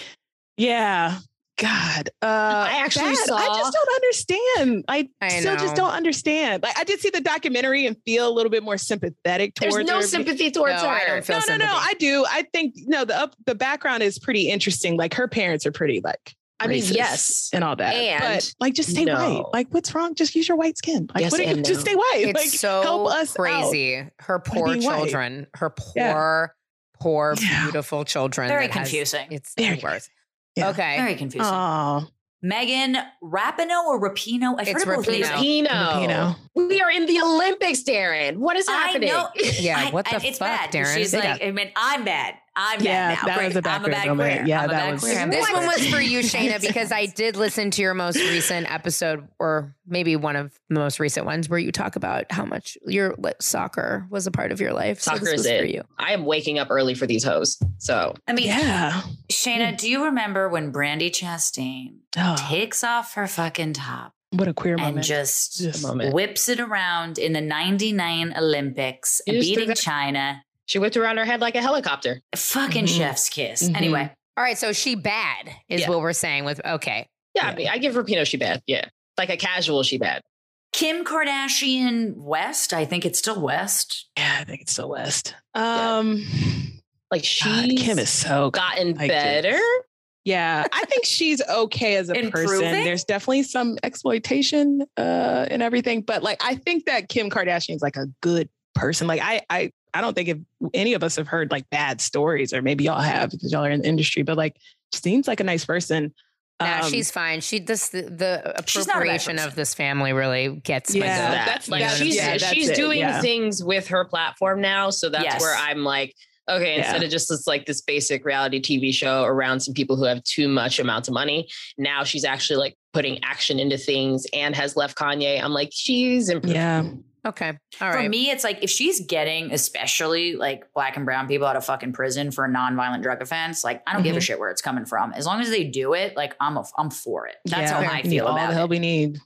[SPEAKER 4] Yeah. God. Uh,
[SPEAKER 5] I actually
[SPEAKER 4] bad. I just don't understand. I,
[SPEAKER 2] I
[SPEAKER 4] still just don't understand. Like I did see the documentary and feel a little bit more sympathetic towards.
[SPEAKER 5] There's no
[SPEAKER 4] her.
[SPEAKER 5] sympathy towards
[SPEAKER 2] No, I
[SPEAKER 5] her.
[SPEAKER 2] don't feel
[SPEAKER 4] No, no, no. I do. I think no. The up, the background is pretty interesting. Like her parents are pretty like.
[SPEAKER 5] I mean, yes.
[SPEAKER 4] and all that.
[SPEAKER 5] And
[SPEAKER 4] but like, just stay
[SPEAKER 5] no.
[SPEAKER 4] white. Like, what's wrong? Just use your white skin. Like,
[SPEAKER 5] Yes
[SPEAKER 4] what do you,
[SPEAKER 5] and
[SPEAKER 4] just stay white.
[SPEAKER 2] It's
[SPEAKER 4] like,
[SPEAKER 2] so
[SPEAKER 4] help us out.
[SPEAKER 2] crazy. Her poor
[SPEAKER 4] being white.
[SPEAKER 2] children. Her poor,
[SPEAKER 4] Yeah.
[SPEAKER 2] poor,
[SPEAKER 4] Yeah.
[SPEAKER 2] beautiful children.
[SPEAKER 3] Very
[SPEAKER 2] that has-
[SPEAKER 3] confusing.
[SPEAKER 2] it's
[SPEAKER 4] Very
[SPEAKER 2] the worst.
[SPEAKER 4] Yeah.
[SPEAKER 2] Okay.
[SPEAKER 3] Very confusing.
[SPEAKER 4] Oh,
[SPEAKER 3] Megan Rapinoe or Rapino? I've
[SPEAKER 2] It's
[SPEAKER 3] heard of both names.
[SPEAKER 2] Rapinoe.
[SPEAKER 5] Rapino.
[SPEAKER 4] Rapinoe.
[SPEAKER 5] We are in the Olympics, Darren. What is
[SPEAKER 3] I
[SPEAKER 5] happening?
[SPEAKER 3] know.
[SPEAKER 2] Yeah,
[SPEAKER 3] I-
[SPEAKER 2] what the
[SPEAKER 3] I- it's
[SPEAKER 2] fuck,
[SPEAKER 3] bad. 'cause
[SPEAKER 2] Darren?
[SPEAKER 3] She's
[SPEAKER 4] Yeah.
[SPEAKER 3] like, I mean, I'm bad. I'm
[SPEAKER 4] Yeah,
[SPEAKER 3] bad now.
[SPEAKER 4] that
[SPEAKER 3] Great.
[SPEAKER 4] was a bad
[SPEAKER 3] I'm a bad
[SPEAKER 4] moment.
[SPEAKER 3] queer.
[SPEAKER 4] Yeah,
[SPEAKER 3] I'm a
[SPEAKER 4] that
[SPEAKER 3] bad
[SPEAKER 4] was-
[SPEAKER 3] queer.
[SPEAKER 2] This one was for you, Shayna, because I did listen to your most recent episode, or maybe one of the most recent ones, where you talk about how much your soccer was a part of your life. So
[SPEAKER 5] Soccer
[SPEAKER 2] this
[SPEAKER 5] is
[SPEAKER 2] was for you.
[SPEAKER 5] I am waking up early for these hoes. So
[SPEAKER 3] I mean,
[SPEAKER 4] yeah.
[SPEAKER 3] Shayna, do you remember when Brandi Chastain
[SPEAKER 4] Oh,
[SPEAKER 3] takes off her fucking top
[SPEAKER 4] what a queer
[SPEAKER 3] and
[SPEAKER 4] moment.
[SPEAKER 3] just
[SPEAKER 4] Just-
[SPEAKER 5] moment.
[SPEAKER 3] whips it around in the 99 Olympics,
[SPEAKER 5] You just did
[SPEAKER 3] beating
[SPEAKER 5] that-
[SPEAKER 3] China?
[SPEAKER 5] She whipped around her head like a helicopter.
[SPEAKER 3] Fucking
[SPEAKER 4] Mhm.
[SPEAKER 3] chef's kiss.
[SPEAKER 4] Mhm.
[SPEAKER 3] Anyway,
[SPEAKER 2] All right, so she bad is
[SPEAKER 5] Yeah.
[SPEAKER 2] what we're saying with okay.
[SPEAKER 5] Yeah,
[SPEAKER 4] Yeah.
[SPEAKER 5] I mean, I give Rapino she bad. Yeah. Like a casual she bad.
[SPEAKER 3] Kim Kardashian West, I think it's still West.
[SPEAKER 4] yeah, I think it's still West. Um,
[SPEAKER 5] Like she
[SPEAKER 4] Kim is so
[SPEAKER 5] gotten
[SPEAKER 4] like,
[SPEAKER 5] better.
[SPEAKER 4] Yeah, I think she's okay as a person. There's definitely some exploitation uh and everything, but like I think that Kim Kardashian's like a good person. Like I I I don't think if any of us have heard like bad stories, or maybe y'all have because y'all are in the industry, but like seems like a nice person.
[SPEAKER 2] Nah,
[SPEAKER 4] Um,
[SPEAKER 2] she's fine. She this the, the
[SPEAKER 3] She's not a bad
[SPEAKER 2] appropriation of this family really gets my
[SPEAKER 4] Yeah,
[SPEAKER 2] goat.
[SPEAKER 5] that.
[SPEAKER 4] that's-
[SPEAKER 5] like
[SPEAKER 2] You know what I'm
[SPEAKER 5] she's
[SPEAKER 4] yeah, that's
[SPEAKER 5] she's
[SPEAKER 4] it,
[SPEAKER 5] doing
[SPEAKER 4] yeah.
[SPEAKER 5] things with her platform now. So that's
[SPEAKER 3] Yes.
[SPEAKER 5] where I'm like, okay,
[SPEAKER 4] Yeah.
[SPEAKER 5] instead of just this like this basic reality TV show around some people who have too much amounts of money, now she's actually like putting action into things and has left Kanye. I'm like, she's improved.
[SPEAKER 4] yeah.
[SPEAKER 2] Okay. All
[SPEAKER 3] For me, it's like if she's getting, especially like black and brown people out of fucking prison for a nonviolent drug offense, like I don't give a
[SPEAKER 4] Mhm.
[SPEAKER 3] shit where it's coming from. As long as they do it, like I'm a, I'm for it. That's
[SPEAKER 4] Yeah.
[SPEAKER 3] how I feel
[SPEAKER 4] All
[SPEAKER 3] about
[SPEAKER 4] the
[SPEAKER 3] it.
[SPEAKER 4] help we need.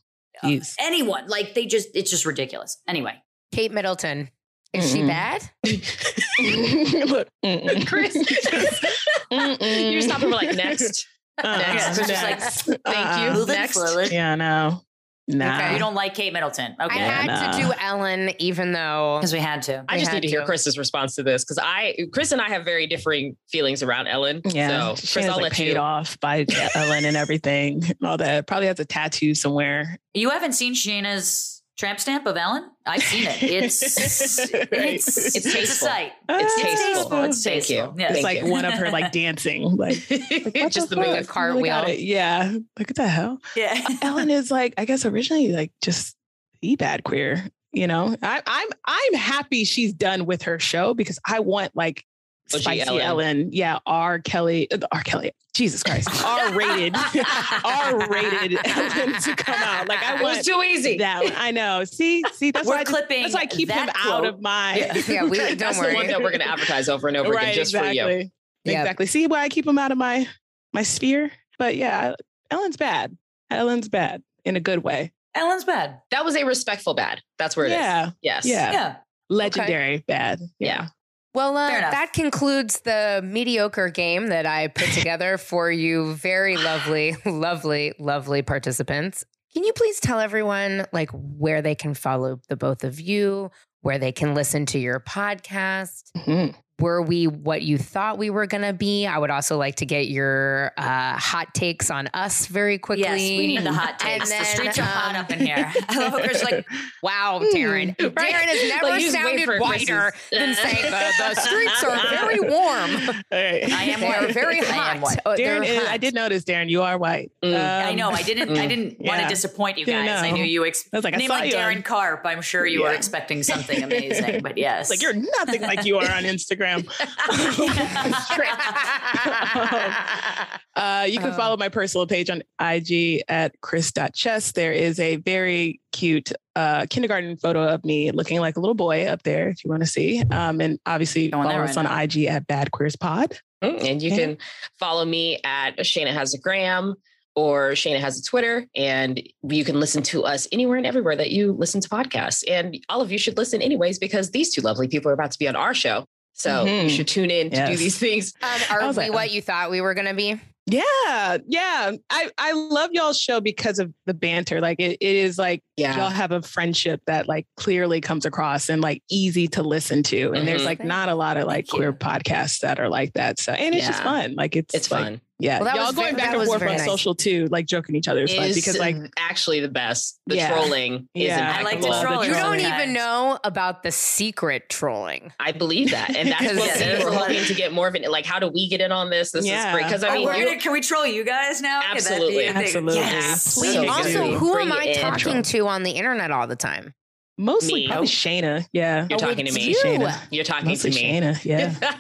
[SPEAKER 4] Jeez.
[SPEAKER 3] Anyone, like they just, it's just ridiculous. Anyway,
[SPEAKER 2] Kate Middleton. Is she
[SPEAKER 4] Mm-mm.
[SPEAKER 2] bad?
[SPEAKER 4] Look.
[SPEAKER 5] Chris, you're stopping. we're like, next. Next.
[SPEAKER 3] It's just like,
[SPEAKER 5] Thank you. Next.
[SPEAKER 3] forward.
[SPEAKER 4] Yeah, no. Nah.
[SPEAKER 2] Okay.
[SPEAKER 3] You don't like Kate Middleton. Okay.
[SPEAKER 2] I had
[SPEAKER 4] Yeah,
[SPEAKER 2] to do Ellen, even though
[SPEAKER 3] Because we had to.
[SPEAKER 5] I
[SPEAKER 2] We
[SPEAKER 5] just need to hear. Chris's response to this because I, Chris and I have very differing feelings around Ellen.
[SPEAKER 4] Yeah,
[SPEAKER 5] So,
[SPEAKER 4] she
[SPEAKER 5] Chris,
[SPEAKER 4] has,
[SPEAKER 5] I'll
[SPEAKER 4] like,
[SPEAKER 5] let
[SPEAKER 4] paid
[SPEAKER 5] you.
[SPEAKER 4] off by Ellen and everything, and all that. Probably has a tattoo somewhere.
[SPEAKER 3] You haven't seen Shayna's tramp stamp of Ellen? I've seen it. It's it's
[SPEAKER 4] Right.
[SPEAKER 3] it's,
[SPEAKER 5] It's
[SPEAKER 3] it's a sight.
[SPEAKER 5] It's tasteful.
[SPEAKER 3] It's
[SPEAKER 5] Thank
[SPEAKER 3] tasteful.
[SPEAKER 5] you.
[SPEAKER 3] Yes.
[SPEAKER 4] It's
[SPEAKER 5] Thank
[SPEAKER 4] like
[SPEAKER 5] you.
[SPEAKER 4] one of her like dancing, like what
[SPEAKER 5] just the
[SPEAKER 4] fuck?
[SPEAKER 5] move.
[SPEAKER 2] A cartwheel.
[SPEAKER 4] Really got it. Yeah, like what the hell?
[SPEAKER 3] Yeah.
[SPEAKER 4] Uh, Ellen is like, I guess originally like just the bad queer. You know, I, I'm I'm happy she's done with her show because I want like
[SPEAKER 5] OG
[SPEAKER 4] spicy Ellen.
[SPEAKER 5] Ellen.
[SPEAKER 4] yeah, R. Kelly, uh, R. Kelly, Jesus Christ, R. rated, R. rated Ellen to come out. Like I
[SPEAKER 5] It was too easy.
[SPEAKER 4] that. one. I know. See, see, that's
[SPEAKER 3] We're
[SPEAKER 4] why I just-
[SPEAKER 3] clipping
[SPEAKER 4] that's why I keep him
[SPEAKER 3] that
[SPEAKER 4] out of my.
[SPEAKER 3] Yeah.
[SPEAKER 2] Yeah, we- don't
[SPEAKER 5] That's
[SPEAKER 2] worry.
[SPEAKER 5] the one that we're going to advertise over and over again just for you.
[SPEAKER 4] exactly.
[SPEAKER 2] Yep.
[SPEAKER 4] Exactly. See why I keep him out of my my sphere. But yeah, Ellen's bad. Ellen's bad in a good way.
[SPEAKER 3] Ellen's bad.
[SPEAKER 5] That was a respectful bad. That's where it is.
[SPEAKER 4] yeah,
[SPEAKER 5] Yes.
[SPEAKER 4] Yeah.
[SPEAKER 3] Yeah.
[SPEAKER 4] legendary bad.
[SPEAKER 5] Yeah.
[SPEAKER 2] Well, uh, that concludes the mediocre game that I put together for you, very lovely, lovely, lovely participants. Can you please tell everyone like where they can follow the both of you, where they can listen to your podcast?
[SPEAKER 4] Mhm.
[SPEAKER 2] Were we what you thought we were going to be? I would also like to get your uh, hot takes on us very quickly.
[SPEAKER 3] Yes, we need the hot takes.
[SPEAKER 2] then,
[SPEAKER 3] the streets are hot
[SPEAKER 2] um,
[SPEAKER 3] up in here. I love Chris like,
[SPEAKER 2] Wow, Darren.
[SPEAKER 5] right?
[SPEAKER 2] Darren has never
[SPEAKER 5] Like, you
[SPEAKER 2] sounded
[SPEAKER 5] for
[SPEAKER 2] whiter
[SPEAKER 5] Chris's-
[SPEAKER 2] than saying the, the streets are very warm.
[SPEAKER 4] Hey.
[SPEAKER 3] I am
[SPEAKER 2] They are
[SPEAKER 3] white.
[SPEAKER 2] very
[SPEAKER 3] I
[SPEAKER 2] hot.
[SPEAKER 3] am white.
[SPEAKER 2] Oh,
[SPEAKER 4] Darren, is, I did notice, Darren, you are white.
[SPEAKER 5] Mm.
[SPEAKER 3] I know. I
[SPEAKER 4] Um,
[SPEAKER 3] didn't. I
[SPEAKER 5] Mm.
[SPEAKER 3] didn't want to disappoint you
[SPEAKER 4] Didn't
[SPEAKER 3] guys. I
[SPEAKER 4] know.
[SPEAKER 3] knew you. Ex-
[SPEAKER 4] I was like, I
[SPEAKER 3] name like
[SPEAKER 4] you on-
[SPEAKER 3] Darren Carp. I'm sure you were expecting something amazing. But yes,
[SPEAKER 4] Like you're nothing like you are on Instagram. Uh, you can
[SPEAKER 2] Uh.
[SPEAKER 4] follow my personal page on IG at chris.chess. There is a very cute uh, kindergarten photo of me looking like a little boy up there if you want to see. Um, and obviously
[SPEAKER 3] Going
[SPEAKER 4] follow
[SPEAKER 3] there
[SPEAKER 4] us
[SPEAKER 3] right
[SPEAKER 4] on
[SPEAKER 3] now.
[SPEAKER 4] IG at Bad Queers Pod.
[SPEAKER 5] Mm, And you
[SPEAKER 4] Yeah.
[SPEAKER 5] can follow me at Shayna has a gram or Shayna has a Twitter. And you can listen to us anywhere and everywhere that you listen to podcasts. And all of you should listen anyways, because these two lovely people are about to be on our show. So you
[SPEAKER 4] Mhm.
[SPEAKER 5] should tune in to do these things.
[SPEAKER 2] Um, are we
[SPEAKER 4] like,
[SPEAKER 2] what you thought we were going to be?
[SPEAKER 4] Yeah, yeah. I, I love y'all's show because of the banter. Like it, it is like y'all have a friendship that like clearly comes across and like easy to listen to. And there's
[SPEAKER 5] Mhm.
[SPEAKER 4] like not a lot of like
[SPEAKER 3] Thank you.
[SPEAKER 4] queer podcasts that are like that. So and it's just fun. Like it's
[SPEAKER 5] It's
[SPEAKER 4] like,
[SPEAKER 5] fun.
[SPEAKER 4] Yeah.
[SPEAKER 2] Well, that
[SPEAKER 4] y'all
[SPEAKER 2] was
[SPEAKER 4] going
[SPEAKER 2] ve-
[SPEAKER 4] back
[SPEAKER 2] that
[SPEAKER 4] and forth on
[SPEAKER 2] nice.
[SPEAKER 4] social too, like joking each other is fun because like
[SPEAKER 5] actually the best. The
[SPEAKER 4] Yeah.
[SPEAKER 5] trolling is
[SPEAKER 4] Yeah.
[SPEAKER 3] I like
[SPEAKER 5] impeccable.
[SPEAKER 3] to troll.
[SPEAKER 2] You don't
[SPEAKER 3] Sometimes.
[SPEAKER 2] even know about the secret trolling.
[SPEAKER 5] I believe that. And that's what
[SPEAKER 2] Because-
[SPEAKER 5] we
[SPEAKER 3] Yeah,
[SPEAKER 5] were
[SPEAKER 3] there's a lot
[SPEAKER 5] hoping to get more of it. Like, how do we get in on this? This
[SPEAKER 4] Yeah.
[SPEAKER 5] is great. Because I
[SPEAKER 3] Oh,
[SPEAKER 5] mean,
[SPEAKER 3] we're gonna, can we troll you guys now? Can that be a
[SPEAKER 5] Absolutely.
[SPEAKER 4] Absolutely.
[SPEAKER 3] Yes.
[SPEAKER 5] So
[SPEAKER 2] also, who
[SPEAKER 5] it
[SPEAKER 2] am I
[SPEAKER 5] in.
[SPEAKER 2] talking to on the internet all the time?
[SPEAKER 4] Mostly
[SPEAKER 5] Me.
[SPEAKER 4] probably Shayna. Yeah.
[SPEAKER 5] You're
[SPEAKER 2] Oh,
[SPEAKER 5] talking to me.
[SPEAKER 2] you.
[SPEAKER 4] Shayna.
[SPEAKER 5] You're talking
[SPEAKER 4] Mostly
[SPEAKER 5] to me.
[SPEAKER 4] Shayna. Yeah.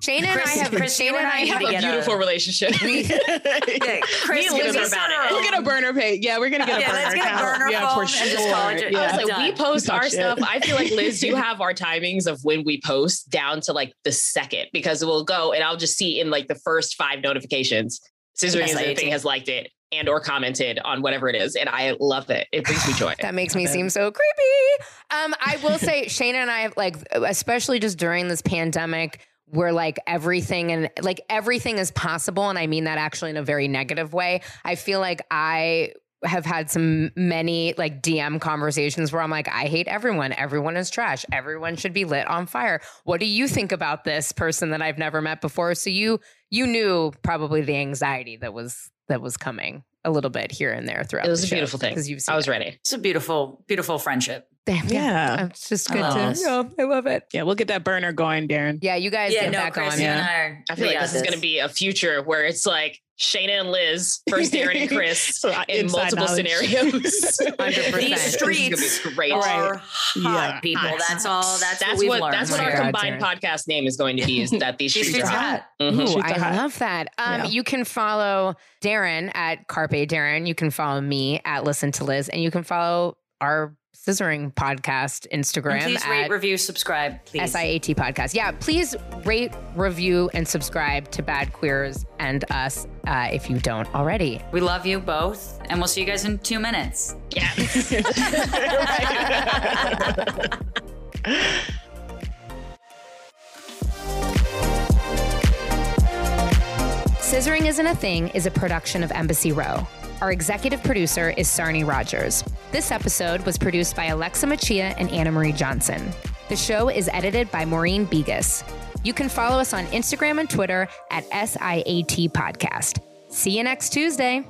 [SPEAKER 2] Shayna and I have
[SPEAKER 3] Chris,
[SPEAKER 2] Shayna and I
[SPEAKER 3] and
[SPEAKER 2] have
[SPEAKER 5] a beautiful
[SPEAKER 3] a-
[SPEAKER 5] relationship.
[SPEAKER 3] Yeah, Chris,
[SPEAKER 5] Me and
[SPEAKER 3] gives
[SPEAKER 5] Liz
[SPEAKER 3] us
[SPEAKER 5] are about
[SPEAKER 3] our
[SPEAKER 5] it.
[SPEAKER 3] own-
[SPEAKER 4] We'll get a burner page. Yeah, we're gonna get a burner
[SPEAKER 3] let's get a
[SPEAKER 4] account.
[SPEAKER 3] burner
[SPEAKER 4] yeah, for
[SPEAKER 3] and just call it-
[SPEAKER 4] yeah.
[SPEAKER 5] I was like,
[SPEAKER 3] done.
[SPEAKER 5] we post
[SPEAKER 4] Talk
[SPEAKER 5] our
[SPEAKER 4] shit.
[SPEAKER 5] stuff. I feel like Liz, you have our timings of when we post down to like the second because we'll go and I'll just see in like the first five notifications, Scissoring
[SPEAKER 3] Yes,
[SPEAKER 5] is
[SPEAKER 3] I
[SPEAKER 5] the
[SPEAKER 3] do.
[SPEAKER 5] thing has liked it and or commented on whatever it is, and I love it. It brings me joy.
[SPEAKER 2] That makes me seem so creepy. Um, I will say, Shayna and I, like, especially just during this pandemic, where like everything and like everything is possible, and I mean that actually in a very negative way. I feel like I have had some many like DM conversations where I'm like, I hate everyone. Everyone is trash. Everyone should be lit on fire. What do you think about this person that I've never met before? So you you knew probably the anxiety that was that was coming a little bit here and there throughout.
[SPEAKER 5] It was
[SPEAKER 2] the
[SPEAKER 5] a
[SPEAKER 2] show,
[SPEAKER 5] beautiful thing.
[SPEAKER 2] 'cause you've seen
[SPEAKER 5] I was
[SPEAKER 2] it.
[SPEAKER 5] ready.
[SPEAKER 3] It's a beautiful, beautiful friendship.
[SPEAKER 2] Damn, yeah.
[SPEAKER 4] Yeah.
[SPEAKER 2] Oh, it's just good
[SPEAKER 3] I
[SPEAKER 2] to
[SPEAKER 3] this.
[SPEAKER 2] yeah, I love it.
[SPEAKER 4] Yeah, we'll get that burner going, Darren.
[SPEAKER 2] Yeah, you guys
[SPEAKER 3] yeah,
[SPEAKER 2] get
[SPEAKER 3] no,
[SPEAKER 2] that
[SPEAKER 3] Chris,
[SPEAKER 2] going.
[SPEAKER 3] you
[SPEAKER 4] yeah.
[SPEAKER 3] I.
[SPEAKER 5] I feel
[SPEAKER 3] we
[SPEAKER 5] like
[SPEAKER 3] got
[SPEAKER 5] this is going to be a future where it's like Shayna and Liz, first Darren and Chris,
[SPEAKER 4] So,
[SPEAKER 5] in multiple
[SPEAKER 4] knowledge.
[SPEAKER 5] scenarios.
[SPEAKER 2] 100%.
[SPEAKER 3] These
[SPEAKER 2] This is
[SPEAKER 5] gonna be
[SPEAKER 3] streets
[SPEAKER 5] great.
[SPEAKER 3] are hot
[SPEAKER 4] Yeah.
[SPEAKER 3] people.
[SPEAKER 4] Hot.
[SPEAKER 3] That's all. That's,
[SPEAKER 5] That's
[SPEAKER 3] what we've
[SPEAKER 5] what that's what
[SPEAKER 2] Oh
[SPEAKER 5] our
[SPEAKER 2] God,
[SPEAKER 5] combined
[SPEAKER 2] Darren.
[SPEAKER 5] podcast name is going to be. Is that these
[SPEAKER 3] These
[SPEAKER 5] streets,
[SPEAKER 3] streets
[SPEAKER 5] are
[SPEAKER 3] are
[SPEAKER 5] hot?
[SPEAKER 3] hot.
[SPEAKER 5] Mhm.
[SPEAKER 2] Ooh,
[SPEAKER 4] Streets
[SPEAKER 2] I
[SPEAKER 4] hot.
[SPEAKER 2] love that. Um,
[SPEAKER 4] Yeah.
[SPEAKER 2] You can follow Darren at Carpe Darren. You can follow me at Listen to Liz, and you can follow our Scissoring podcast
[SPEAKER 3] And
[SPEAKER 2] Instagram
[SPEAKER 3] please rate, review, subscribe, please.
[SPEAKER 2] SIAT podcast. Yeah, please rate, review, and subscribe to Bad Queers and us uh, if you don't already.
[SPEAKER 3] We love you both, and we'll see you guys in two minutes.
[SPEAKER 5] Yeah.
[SPEAKER 2] Scissoring Isn't a Thing is a production of Embassy Row. Our executive producer is Sarni Rogers. This episode was produced by Alexa Machia and Anna Marie Johnson. The show is edited by Maureen Begas. You can follow us on Instagram and Twitter at SIAT Podcast. See you next Tuesday.